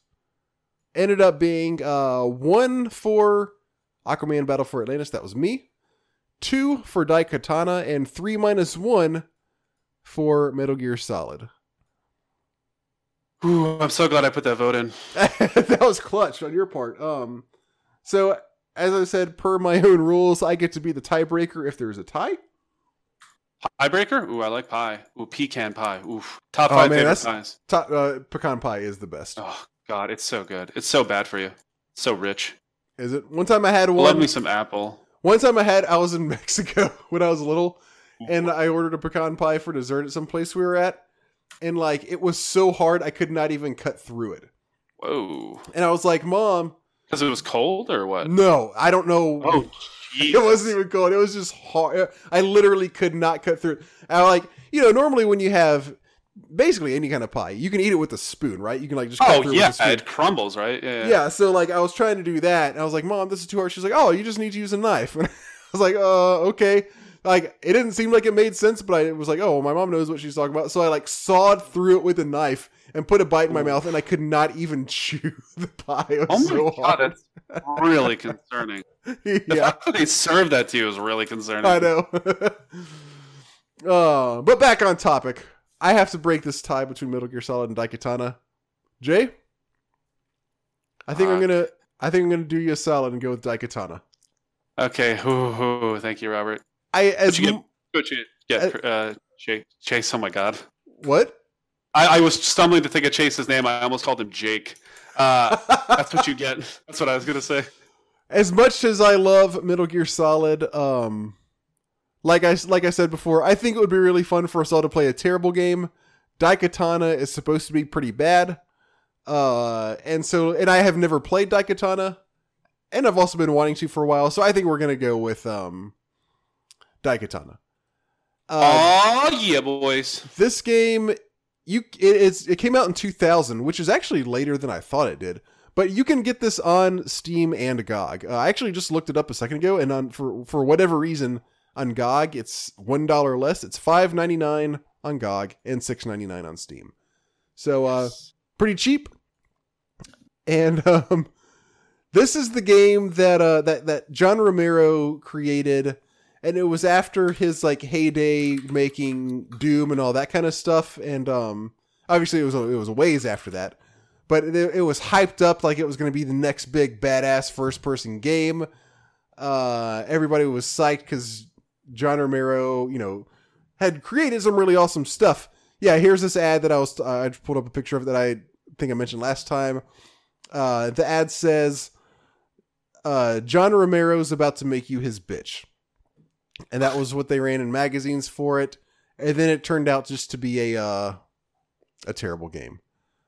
ended up being uh, one for Aquaman Battle for Atlantis. That was me. Two for Daikatana, and three minus one for Metal Gear Solid. Ooh, I'm so glad I put that vote in. that was clutch on your part. Um, so as I said, per my own rules, I get to be the tiebreaker if there's a tie. Piebreaker? Ooh, I like pie. Ooh, pecan pie. Oof. Top Oh, five man, favorite pies. Top, uh, pecan pie is the best. Oh God, it's so good. It's so bad for you. It's so rich. Is it? One time I had Love one. me some apple. One time I had. I was in Mexico when I was little, and I ordered a pecan pie for dessert at some place we were at, and like it was so hard I could not even cut through it. Whoa. And I was like, Mom, Because it was cold or what? no, I don't know. Oh, It wasn't even cold. It was just hard. I literally could not cut through. I like, you know, normally when you have basically any kind of pie, you can eat it with a spoon, right? You can like just cut Oh through yeah, with a spoon. it crumbles, right? Yeah. Yeah, so like I was trying to do that, and I was like, "Mom, this is too hard." She's like, "Oh, you just need to use a knife." And I was like, "Uh, okay." Like it didn't seem like it made sense, but I was like, "Oh, my mom knows what she's talking about." So I like sawed through it with a knife and put a bite in my mouth, and I could not even chew the pie. It Oh my so god, hard. that's really concerning. The yeah, fact that they served that to you is really concerning. I know. uh, but back on topic, I have to break this tie between Metal Gear Solid and Daikatana. Jay, I think I'm gonna. I think I'm gonna do you a solid and go with Daikatana. Okay. Ooh, ooh, thank you, Robert. I as you get- m- Coach, yeah, uh, Chase. Chase. Oh my god. what? I, I was stumbling to think of Chase's name. I almost called him Jake. Uh, that's what you get. That's what I was gonna say. as much as I love Metal Gear Solid, um, like I like I said before, I think it would be really fun for us all to play a terrible game. Daikatana is supposed to be pretty bad, uh, and so and I have never played Daikatana, and I've also been wanting to for a while. So I think we're gonna go with um, Daikatana. Uh, oh yeah, boys. this game you it, it's it came out in 2000 which is actually later than i thought it did. But you can get this on steam and gog uh, i actually just looked it up a second ago and on for for whatever reason on gog it's one dollar less. It's 5.99 on gog and 6.99 on steam. So uh pretty cheap. And um this is the game that uh that that john romero created and it was after his like heyday making doom and all that kind of stuff and um obviously it was it was ways after that but it, it was hyped up like it was going to be the next big badass first person game. Uh everybody was psyched because john romero you know had created some really awesome stuff. Yeah here's this ad that i was uh, i pulled up a picture of that i think i mentioned last time. Uh the ad says uh john romero's about to make you his bitch and that was what they ran in magazines for it. And then it turned out just to be a uh, a terrible game.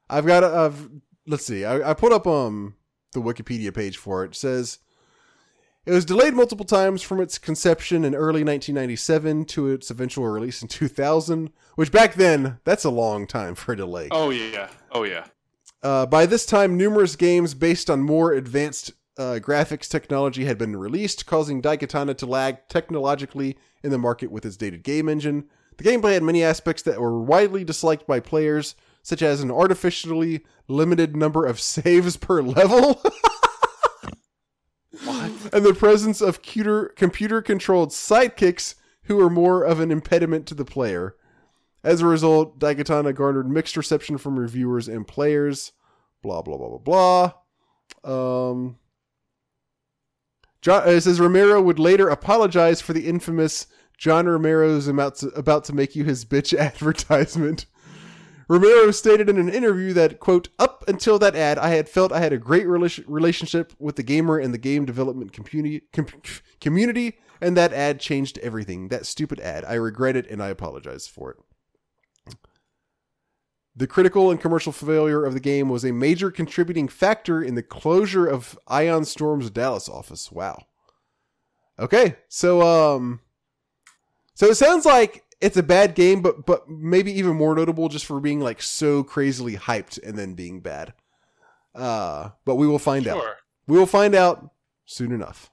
I've got a, I've, let's see. I, I put up um the Wikipedia page for it. It says it was delayed multiple times from its conception in early 1997 to its eventual release in 2000, which back then that's a long time for a delay. Oh yeah. Oh yeah. Uh, by this time, numerous games based on more advanced uh, graphics technology had been released, causing Daikatana to lag technologically in the market with its dated game engine. The gameplay had many aspects that were widely disliked by players, such as an artificially limited number of saves per level. And the presence of computer controlled sidekicks who were more of an impediment to the player. As a result, Daikatana garnered mixed reception from reviewers and players. Blah blah blah blah blah. Um, John, uh, it says Romero would later apologize for the infamous John Romero's about to, about to make you his bitch advertisement. Romero stated in an interview that, quote, up until that ad, I had felt I had a great rela- relationship with the gamer and the game development community, com- community, and that ad changed everything. That stupid ad. I regret it and I apologize for it. The critical and commercial failure of the game was a major contributing factor in the closure of Ion Storm's Dallas office. Wow. Okay, so um so it sounds like it's a bad game, but but maybe even more notable just for being like so crazily hyped and then being bad. Uh but we will find out. We will find out soon enough.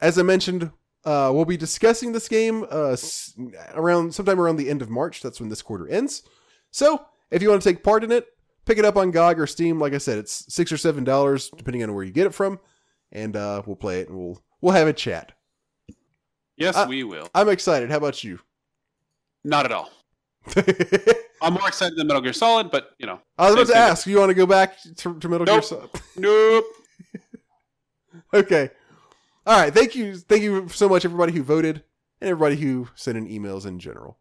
As I mentioned, uh, we'll be discussing this game uh, s- around sometime around the end of March. That's when this quarter ends. So, if you want to take part in it, pick it up on GOG or Steam. Like I said, it's six or seven dollars depending on where you get it from, and uh, we'll play it and we'll we'll have a chat. Yes, Uh, we will. I'm excited. How about you? Not at all. I I'm more excited than Metal Gear Solid, but you know. I was about to ask. You want to go back to, to Metal Gear Nope. Solid? Nope. okay. All right. Thank you. Thank you so much, everybody who voted and everybody who sent in emails in general.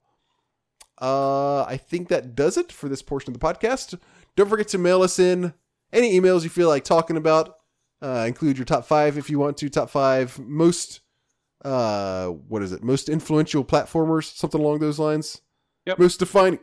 Uh, I think that does it for this portion of the podcast. Don't forget to mail us in any emails you feel like talking about. Uh, include your top five if you want to. Top five most, uh, what is it? Most influential platformers, something along those lines. Yep. Most defining,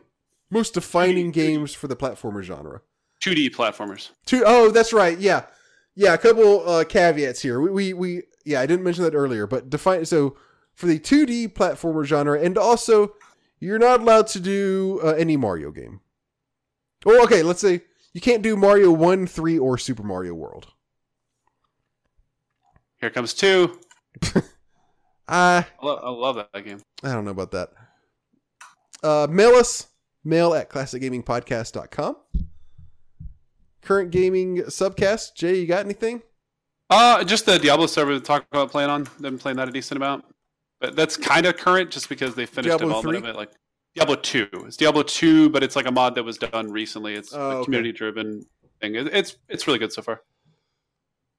most defining Goody, goody. games for the platformer genre. 2D platformers. Two. Oh, that's right. Yeah. Yeah, a couple uh, caveats here. We, we we yeah, I didn't mention that earlier, but define so for the 2D platformer genre and also you're not allowed to do uh, any Mario game. Oh, okay, let's say you can't do Mario 1, 3 or Super Mario World. Here comes two. I I, lo- I love that game. I don't know about that. Uh, mail us, mail at classicgamingpodcast.com. Current gaming subcast. Jay, you got anything? Uh, just the Diablo server to talk about playing on. I've been playing that a decent amount. But that's kind of current just because they finished Diablo development 3? of it. Like Diablo 2. It's Diablo 2, but it's like a mod that was done recently. It's Oh, a community driven thing. It's it's really good so far.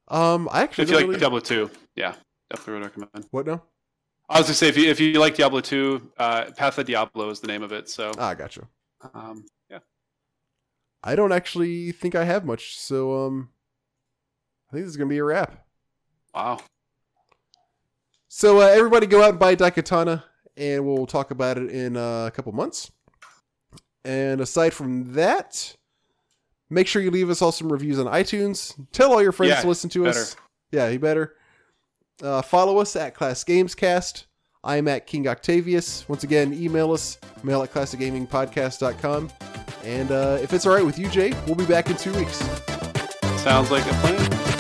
Um, I actually If you don't like really- Diablo 2, yeah, definitely would recommend. What now? I was gonna say if you if you like Diablo 2, uh, Path of Diablo is the name of it. So Ah, gotcha. um, yeah. I don't actually think I have much, so um, I think this is gonna be a wrap. Wow. So uh, everybody go out and buy Daikatana, and we'll talk about it in uh, a couple months. And aside from that, make sure you leave us all some reviews on iTunes. Tell all your friends Yeah, to listen to us. Yeah, you better. Uh, follow us at Class Gamescast. I'm at King Octavius. Once again, email us, mail at classicgamingpodcast.com. And uh, if it's all right with you, Jay, we'll be back in two weeks. Sounds like a plan.